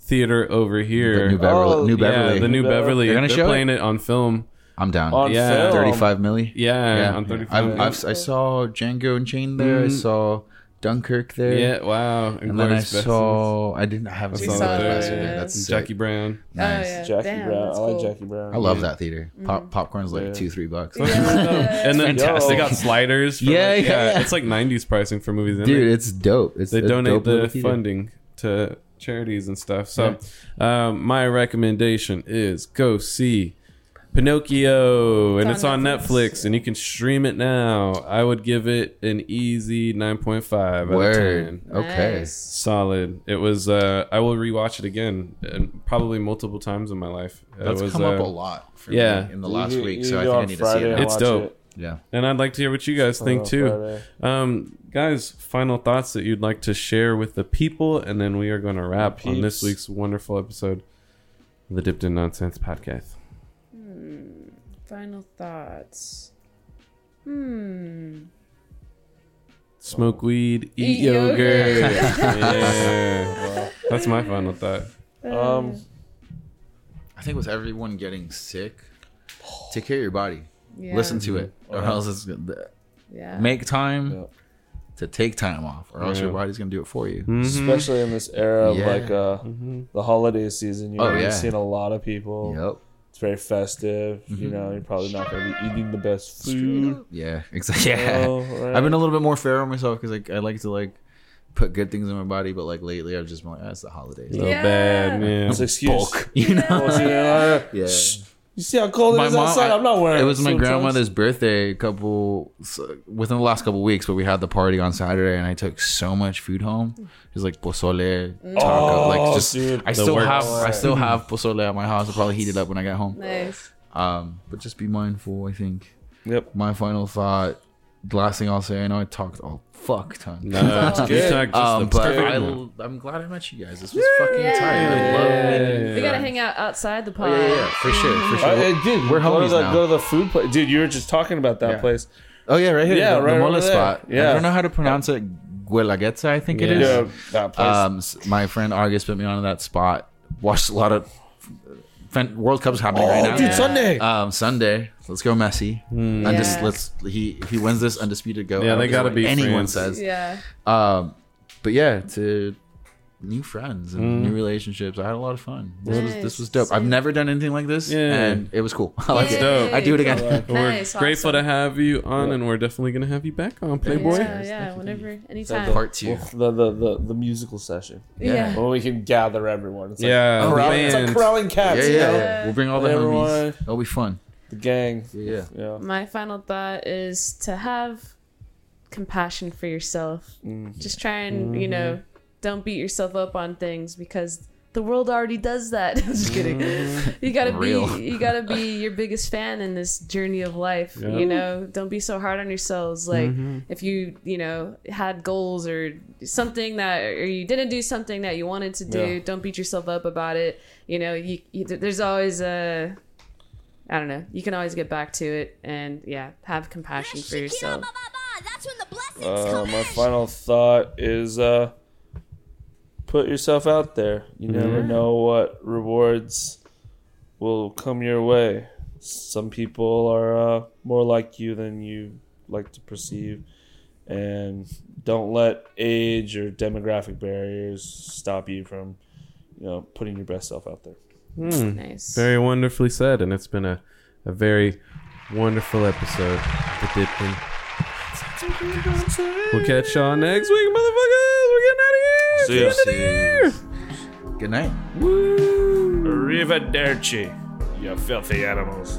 theater over The here. New Beverly, Oh, New yeah, Beverly. the New New Beverly. Beverly. They're They're, gonna show playing it. on film. I'm down. On Yeah. film. Thirty-five milli. Yeah, on 35. I've, I've, I saw Django and Unchained there. I saw Dunkirk there. yeah, wow. And then I Inglourious Basterds. saw. I didn't have I We saw saw that that, there. yeah. That's sick. Jackie Brown. Nice. Oh, yeah. Jackie Damn, Brown. I like cool. Jackie Brown. I love that theater. Pop, popcorn's like Yeah. two, three bucks. Yeah. and then fantastic. they got sliders. For Yeah, like, yeah, yeah. It's like 90s pricing for movies. Dude, it? it's dope. It's they a donate dope little the funding to charities and stuff. So, um, my recommendation is go see Pinocchio, and It's it's on on Netflix. Netflix, and you can stream it now. I would give it an easy 9.5 out of Word. 10. Okay. Nice. Solid. It was. Uh, I will rewatch it again, and probably multiple times in my life. It That's was, come up uh, a lot for yeah. me in the last You- week, you so I think I on need to see it. It's dope. it. Yeah. And I'd like to hear what you guys think too. Um, guys, final thoughts that you'd like to share with the people, and then we are going to wrap on this week's wonderful episode of the Dipped in Nonsense podcast. Final thoughts. Hmm. Smoke weed, eat, Eat yogurt. yogurt. yeah, that's my final thought. Um, I think with everyone getting sick, take care of your body. Yeah. Listen to it, or Yeah. else it's gonna Yeah. make time Yeah. to take time off, or else Yeah. your body's gonna do it for you. Mhm. especially in this era of Yeah. like uh, Mhm. the holiday season. You're Oh, gonna be yeah. seeing a lot of people. Yep. It's very festive. You know, you're probably not going to be eating the best food. Yeah. Exactly. Yeah. Oh, right. I've been a little bit more fair on myself because like I like to like put good things in my body, but like lately I've just been like, ah, it's the holidays. So Yeah. bad, man. It's an excuse. Bulk, you know. Well, see, uh, Yeah. Shh, You see how cold it My is mom- outside? I'm not wearing. It was my swim trunks. grandmother's birthday a couple within the last couple weeks, but we had the party on Saturday, and I took so much food home. It was like pozole, taco, Oh, like just. dude. I still works. have I still have pozole at my house. I'll probably heat it up when I get home. Nice. Um, but just be mindful. I think. Yep. My final thought. The last thing I'll say. I know I talked a fuck ton. No, it's good. good. Talk just Um, the but perfect I, amount. I'm glad I met you guys. This was fucking Yeah. tight. I love it. We gotta hang out outside the pod. Yeah, yeah, for sure, for sure. Uh, uh, dude, We're go to homies the, now. Go to the food place, dude. You were just talking about that Yeah. place. Oh yeah, right here. Yeah, the, right the mole over there. spot. Yeah. I don't know how to pronounce it. Guelaguetza, I think it Yeah. is. Yeah, that place. Um, s- my friend Argus put me on that spot. Watched a lot of Fen- World Cup's happening right now. Oh, dude, Sunday. Um, Sunday. Let's go Messi. Undis- Yeah. let's he if he wins this undisputed go. Yeah, they gotta be anyone friends. says. Yeah. Um, but yeah, to new friends and Mm. new relationships. I had a lot of fun. This was this was dope. I've never done anything like this, Yeah. and it was cool. I like it. dope. I do it again. Nice, we're grateful to have you on, and we're definitely gonna have you back on, Playboy. Yeah, yeah. Whenever, anytime. Part two. the, the the the musical session yeah. when we can gather everyone. It's like Yeah, corral- the it's like band. corralling cats. Yeah, you yeah, know? yeah. We'll bring all the Everyone. homies. It'll be fun. The gang. Yeah. Yeah. My final thought is to have compassion for yourself. Mm. Just try and, you know, don't beat yourself up on things because the world already does that. Just kidding. You gotta Real. be you gotta be your biggest fan in this journey of life. Yeah. You know, don't be so hard on yourselves. Like if you, you know, had goals or something that or you didn't do something that you wanted to do, Yeah. don't beat yourself up about it. You know, you, you there's always a I don't know. You can always get back to it and yeah, have compassion for yourself. That's when the blessings Uh, my final thought is uh, put yourself out there. You never know what rewards will come your way. Some people are uh, more like you than you like to perceive. And don't let age or demographic barriers stop you from, you know, putting your best self out there. Hmm. Nice. Very wonderfully said, and it's been a, a very wonderful episode. of The Dipped in. We'll catch y'all next week, motherfuckers. We're getting out of here. See ya. It's the end of the year. Good night. Arrivederci, you filthy animals.